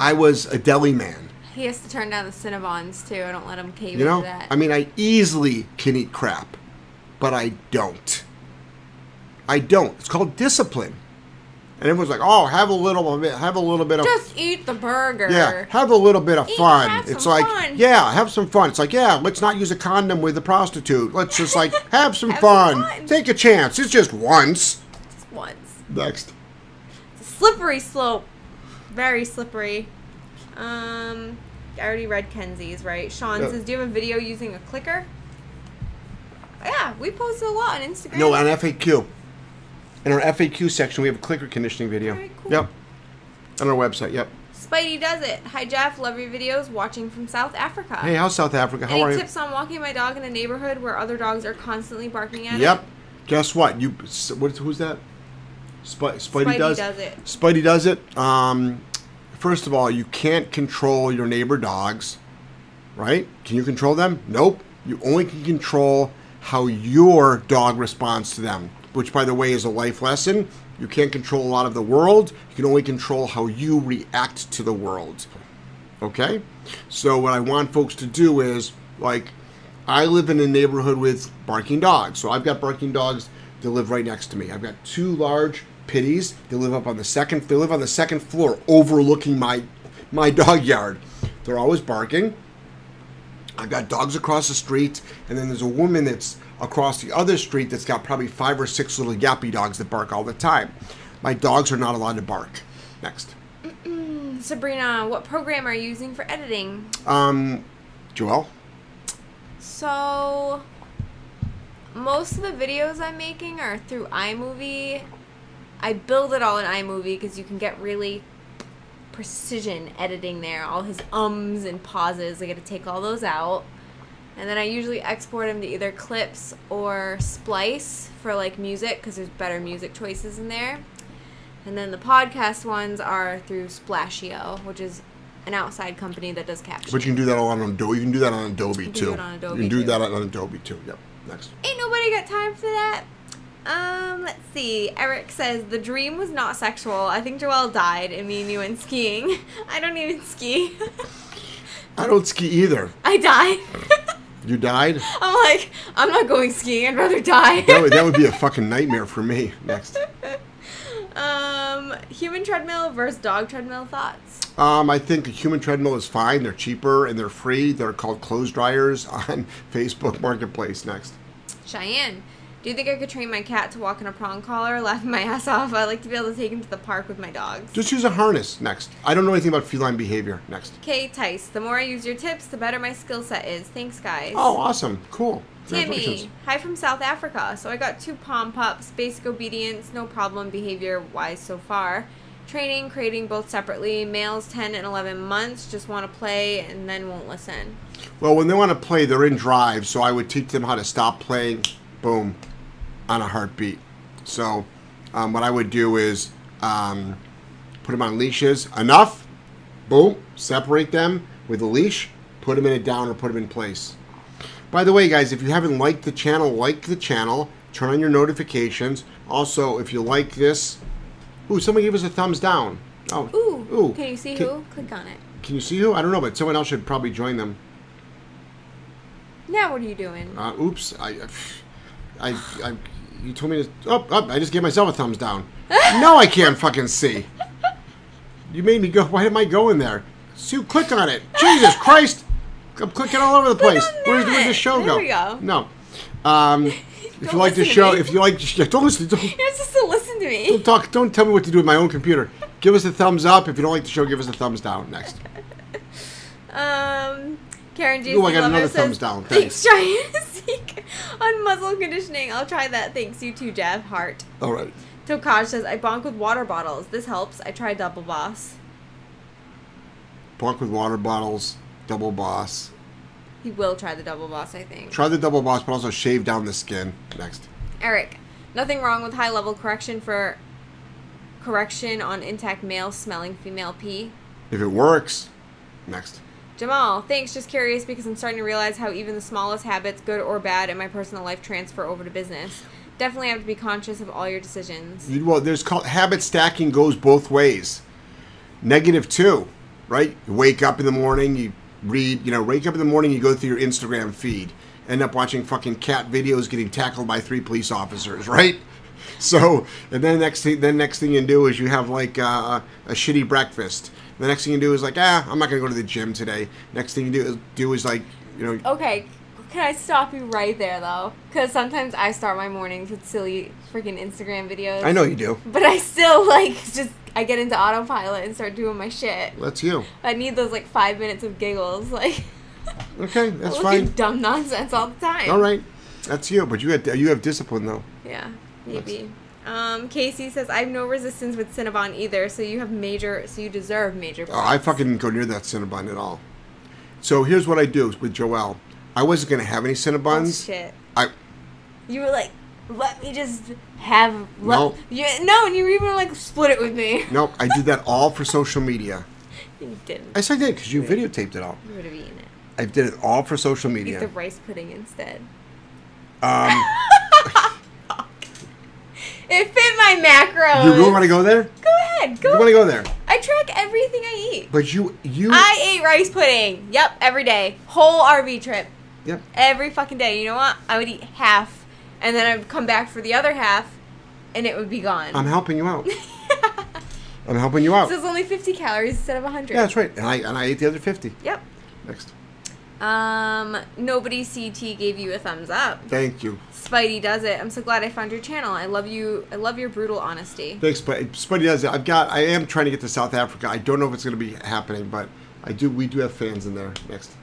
Speaker 2: I was a deli man.
Speaker 1: he has to turn down the Cinnabons too. I don't let him cave
Speaker 2: You know,
Speaker 1: into that.
Speaker 2: I mean, I easily can eat crap, but I don't. I don't. It's called discipline. And everyone's like, "Oh, have a little bit, have a little bit of
Speaker 1: just eat the burger.
Speaker 2: yeah, have a little bit of
Speaker 1: Eat,
Speaker 2: fun." It's like,
Speaker 1: fun.
Speaker 2: yeah, have some fun. It's like, yeah, let's not use a condom with a prostitute. Let's just like [laughs] have some
Speaker 1: Have
Speaker 2: fun.
Speaker 1: fun.
Speaker 2: Take a chance. It's just once.
Speaker 1: Just once.
Speaker 2: Next.
Speaker 1: It's a slippery slope. Very slippery. Um, I already read Kenzie's, right? Sean
Speaker 2: Yep.
Speaker 1: says, "Do you have a video using a clicker?" Yeah, we posted a lot on Instagram.
Speaker 2: No, on FAQ. In our FAQ section, we have a clicker conditioning video.
Speaker 1: Very cool.
Speaker 2: Yep. On our website. Yep.
Speaker 1: Spidey does it. Hi Jeff, love your videos. Watching from South Africa.
Speaker 2: Hey, how's South Africa? How
Speaker 1: Any
Speaker 2: are you?
Speaker 1: tips on walking my dog in a neighborhood where other dogs are constantly barking at it? Yep.
Speaker 2: Guess what? You what? Who's that? Sp- Spidey,
Speaker 1: Spidey
Speaker 2: does.
Speaker 1: does it.
Speaker 2: Spidey does it. Um, first of all, you can't control your neighbor dogs, right? Can you control them? Nope. You only can control how your dog responds to them. Which, by the way, is a life lesson. You can't control a lot of the world. You can only control how you react to the world. Okay? So, what I want folks to do is, like, I live in a neighborhood with barking dogs. So, I've got barking dogs that live right next to me. I've got two large pitties. They live up on the second. They live on the second floor, overlooking my my [laughs] dog yard. They're always barking. I've got dogs across the street, and then there's a woman that's across the other street that's got probably five or six little yappy dogs that bark all the time. My dogs are not allowed to bark. Next.
Speaker 1: Sabrina, what program are you using for editing?
Speaker 2: Um, Joelle?
Speaker 1: So, most of the videos I'm making are through iMovie. I build it all in iMovie because you can get really precision editing there. All his ums and pauses, I got to take all those out. And then I usually export them to either clips or splice for like music because there's better music choices in there. And then the podcast ones are through Splasheo, which is an outside company that does captions.
Speaker 2: But you can do that all on Adobe. You can do that on Adobe
Speaker 1: can
Speaker 2: too.
Speaker 1: do on Adobe,
Speaker 2: you can do
Speaker 1: too.
Speaker 2: that on Adobe too. Yep. Next.
Speaker 1: Ain't nobody got time for that. Um, let's see. Eric says the dream was not sexual. I think Joelle died and me and you went skiing. [laughs] I don't even ski.
Speaker 2: I don't ski either.
Speaker 1: I died. [laughs]
Speaker 2: You died? [laughs]
Speaker 1: I'm like, I'm not going skiing. I'd rather die.
Speaker 2: That would, that would be a fucking nightmare for me. Next.
Speaker 1: Um, human treadmill versus dog treadmill thoughts.
Speaker 2: Um, I think a human treadmill is fine. They're cheaper and they're free. They're called clothes dryers [laughs] on Facebook Marketplace. Next.
Speaker 1: Cheyenne, do you think I could train my cat to walk in a prong collar, laughing my ass off? I like to be able to take him to the park with my dogs.
Speaker 2: Just use a harness. Next. I don't know anything about feline behavior. Next.
Speaker 1: Okay, Tice, the more I use your tips, the better my skill set is. Thanks, guys.
Speaker 2: Oh, awesome. Cool.
Speaker 1: Tammy, hi from South Africa. So I got two pom pups, basic obedience, no problem behavior wise so far. Training, creating both separately. Males 10 and 11 months just want to play and then won't listen.
Speaker 2: Well, when they want to play, they're in drive, so I would teach them how to stop playing, boom, on a heartbeat. So, um, what I would do is um, put them on leashes. Enough, boom, separate them with a leash, put them in it down, or put them in place. By the way, guys, if you haven't liked the channel, like the channel, turn on your notifications. Also, if you like this, ooh, someone gave us a thumbs down. Oh,
Speaker 1: Ooh, ooh. can you see who? Click on it.
Speaker 2: Can you see who? I don't know, but someone else should probably join them.
Speaker 1: Now what are you doing?
Speaker 2: Uh, oops, I, I, I, you told me to. Oh, oh, I just gave myself a thumbs down. [laughs] no, I can't fucking see. You made me go. Why am I going there? Sue, click on it. [laughs] Jesus Christ! I'm clicking all over the place. Where's, where's the show
Speaker 1: There
Speaker 2: go?
Speaker 1: go.
Speaker 2: No. Um, [laughs] if you like the show, if you like, don't listen. Don't, [laughs]
Speaker 1: You're supposed to listen to me.
Speaker 2: don't talk. Don't tell me what to do with my own computer. Give us a thumbs up. If you don't like the show, give us a thumbs down. Next. [laughs]
Speaker 1: Um, Karen J.
Speaker 2: Ooh, I got another
Speaker 1: says,
Speaker 2: thumbs down.
Speaker 1: Thanks, Giant Seek on muzzle conditioning. I'll try that. Thanks, you too, Jeff. Heart.
Speaker 2: All right.
Speaker 1: Tokaj says, I bonk with water bottles. This helps. I try double boss.
Speaker 2: Bonk with water bottles. Double boss.
Speaker 1: He will try the double boss, I think.
Speaker 2: Try the double boss, but also shave down the skin. Next.
Speaker 1: Eric, nothing wrong with high level correction for correction on intact male smelling female pee.
Speaker 2: If it works, next.
Speaker 1: Jamal, thanks. Just curious because I'm starting to realize how even the smallest habits, good or bad, in my personal life transfer over to business. Definitely have to be conscious of all your decisions.
Speaker 2: Well, there's called habit stacking goes both ways. Negative too, right? You wake up in the morning, you read, you know, wake up in the morning, you go through your Instagram feed, end up watching fucking cat videos getting tackled by three police officers, [laughs] right? So, and then next thing, then next thing you do is you have like uh, a shitty breakfast. The next thing you do is like, ah, I'm not gonna go to the gym today. Next thing you do is, do is like, you know,
Speaker 1: Okay, can I stop you right there though? Because sometimes I start my mornings with silly freaking Instagram videos.
Speaker 2: I know you do.
Speaker 1: But I still like just I get into autopilot and start doing my shit.
Speaker 2: That's you.
Speaker 1: I need those like five minutes of giggles, [laughs] like
Speaker 2: Okay, that's fine.
Speaker 1: dumb nonsense all the time.
Speaker 2: All right, that's you. But you had you have discipline though.
Speaker 1: Yeah, maybe. Um, Casey says I have no resistance with Cinnabon either, so you have major, so you deserve major.
Speaker 2: Oh, I fucking didn't go near that Cinnabon at all. So here's what I do with Joelle. I wasn't gonna have any Cinnabons.
Speaker 1: Oh, shit.
Speaker 2: I
Speaker 1: You were like, let me just have. Let,
Speaker 2: No.
Speaker 1: You, no, and you even like split it with me. [laughs]
Speaker 2: no, I did that all for social media.
Speaker 1: You didn't.
Speaker 2: I said I did because you videotaped it all.
Speaker 1: You would have eaten it.
Speaker 2: I did it all for social media.
Speaker 1: Eat the rice pudding instead.
Speaker 2: Um, [laughs]
Speaker 1: It fit my macros.
Speaker 2: you really want to go there?
Speaker 1: Go ahead. Go.
Speaker 2: You want to go there?
Speaker 1: I track everything I eat.
Speaker 2: But you you
Speaker 1: I ate rice pudding. Yep, every day. Whole RV trip.
Speaker 2: yep.
Speaker 1: Every fucking day. You know what? I would eat half, and then I'd come back for the other half, and it would be gone.
Speaker 2: I'm helping you out. [laughs] I'm helping you out.
Speaker 1: so it's only 50 calories instead of 100.
Speaker 2: Yeah, that's right. And I and I ate the other fifty.
Speaker 1: Yep.
Speaker 2: Next.
Speaker 1: Um, nobody CT gave you a thumbs up.
Speaker 2: Thank you.
Speaker 1: Spidey does it. I'm so glad I found your channel. I love you. I love your brutal honesty.
Speaker 2: Thanks, but Spuddy does it. I've got. I am trying to get to South Africa. I don't know if it's going to be happening, but I do. We do have fans in there. Next.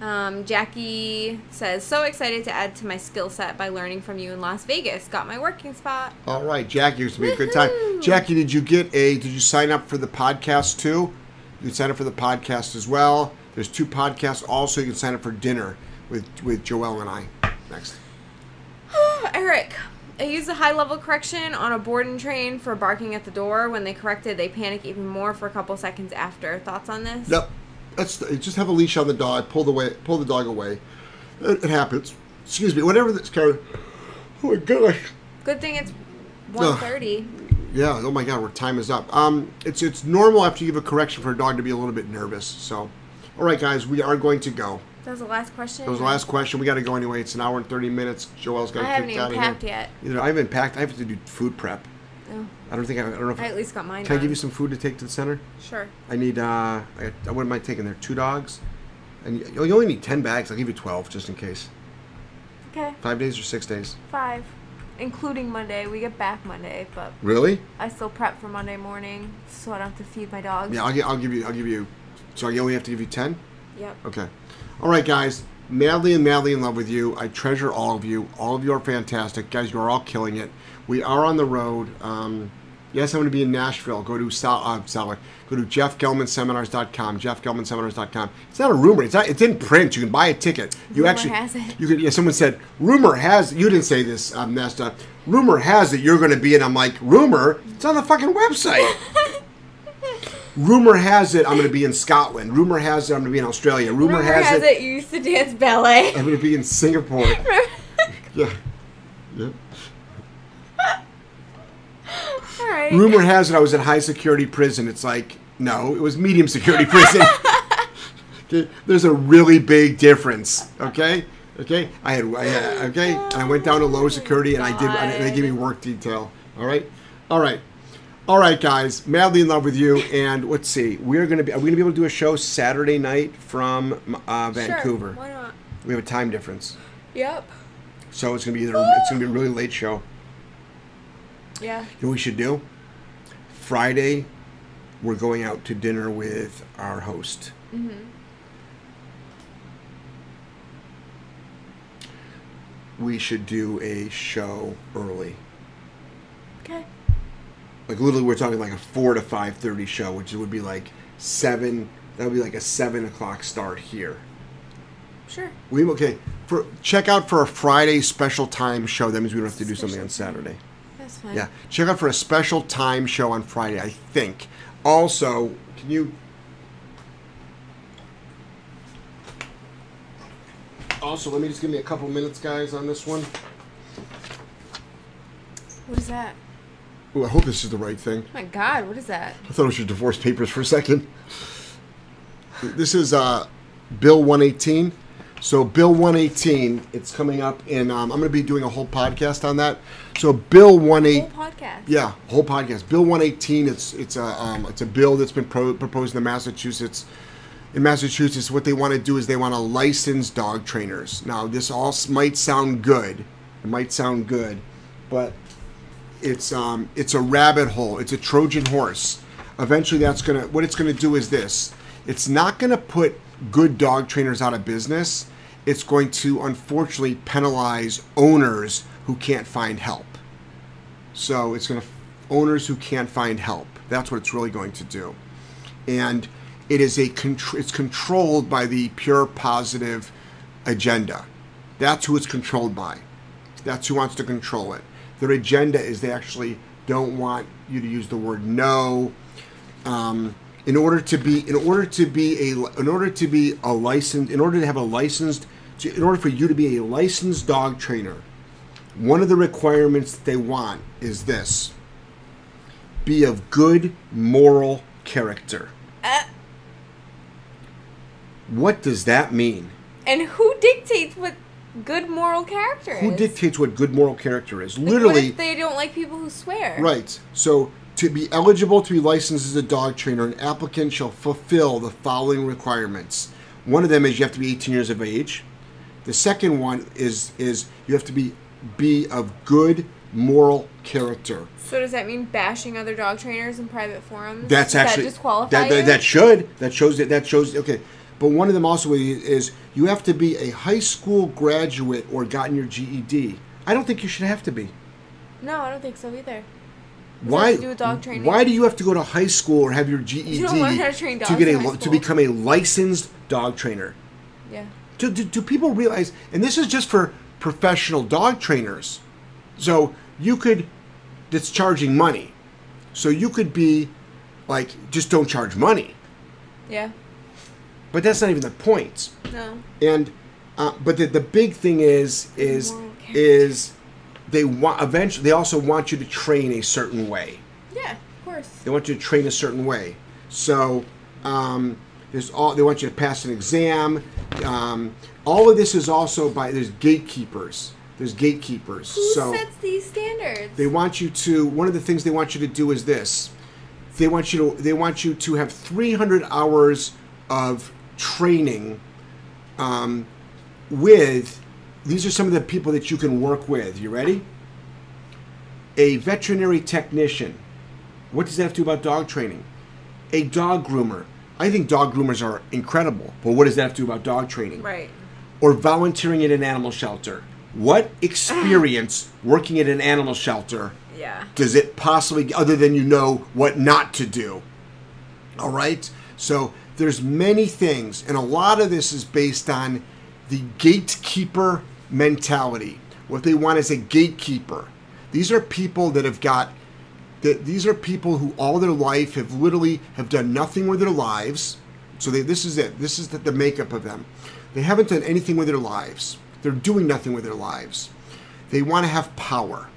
Speaker 1: Um, Jackie says, so excited to add to my skill set by learning from you in Las Vegas. Got my working spot.
Speaker 2: All right, Jackie, it's gonna be a good time. Jackie, did you get a? Did you sign up for the podcast too? You can sign up for the podcast as well. There's two podcasts. Also, you can sign up for dinner with with Joelle and I. Next. [sighs]
Speaker 1: Eric, I used a high level correction on a board and train for barking at the door. When they corrected, they panic even more for a couple seconds after. Thoughts on this?
Speaker 2: Yep. That's just have a leash on the dog. Pull the way. Pull the dog away. It, it happens. Excuse me. Whatever that's kind of. Oh my gosh.
Speaker 1: Good thing it's 1.30.
Speaker 2: Yeah. Oh my God. Our time is up. Um. It's it's normal after you give a correction for a dog to be a little bit nervous. So, all right, guys, we are going to go.
Speaker 1: That was the last question.
Speaker 2: That was the last question. We got to go anyway. It's an hour and thirty minutes. Joelle's got
Speaker 1: I
Speaker 2: to
Speaker 1: haven't
Speaker 2: kick out
Speaker 1: even
Speaker 2: of here.
Speaker 1: packed yet.
Speaker 2: Either I haven't packed. I have to do food prep. I don't think I, I don't know if
Speaker 1: I at least got mine
Speaker 2: can I give you some food to take to the center.
Speaker 1: Sure.
Speaker 2: I need. uh I, I what am I taking there? Two dogs, and you, you only need ten bags. I'll give you twelve just in case.
Speaker 1: Okay.
Speaker 2: Five days or six days.
Speaker 1: Five. Including Monday. We get back Monday, but
Speaker 2: Really?
Speaker 1: I still prep for Monday morning so I don't have to feed my dogs.
Speaker 2: Yeah. I'll, gi- I'll give you. I'll give you. So I only have to give you ten.
Speaker 1: Yep.
Speaker 2: Okay. All right, guys. Madly and madly in love with you. I treasure all of you. All of you are fantastic, guys. You are all killing it. We are on the road. Um, yes, I'm going to be in Nashville. Go to Sal- uh, Sal- Go to jeffgellmanseminars.com. Jeffgellmanseminars.com. It's not a rumor. It's not. It's in print. You can buy a ticket. You
Speaker 1: Rumor
Speaker 2: actually.
Speaker 1: has it.
Speaker 2: You could. Yeah. Someone said rumor has. You didn't say this, um, Nesta. Rumor has it you're going to be, and I'm like rumor. It's on the fucking website. [laughs] Rumor has it I'm going to be in Scotland. Rumor has it I'm going to be in Australia. Rumor,
Speaker 1: Rumor
Speaker 2: has,
Speaker 1: has
Speaker 2: it,
Speaker 1: it you used to dance ballet.
Speaker 2: I'm going to be in Singapore. [laughs] yeah.
Speaker 1: All right.
Speaker 2: Rumor has it I was in high security prison. It's like, no, it was medium security [laughs] prison. okay? There's a really big difference. Okay? Okay? I had, I had okay? And I went down to low security and I did, and they gave me work detail. All right? All right. All right, guys. Madly in love with you. And let's see. We're going to be, are we going to be able to do a show Saturday night from uh, Vancouver?
Speaker 1: Sure. Why not?
Speaker 2: We have a time difference.
Speaker 1: Yep.
Speaker 2: So it's to be either, it's going to be a really late show.
Speaker 1: Yeah.
Speaker 2: You know what we should do? Friday, we're going out to dinner with our host. Mm-hmm. We should do a show early.
Speaker 1: Okay.
Speaker 2: Like literally, we're talking like a four to five thirty show, which would be like seven. That would be like a seven o'clock start here.
Speaker 1: Sure.
Speaker 2: We okay for check out for a Friday special time show. That means we don't have to do something on Saturday.
Speaker 1: That's fine.
Speaker 2: Yeah, check out for a special time show on Friday, I think. Also, can you? Also, let me just give me a couple minutes, guys, on this one.
Speaker 1: What is that?
Speaker 2: I hope this is the right thing.
Speaker 1: Oh my God, what is that?
Speaker 2: I thought it was your divorce papers for a second. This is uh, Bill 118. So Bill 118, it's coming up in. Um, I'm going to be doing a whole podcast on that. So Bill 18,
Speaker 1: Whole podcast.
Speaker 2: yeah, whole podcast. Bill 118. It's it's a um, it's a bill that's been pro- proposed in Massachusetts. In Massachusetts, what they want to do is they want to license dog trainers. Now, this all might sound good. It might sound good, but it's um it's a rabbit hole. It's a Trojan horse. Eventually, that's gonna what it's gonna do is this. It's not gonna put good dog trainers out of business. It's going to unfortunately penalize owners who can't find help. So it's going to owners who can't find help. That's what it's really going to do, and it is a it's controlled by the pure positive agenda. That's who it's controlled by. That's who wants to control it. Their agenda is they actually don't want you to use the word no. Um, in order to be, in order to be a, in order to be a licensed, in order to have a licensed, to, in order for you to be a licensed dog trainer, one of the requirements that they want is this: be of good moral character.
Speaker 1: Uh,
Speaker 2: What does that mean?
Speaker 1: and who dictates what good moral character
Speaker 2: Who
Speaker 1: is?
Speaker 2: dictates what good moral character is?
Speaker 1: Like,
Speaker 2: Literally,
Speaker 1: they don't like people who swear.
Speaker 2: Right. So, to be eligible to be licensed as a dog trainer, an applicant shall fulfill the following requirements. One of them is you have to be 18 years of age. The second one is is you have to be be of good moral character.
Speaker 1: So does that mean bashing other dog trainers in private forums?
Speaker 2: That's
Speaker 1: Does
Speaker 2: actually
Speaker 1: that disqualify
Speaker 2: that, that, that should that shows that that shows okay. But one of them also is you have to be a high school graduate or gotten your GED. I don't think you should have to be.
Speaker 1: no, I don't think so either.
Speaker 2: Why?
Speaker 1: to do dog training?
Speaker 2: Why do you have to go to high school or have your GED
Speaker 1: You don't learn how to dogs
Speaker 2: get a to become a licensed dog trainer?
Speaker 1: Yeah.
Speaker 2: Do, do, do people realize? And this is just for professional dog trainers. So you could, that's charging money. So you could be, like, just don't charge money.
Speaker 1: Yeah.
Speaker 2: But that's not even the point.
Speaker 1: No.
Speaker 2: And uh, but the, the big thing is is is they want eventually they also want you to train a certain way.
Speaker 1: Yeah, of course.
Speaker 2: They want you to train a certain way. So um, there's all they want you to pass an exam. Um, all of this is also by there's gatekeepers. There's gatekeepers.
Speaker 1: Who
Speaker 2: so
Speaker 1: sets these standards?
Speaker 2: they want you to. One of the things they want you to do is this. They want you to. They want you to have 300 hours of training. Um, with these are some of the people that you can work with. You ready? A veterinary technician. What does that have to do about dog training? A dog groomer. I think dog groomers are incredible, but what does that have to do about dog training?
Speaker 1: right.
Speaker 2: or volunteering at an animal shelter. What experience [laughs] working at an animal shelter
Speaker 1: Yeah.
Speaker 2: does it possibly other than you know what not to do? All right? So there's many things and a lot of this is based on the gatekeeper mentality. What they want is a gatekeeper. These are people that have got that these are people who all their life have literally have done nothing with their lives. So they, this is it. This is the, the makeup of them. They haven't done anything with their lives. They're doing nothing with their lives. They want to have power.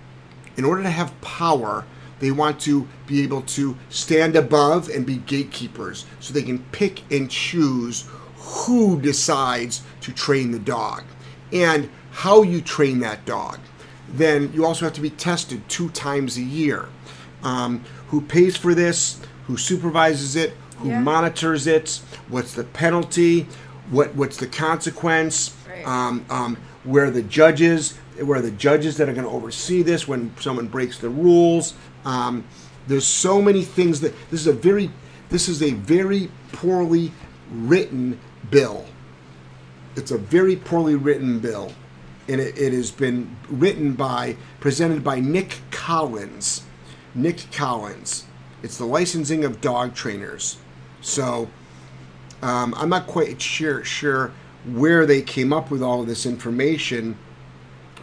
Speaker 2: In order to have power, they want to be able to stand above and be gatekeepers so they can pick and choose who decides to train the dog and how you train that dog. Then you also have to be tested two times a year. Um, who pays for this? Who supervises it? Who
Speaker 1: Yeah.
Speaker 2: monitors it? What's the penalty? What what's the consequence?
Speaker 1: Right.
Speaker 2: Um, um, where are the judges? Where are the judges that are going to oversee this when someone breaks the rules? Um, there's so many things that this is a very this is a very poorly written bill. It's a very poorly written bill, and it, it has been written by presented by Nick Collins. Nick Collins. It's the licensing of dog trainers. So um, I'm not quite sure sure where they came up with all of this information,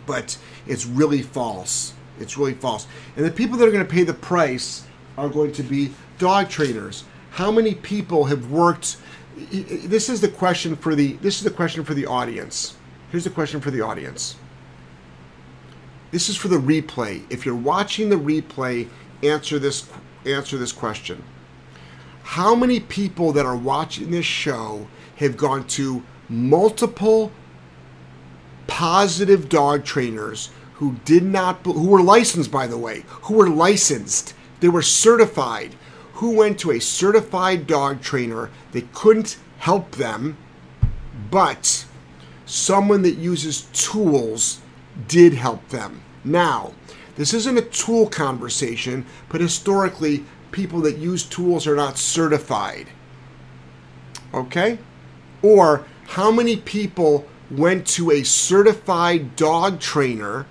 Speaker 2: but it's really false. It's really false. And the people that are going to pay the price are going to be dog trainers. How many people have worked? This is the question for the this is the question for the audience. Here's a question for the audience. This is for the replay. If you're watching the replay, answer this answer this question. How many people that are watching this show have gone to multiple positive dog trainers who did not who were licensed by the way, who were licensed, they were certified, who went to a certified dog trainer that couldn't help them, but someone that uses tools did help them. Now, this isn't a tool conversation, but historically, people that use tools are not certified. Okay? Or how many people went to a certified dog trainer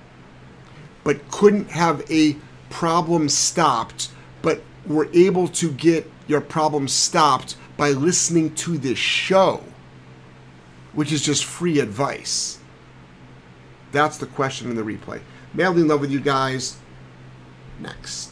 Speaker 2: but couldn't have a problem stopped, but were able to get your problem stopped by listening to this show, which is just free advice? That's the question in the replay. Madly in love with you guys. Next.